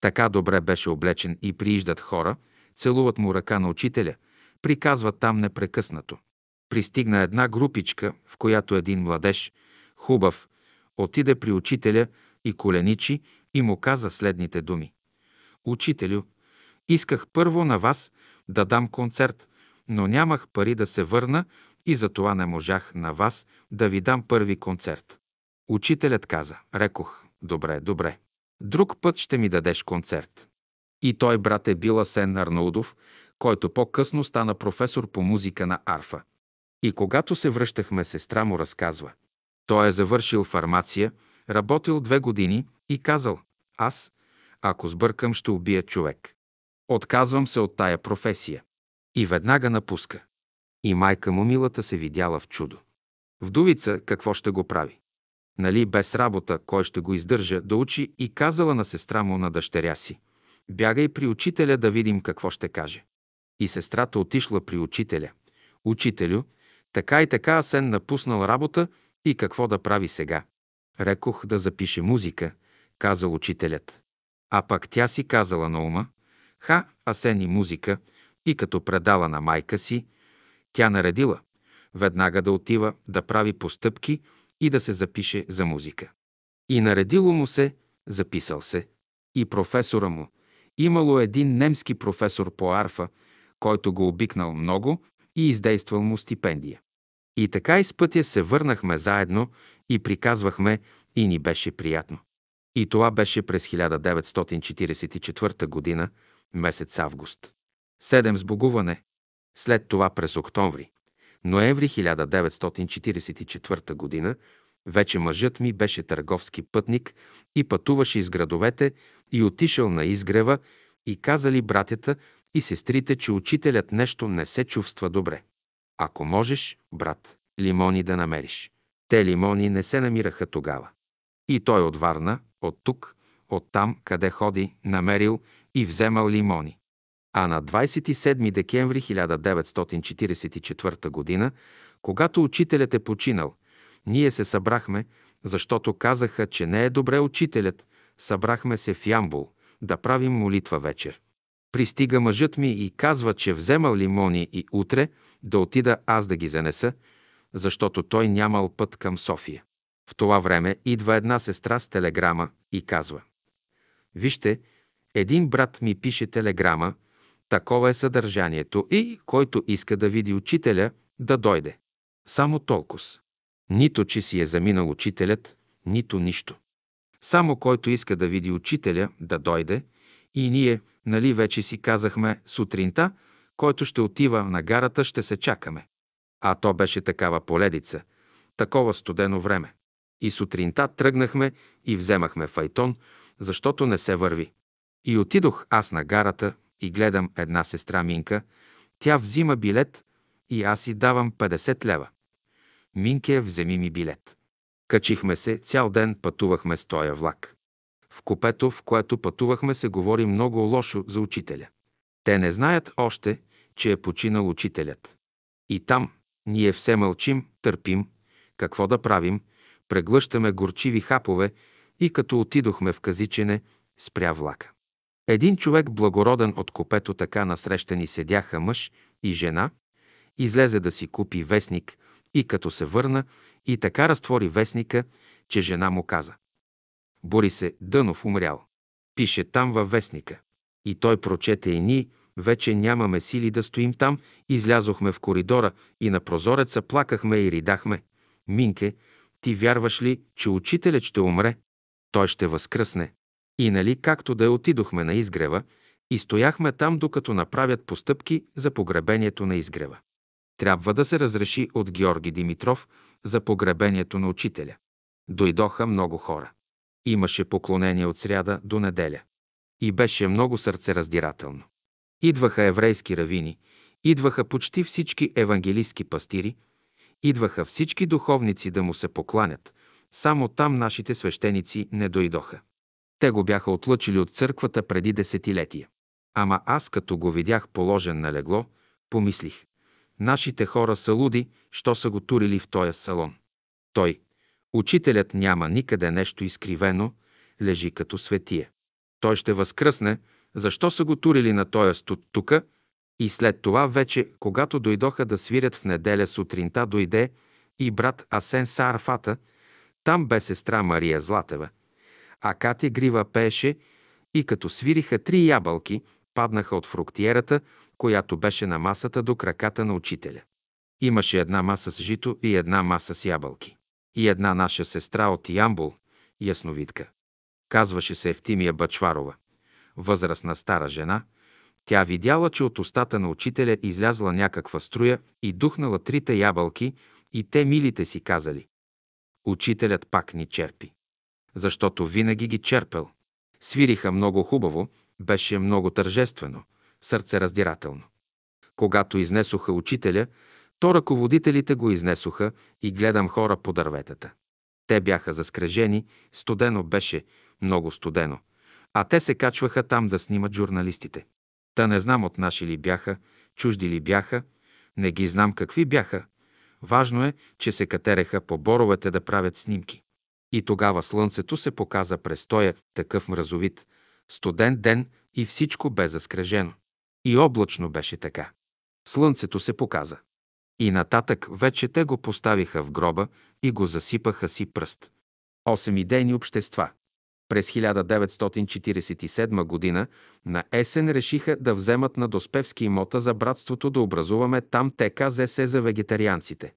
Така добре беше облечен и прииждат хора, целуват му ръка на учителя, приказват там непрекъснато. Пристигна една групичка, в която един младеж, хубав, отиде при учителя и коленичи и му каза следните думи. Учителю, исках първо на вас да дам концерт, но нямах пари да се върна и затова не можах на вас да ви дам първи концерт. Учителят каза, рекох, добре, добре. Друг път ще ми дадеш концерт. И той брат е бил Асен Арнаудов, който по-късно стана професор по музика на арфа. И когато се връщахме, сестра му разказва. Той е завършил фармация, работил две години и казал, аз, ако сбъркам, ще убия човек. Отказвам се от тая професия. И веднага напуска. И майка му милата се видяла в чудо. Вдовица какво ще го прави? Нали без работа, кой ще го издържа да учи и казала на сестра му на дъщеря си. Бягай при учителя да видим какво ще каже. И сестрата отишла при учителя. Учителю, така и така Асен напуснал работа и какво да прави сега? Рекох да запише музика, казал учителят. А пък тя си казала на ума, ха, Асен и музика, и като предала на майка си, тя наредила веднага да отива да прави постъпки и да се запише за музика. И наредило му се, записал се, и професора му. Имало един немски професор по арфа, който го обикнал много и издействал му стипендия. И така из пътя се върнахме заедно и приказвахме и ни беше приятно. И това беше през 1944 година, месец август. Седем сбогуване. След това през октомври. Ноември 1944 г. вече мъжът ми беше търговски пътник и пътуваше из градовете и отишъл на изгрева и казали братята и сестрите, че учителят нещо не се чувства добре. Ако можеш, брат, лимони да намериш. Те лимони не се намираха тогава. И той от Варна, от тук, от там, къде ходи, намерил и вземал лимони. А на 27 декември 1944 г., когато учителят е починал, ние се събрахме, защото казаха, че не е добре учителят, събрахме се в Ямбул да правим молитва вечер. Пристига мъжът ми и казва, че вземал лимони и утре да отида аз да ги занеса, защото той нямал път към София. В това време идва една сестра с телеграма и казва Вижте, един брат ми пише телеграма, такова е съдържанието и който иска да види учителя, да дойде. Само толкова. Нито, че си е заминал учителят, нито нищо. Само който иска да види учителя, да дойде и ние, нали вече си казахме сутринта, който ще отива на гарата, ще се чакаме. А то беше такава поледица, такова студено време. И сутринта тръгнахме и вземахме файтон, защото не се върви. И отидох аз на гарата и гледам една сестра Минка. Тя взима билет и аз си давам 50 лева. Минке, вземи ми билет. Качихме се, цял ден пътувахме с тоя влак. В купето, в което пътувахме, се говори много лошо за учителя. Те не знаят още, че е починал учителят. И там ние все мълчим, търпим, какво да правим, преглъщаме горчиви хапове и като отидохме в казичене, спря влака. Един човек благороден от купето така насреща ни седяха мъж и жена, излезе да си купи вестник и като се върна и така разтвори вестника, че жена му каза. Борисе Дънов умрял. Пише там във вестника. И той прочете и ние, вече нямаме сили да стоим там, излязохме в коридора и на прозореца плакахме и ридахме. Минке, ти вярваш ли, че учителят ще умре? Той ще възкръсне. И нали както да отидохме на изгрева и стояхме там, докато направят постъпки за погребението на изгрева. Трябва да се разреши от Георги Димитров за погребението на учителя. Дойдоха много хора. Имаше поклонение от сряда до неделя. И беше много сърцераздирателно. Идваха еврейски равини, идваха почти всички евангелистски пастири, идваха всички духовници да му се покланят. Само там нашите свещеници не дойдоха. Те го бяха отлъчили от църквата преди десетилетия. Ама аз, като го видях положен на легло, помислих. Нашите хора са луди, що са го турили в този салон. Той, учителят няма никъде нещо изкривено, лежи като светие. Той ще възкръсне, защо са го турили на този студ тука и след това вече, когато дойдоха да свирят в неделя сутринта, дойде и брат Асен Саарфата, там бе сестра Мария Златева – а Катя Грива пееше и като свириха три ябълки, паднаха от фруктиерата, която беше на масата до краката на учителя. Имаше една маса с жито и една маса с ябълки. И една наша сестра от Ямбул, ясновидка. Казваше се Евтимия Бачварова. Възрастна стара жена. Тя видяла, че от устата на учителя излязла някаква струя и духнала трите ябълки и те милите си казали. Учителят пак ни черпи защото винаги ги черпел. Свириха много хубаво, беше много тържествено, сърцераздирателно. Когато изнесоха учителя, то ръководителите го изнесоха и гледам хора по дърветата. Те бяха заскрежени, студено беше, много студено, а те се качваха там да снимат журналистите. Та не знам от наши ли бяха, чужди ли бяха, не ги знам какви бяха. Важно е, че се катереха по боровете да правят снимки. И тогава слънцето се показа през тоя такъв мразовит, студен ден и всичко бе заскрежено. И облачно беше така. Слънцето се показа. И нататък вече те го поставиха в гроба и го засипаха си пръст. Осем идейни общества. През 1947 година на есен решиха да вземат на Доспевски имота за братството да образуваме там ТКЗС за вегетарианците.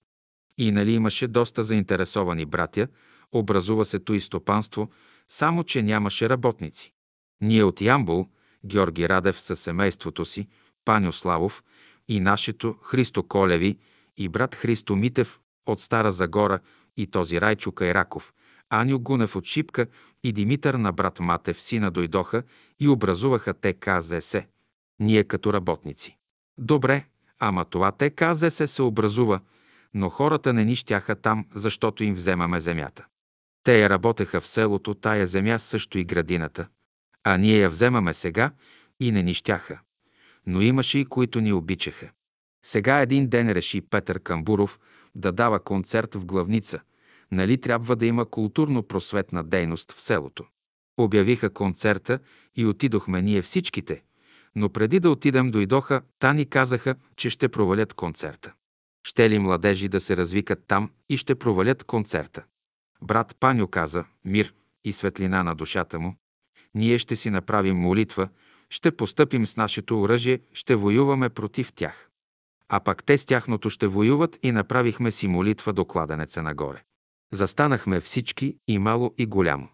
И нали имаше доста заинтересовани братя, Образува се и стопанство, само че нямаше работници. Ние от Ямбул, Георги Радев със семейството си, Паню Славов и нашето Христо Колеви и брат Христо Митев от Стара Загора и този Райчо Кайраков, Аню Гунев от Шипка и Димитър на брат Матев сина дойдоха и образуваха ТКЗС. Ние като работници. Добре, ама това ТКЗС се образува, но хората не ни щяха там, защото им вземаме земята. Те я работеха в селото, тая земя също и градината, а ние я вземаме сега и не ни щяха. Но имаше и които ни обичаха. Сега един ден реши Петър Камбуров да дава концерт в главница. Нали трябва да има културно-просветна дейност в селото? Обявиха концерта и отидохме ние всичките. Но преди да отидем, дойдоха, та ни казаха, че ще провалят концерта. Ще ли младежи да се развикат там и ще провалят концерта? Брат Паню каза, мир и светлина на душата му. Ние ще си направим молитва, ще постъпим с нашето оръжие, ще воюваме против тях. А пак те с тяхното ще воюват и направихме си молитва до кладенеца нагоре. Застанахме всички и мало и голямо.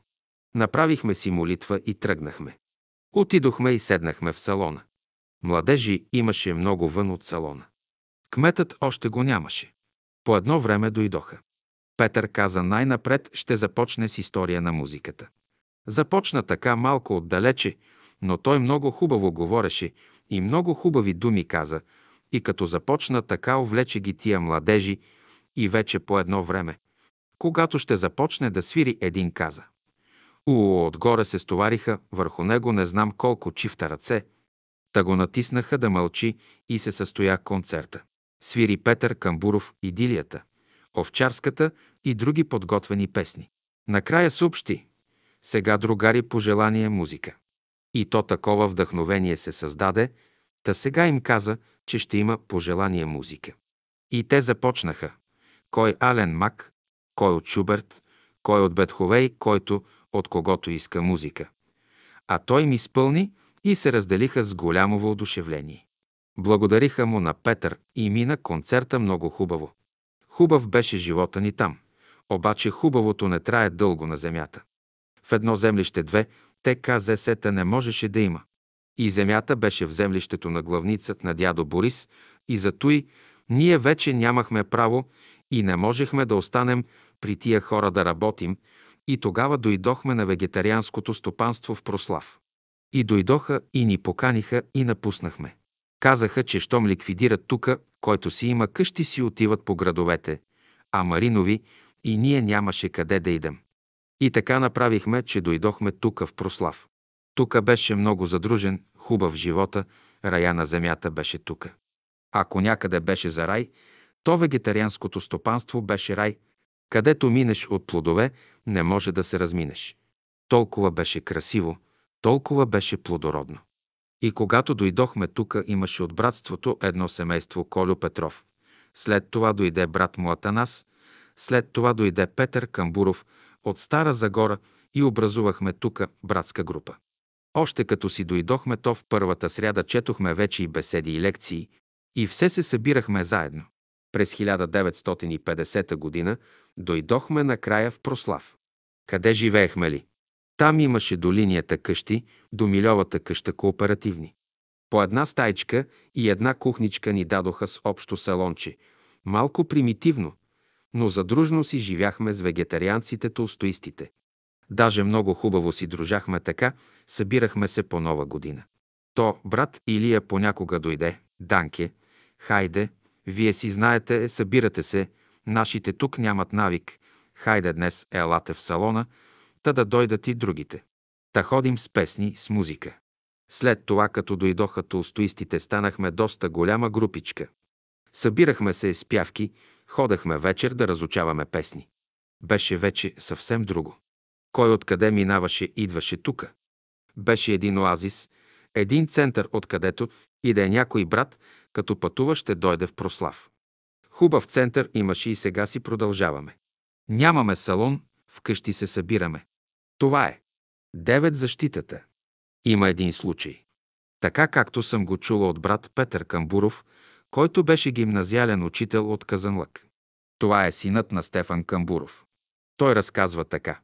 Направихме си молитва и тръгнахме. Отидохме и седнахме в салона. Младежи имаше много вън от салона. Кметът още го нямаше. По едно време дойдоха. Петър каза най-напред ще започне с история на музиката. Започна така малко отдалече, но той много хубаво говореше и много хубави думи каза, и като започна така увлече ги тия младежи и вече по едно време. Когато ще започне да свири, един каза. Уу, отгоре се стовариха върху него не знам колко чифта ръце, та го натиснаха да мълчи и се състоя концерта. Свири Петър Камбуров идилията, овчарската и други подготвени песни. Накрая съобщи. Сега, другари, пожелание музика. И то такова вдъхновение се създаде, та сега им каза, че ще има пожелание музика. И те започнаха. Кой Ален Мак, кой от Шуберт, кой от Бетховей, който от когото иска музика. А той ми изпълни и се разделиха с голямо въодушевление. Благодариха му на Петър и мина концерта много хубаво. Хубав беше живота ни там. Обаче хубавото не трае дълго на земята. В едно землище две ТКЗС-та не можеше да има. И земята беше в землището на главницът на дядо Борис и за той ние вече нямахме право и не можехме да останем при тия хора да работим и тогава дойдохме на вегетарианското стопанство в Прослав. И дойдоха и ни поканиха и напуснахме. Казаха, че щом ликвидират тука, който си има къщи си отиват по градовете, а Маринови и ние нямаше къде да идем. И така направихме, че дойдохме тука в Прослав. Тука беше много задружен, хубав живота, рая на земята беше тука. Ако някъде беше за рай, то вегетарианското стопанство беше рай, където минеш от плодове, не може да се разминеш. Толкова беше красиво, толкова беше плодородно. И когато дойдохме тука, имаше от братството едно семейство Колю Петров. След това дойде брат му Атанас, след това дойде Петър Камбуров от Стара Загора и образувахме тука братска група. Още като си дойдохме, то в първата сряда четохме вече и беседи и лекции, и все се събирахме заедно. През 1950 година дойдохме накрая в Прослав. Къде живеехме ли? Там имаше до линията къщи, до Милевата къща кооперативни. По една стайчка и една кухничка ни дадоха с общо салонче. Малко примитивно, но задружно си живяхме с вегетарианците толстоистите. Даже много хубаво си дружахме така, събирахме се по нова година. То брат Илия понякога дойде, Данке, хайде, вие си знаете, събирате се, нашите тук нямат навик, хайде днес елате в салона, та да дойдат и другите. Та ходим с песни, с музика. След това, като дойдоха толстоистите, станахме доста голяма групичка. Събирахме се с пявки, ходехме вечер да разучаваме песни. Беше вече съвсем друго. Кой откъде минаваше, идваше тука. Беше един оазис, един център, откъдето и да е някой брат, като пътува, ще дойде в прослав. Хубав център имаше и сега си продължаваме. Нямаме салон, вкъщи се събираме. Това е. Девет защитата. Има един случай. Така както съм го чула от брат Петър Камбуров, който беше гимназиален учител от Казанлък. Това е синът на Стефан Камбуров. Той разказва така.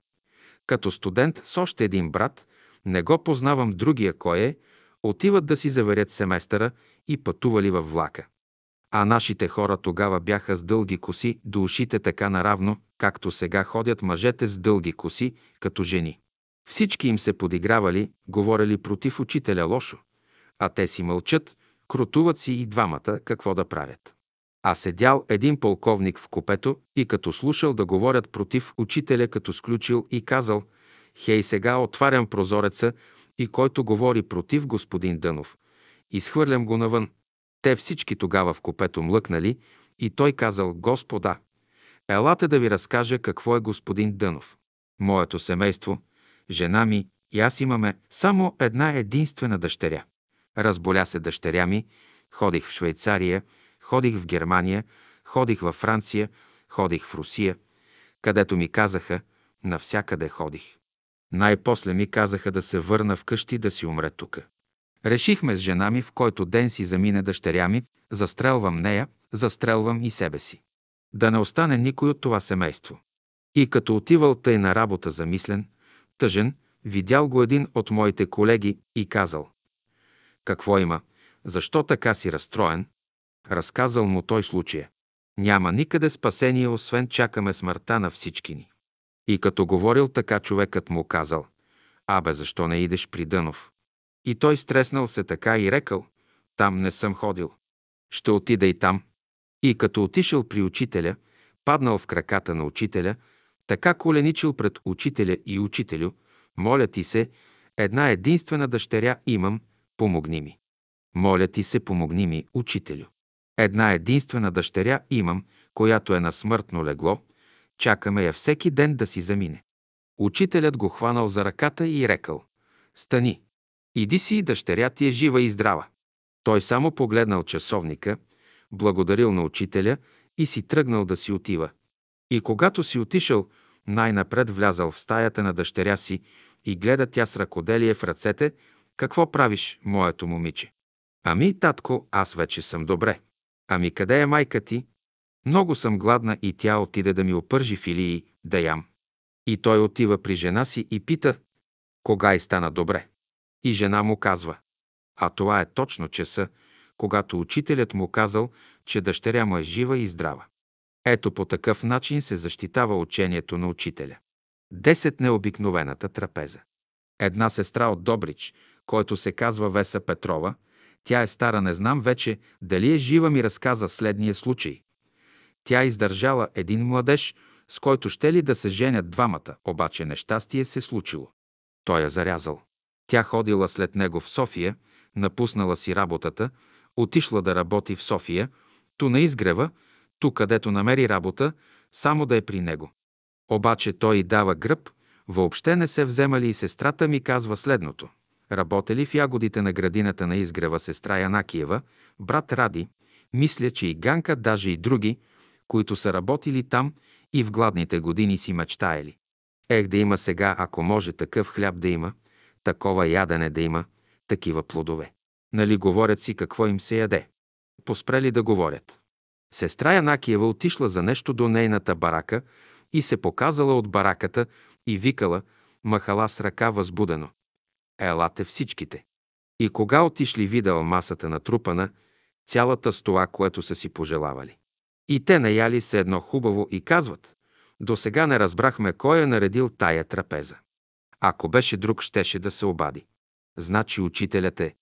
Като студент с още един брат, не го познавам другия кой е, отиват да си заверят семестъра и пътували във влака. А нашите хора тогава бяха с дълги коси до ушите така наравно, както сега ходят мъжете с дълги коси, като жени. Всички им се подигравали, говорили против учителя лошо, а те си мълчат, крутуват си и двамата какво да правят. А седял един полковник в купето и като слушал да говорят против учителя, като сключил и казал «Хей, сега отварям прозореца и който говори против господин Дънов, изхвърлям го навън». Те всички тогава в купето млъкнали и той казал «Господа, елате да ви разкажа какво е господин Дънов. Моето семейство, жена ми и аз имаме само една единствена дъщеря. Разболя се дъщеря ми, ходих в Швейцария, ходих в Германия, ходих във Франция, ходих в Русия, където ми казаха, навсякъде ходих. Най-после ми казаха да се върна вкъщи да си умре тука. Решихме с жена ми, в който ден си замине дъщеря ми, застрелвам нея, застрелвам и себе си. Да не остане никой от това семейство. И като отивал тъй на работа замислен, тъжен, видял го един от моите колеги и казал какво има? Защо така си разстроен? Разказал му той случая. Няма никъде спасение, освен чакаме смъртта на всички ни. И като говорил така, човекът му казал, Абе, защо не идеш при Дънов? И той стреснал се така и рекал, там не съм ходил. Ще отида и там. И като отишъл при учителя, паднал в краката на учителя, така коленичил пред учителя и учителю, моля ти се, една единствена дъщеря имам, помогни ми. Моля ти се, помогни ми, учителю. Една единствена дъщеря имам, която е на смъртно легло, чакаме я всеки ден да си замине. Учителят го хванал за ръката и рекал «Стани, иди си, дъщеря ти е жива и здрава». Той само погледнал часовника, благодарил на учителя и си тръгнал да си отива. И когато си отишъл, най-напред влязал в стаята на дъщеря си и гледа тя с ръкоделие в ръцете какво правиш, моето момиче? Ами, татко, аз вече съм добре. Ами, къде е майка ти? Много съм гладна и тя отиде да ми опържи филии да ям. И той отива при жена си и пита, кога и стана добре. И жена му казва, а това е точно часа, когато учителят му казал, че дъщеря му е жива и здрава. Ето по такъв начин се защитава учението на учителя. Десет необикновената трапеза. Една сестра от Добрич, който се казва Веса Петрова. Тя е стара, не знам вече дали е жива, ми разказа следния случай. Тя издържала един младеж, с който ще ли да се женят двамата, обаче нещастие се случило. Той я зарязал. Тя ходила след него в София, напуснала си работата, отишла да работи в София, ту на изгрева, ту където намери работа, само да е при него. Обаче той дава гръб, въобще не се вземали и сестрата ми казва следното – Работели в ягодите на градината на изгрева сестра Янакиева, брат Ради, мисля, че и Ганка, даже и други, които са работили там и в гладните години си мечтаели. Ех да има сега, ако може такъв хляб да има, такова ядене да има, такива плодове. Нали говорят си какво им се яде? Поспрели да говорят. Сестра Янакиева отишла за нещо до нейната барака и се показала от бараката и викала, махала с ръка възбудено. Елате всичките. И кога отишли видел масата натрупана, цялата стола, което са си пожелавали. И те наяли се едно хубаво и казват, до сега не разбрахме кой е наредил тая трапеза. Ако беше друг, щеше да се обади. Значи учителят е.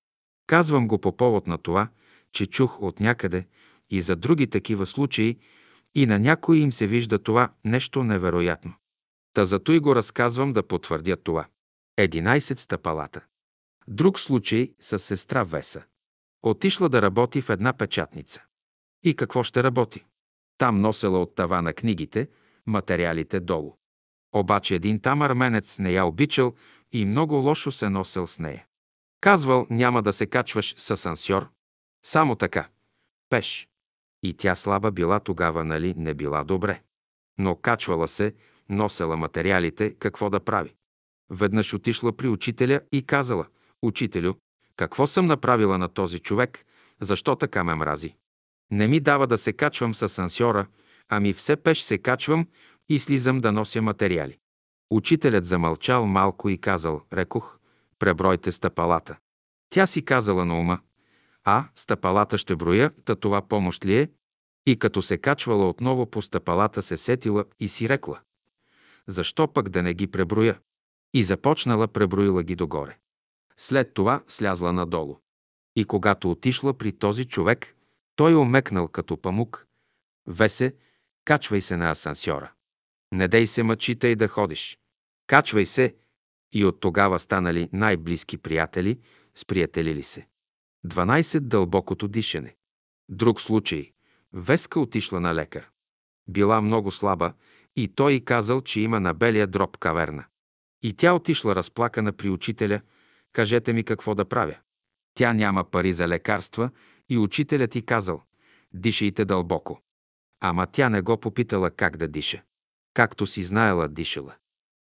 Казвам го по повод на това, че чух от някъде и за други такива случаи и на някои им се вижда това нещо невероятно. Та зато и го разказвам да потвърдя това. 11 стъпалата. Друг случай с сестра Веса. Отишла да работи в една печатница. И какво ще работи? Там носела от тавана книгите, материалите долу. Обаче един там арменец не я обичал и много лошо се носел с нея. Казвал, няма да се качваш с асансьор. Само така. Пеш. И тя слаба била тогава, нали, не била добре. Но качвала се, носела материалите, какво да прави. Веднъж отишла при учителя и казала, «Учителю, какво съм направила на този човек, защо така ме мрази? Не ми дава да се качвам с асансьора, ами все пеш се качвам и слизам да нося материали». Учителят замълчал малко и казал, рекох, пребройте стъпалата. Тя си казала на ума, А, стъпалата ще броя, та това помощ ли е? И като се качвала отново по стъпалата, се сетила и си рекла. Защо пък да не ги преброя? И започнала преброила ги догоре. След това слязла надолу. И когато отишла при този човек, той омекнал като памук. Весе, качвай се на асансьора. Не дей се мъчите и да ходиш. Качвай се. И от тогава станали най-близки приятели, сприятелили се. 12. Дълбокото дишане. Друг случай. Веска отишла на лекар. Била много слаба и той казал, че има на белия дроб каверна. И тя отишла разплакана при учителя. Кажете ми какво да правя. Тя няма пари за лекарства и учителят ти казал «Дишайте дълбоко». Ама тя не го попитала как да диша. Както си знаела, дишала.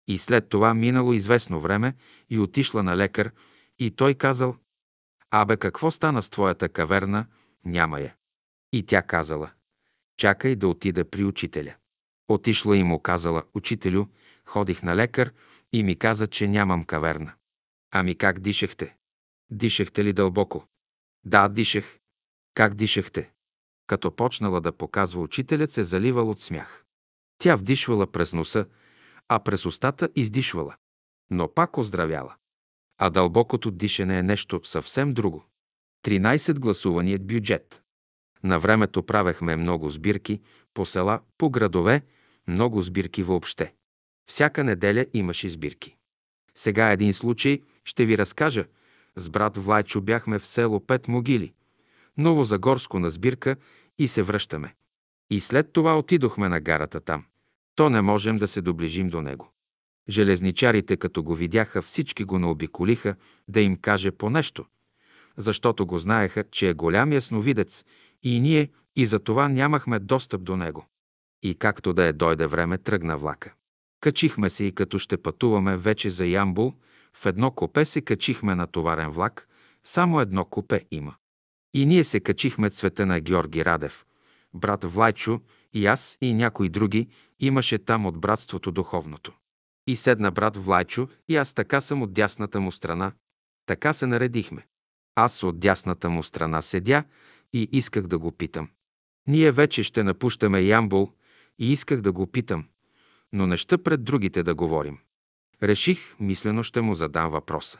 И след това минало известно време и отишла на лекар и той казал «Абе, какво стана с твоята каверна? Няма я». И тя казала «Чакай да отида при учителя». Отишла и му казала «Учителю, ходих на лекар и ми каза, че нямам каверна». Ами как дишахте? Дишахте ли дълбоко? Да, дишах. Как дишахте? Като почнала да показва учителят, се заливал от смях. Тя вдишвала през носа, а през устата издишвала. Но пак оздравяла. А дълбокото дишане е нещо съвсем друго. 13 гласуваният бюджет. На времето правехме много сбирки по села, по градове, много сбирки въобще. Всяка неделя имаше сбирки. Сега един случай ще ви разкажа. С брат Влайчо бяхме в село Пет могили. Новозагорско на сбирка и се връщаме. И след това отидохме на гарата там. То не можем да се доближим до него. Железничарите, като го видяха, всички го наобиколиха да им каже по нещо, защото го знаеха, че е голям ясновидец и ние и за това нямахме достъп до него. И както да е дойде време, тръгна влака. Качихме се и като ще пътуваме вече за Ямбул, в едно копе се качихме на товарен влак, само едно копе има. И ние се качихме цвета на Георги Радев. Брат Влайчо и аз и някои други имаше там от братството духовното. И седна брат Влайчо и аз така съм от дясната му страна. Така се наредихме. Аз от дясната му страна седя и исках да го питам. Ние вече ще напущаме Ямбол и исках да го питам, но не ще пред другите да говорим. Реших, мислено ще му задам въпроса.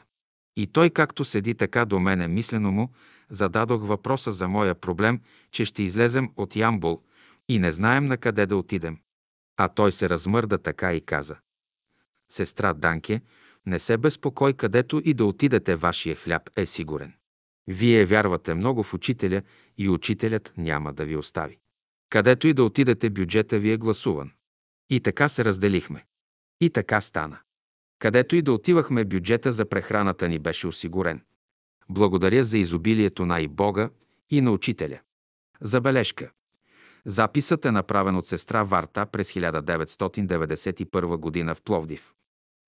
И той, както седи така до мене, мислено му, зададох въпроса за моя проблем, че ще излезем от Ямбол и не знаем на къде да отидем. А той се размърда така и каза. Сестра Данке, не се безпокой, където и да отидете, вашия хляб е сигурен. Вие вярвате много в учителя и учителят няма да ви остави. Където и да отидете, бюджета ви е гласуван. И така се разделихме. И така стана. Където и да отивахме, бюджета за прехраната ни беше осигурен. Благодаря за изобилието на и Бога и на учителя. Забележка. Записът е направен от сестра Варта през 1991 година в Пловдив.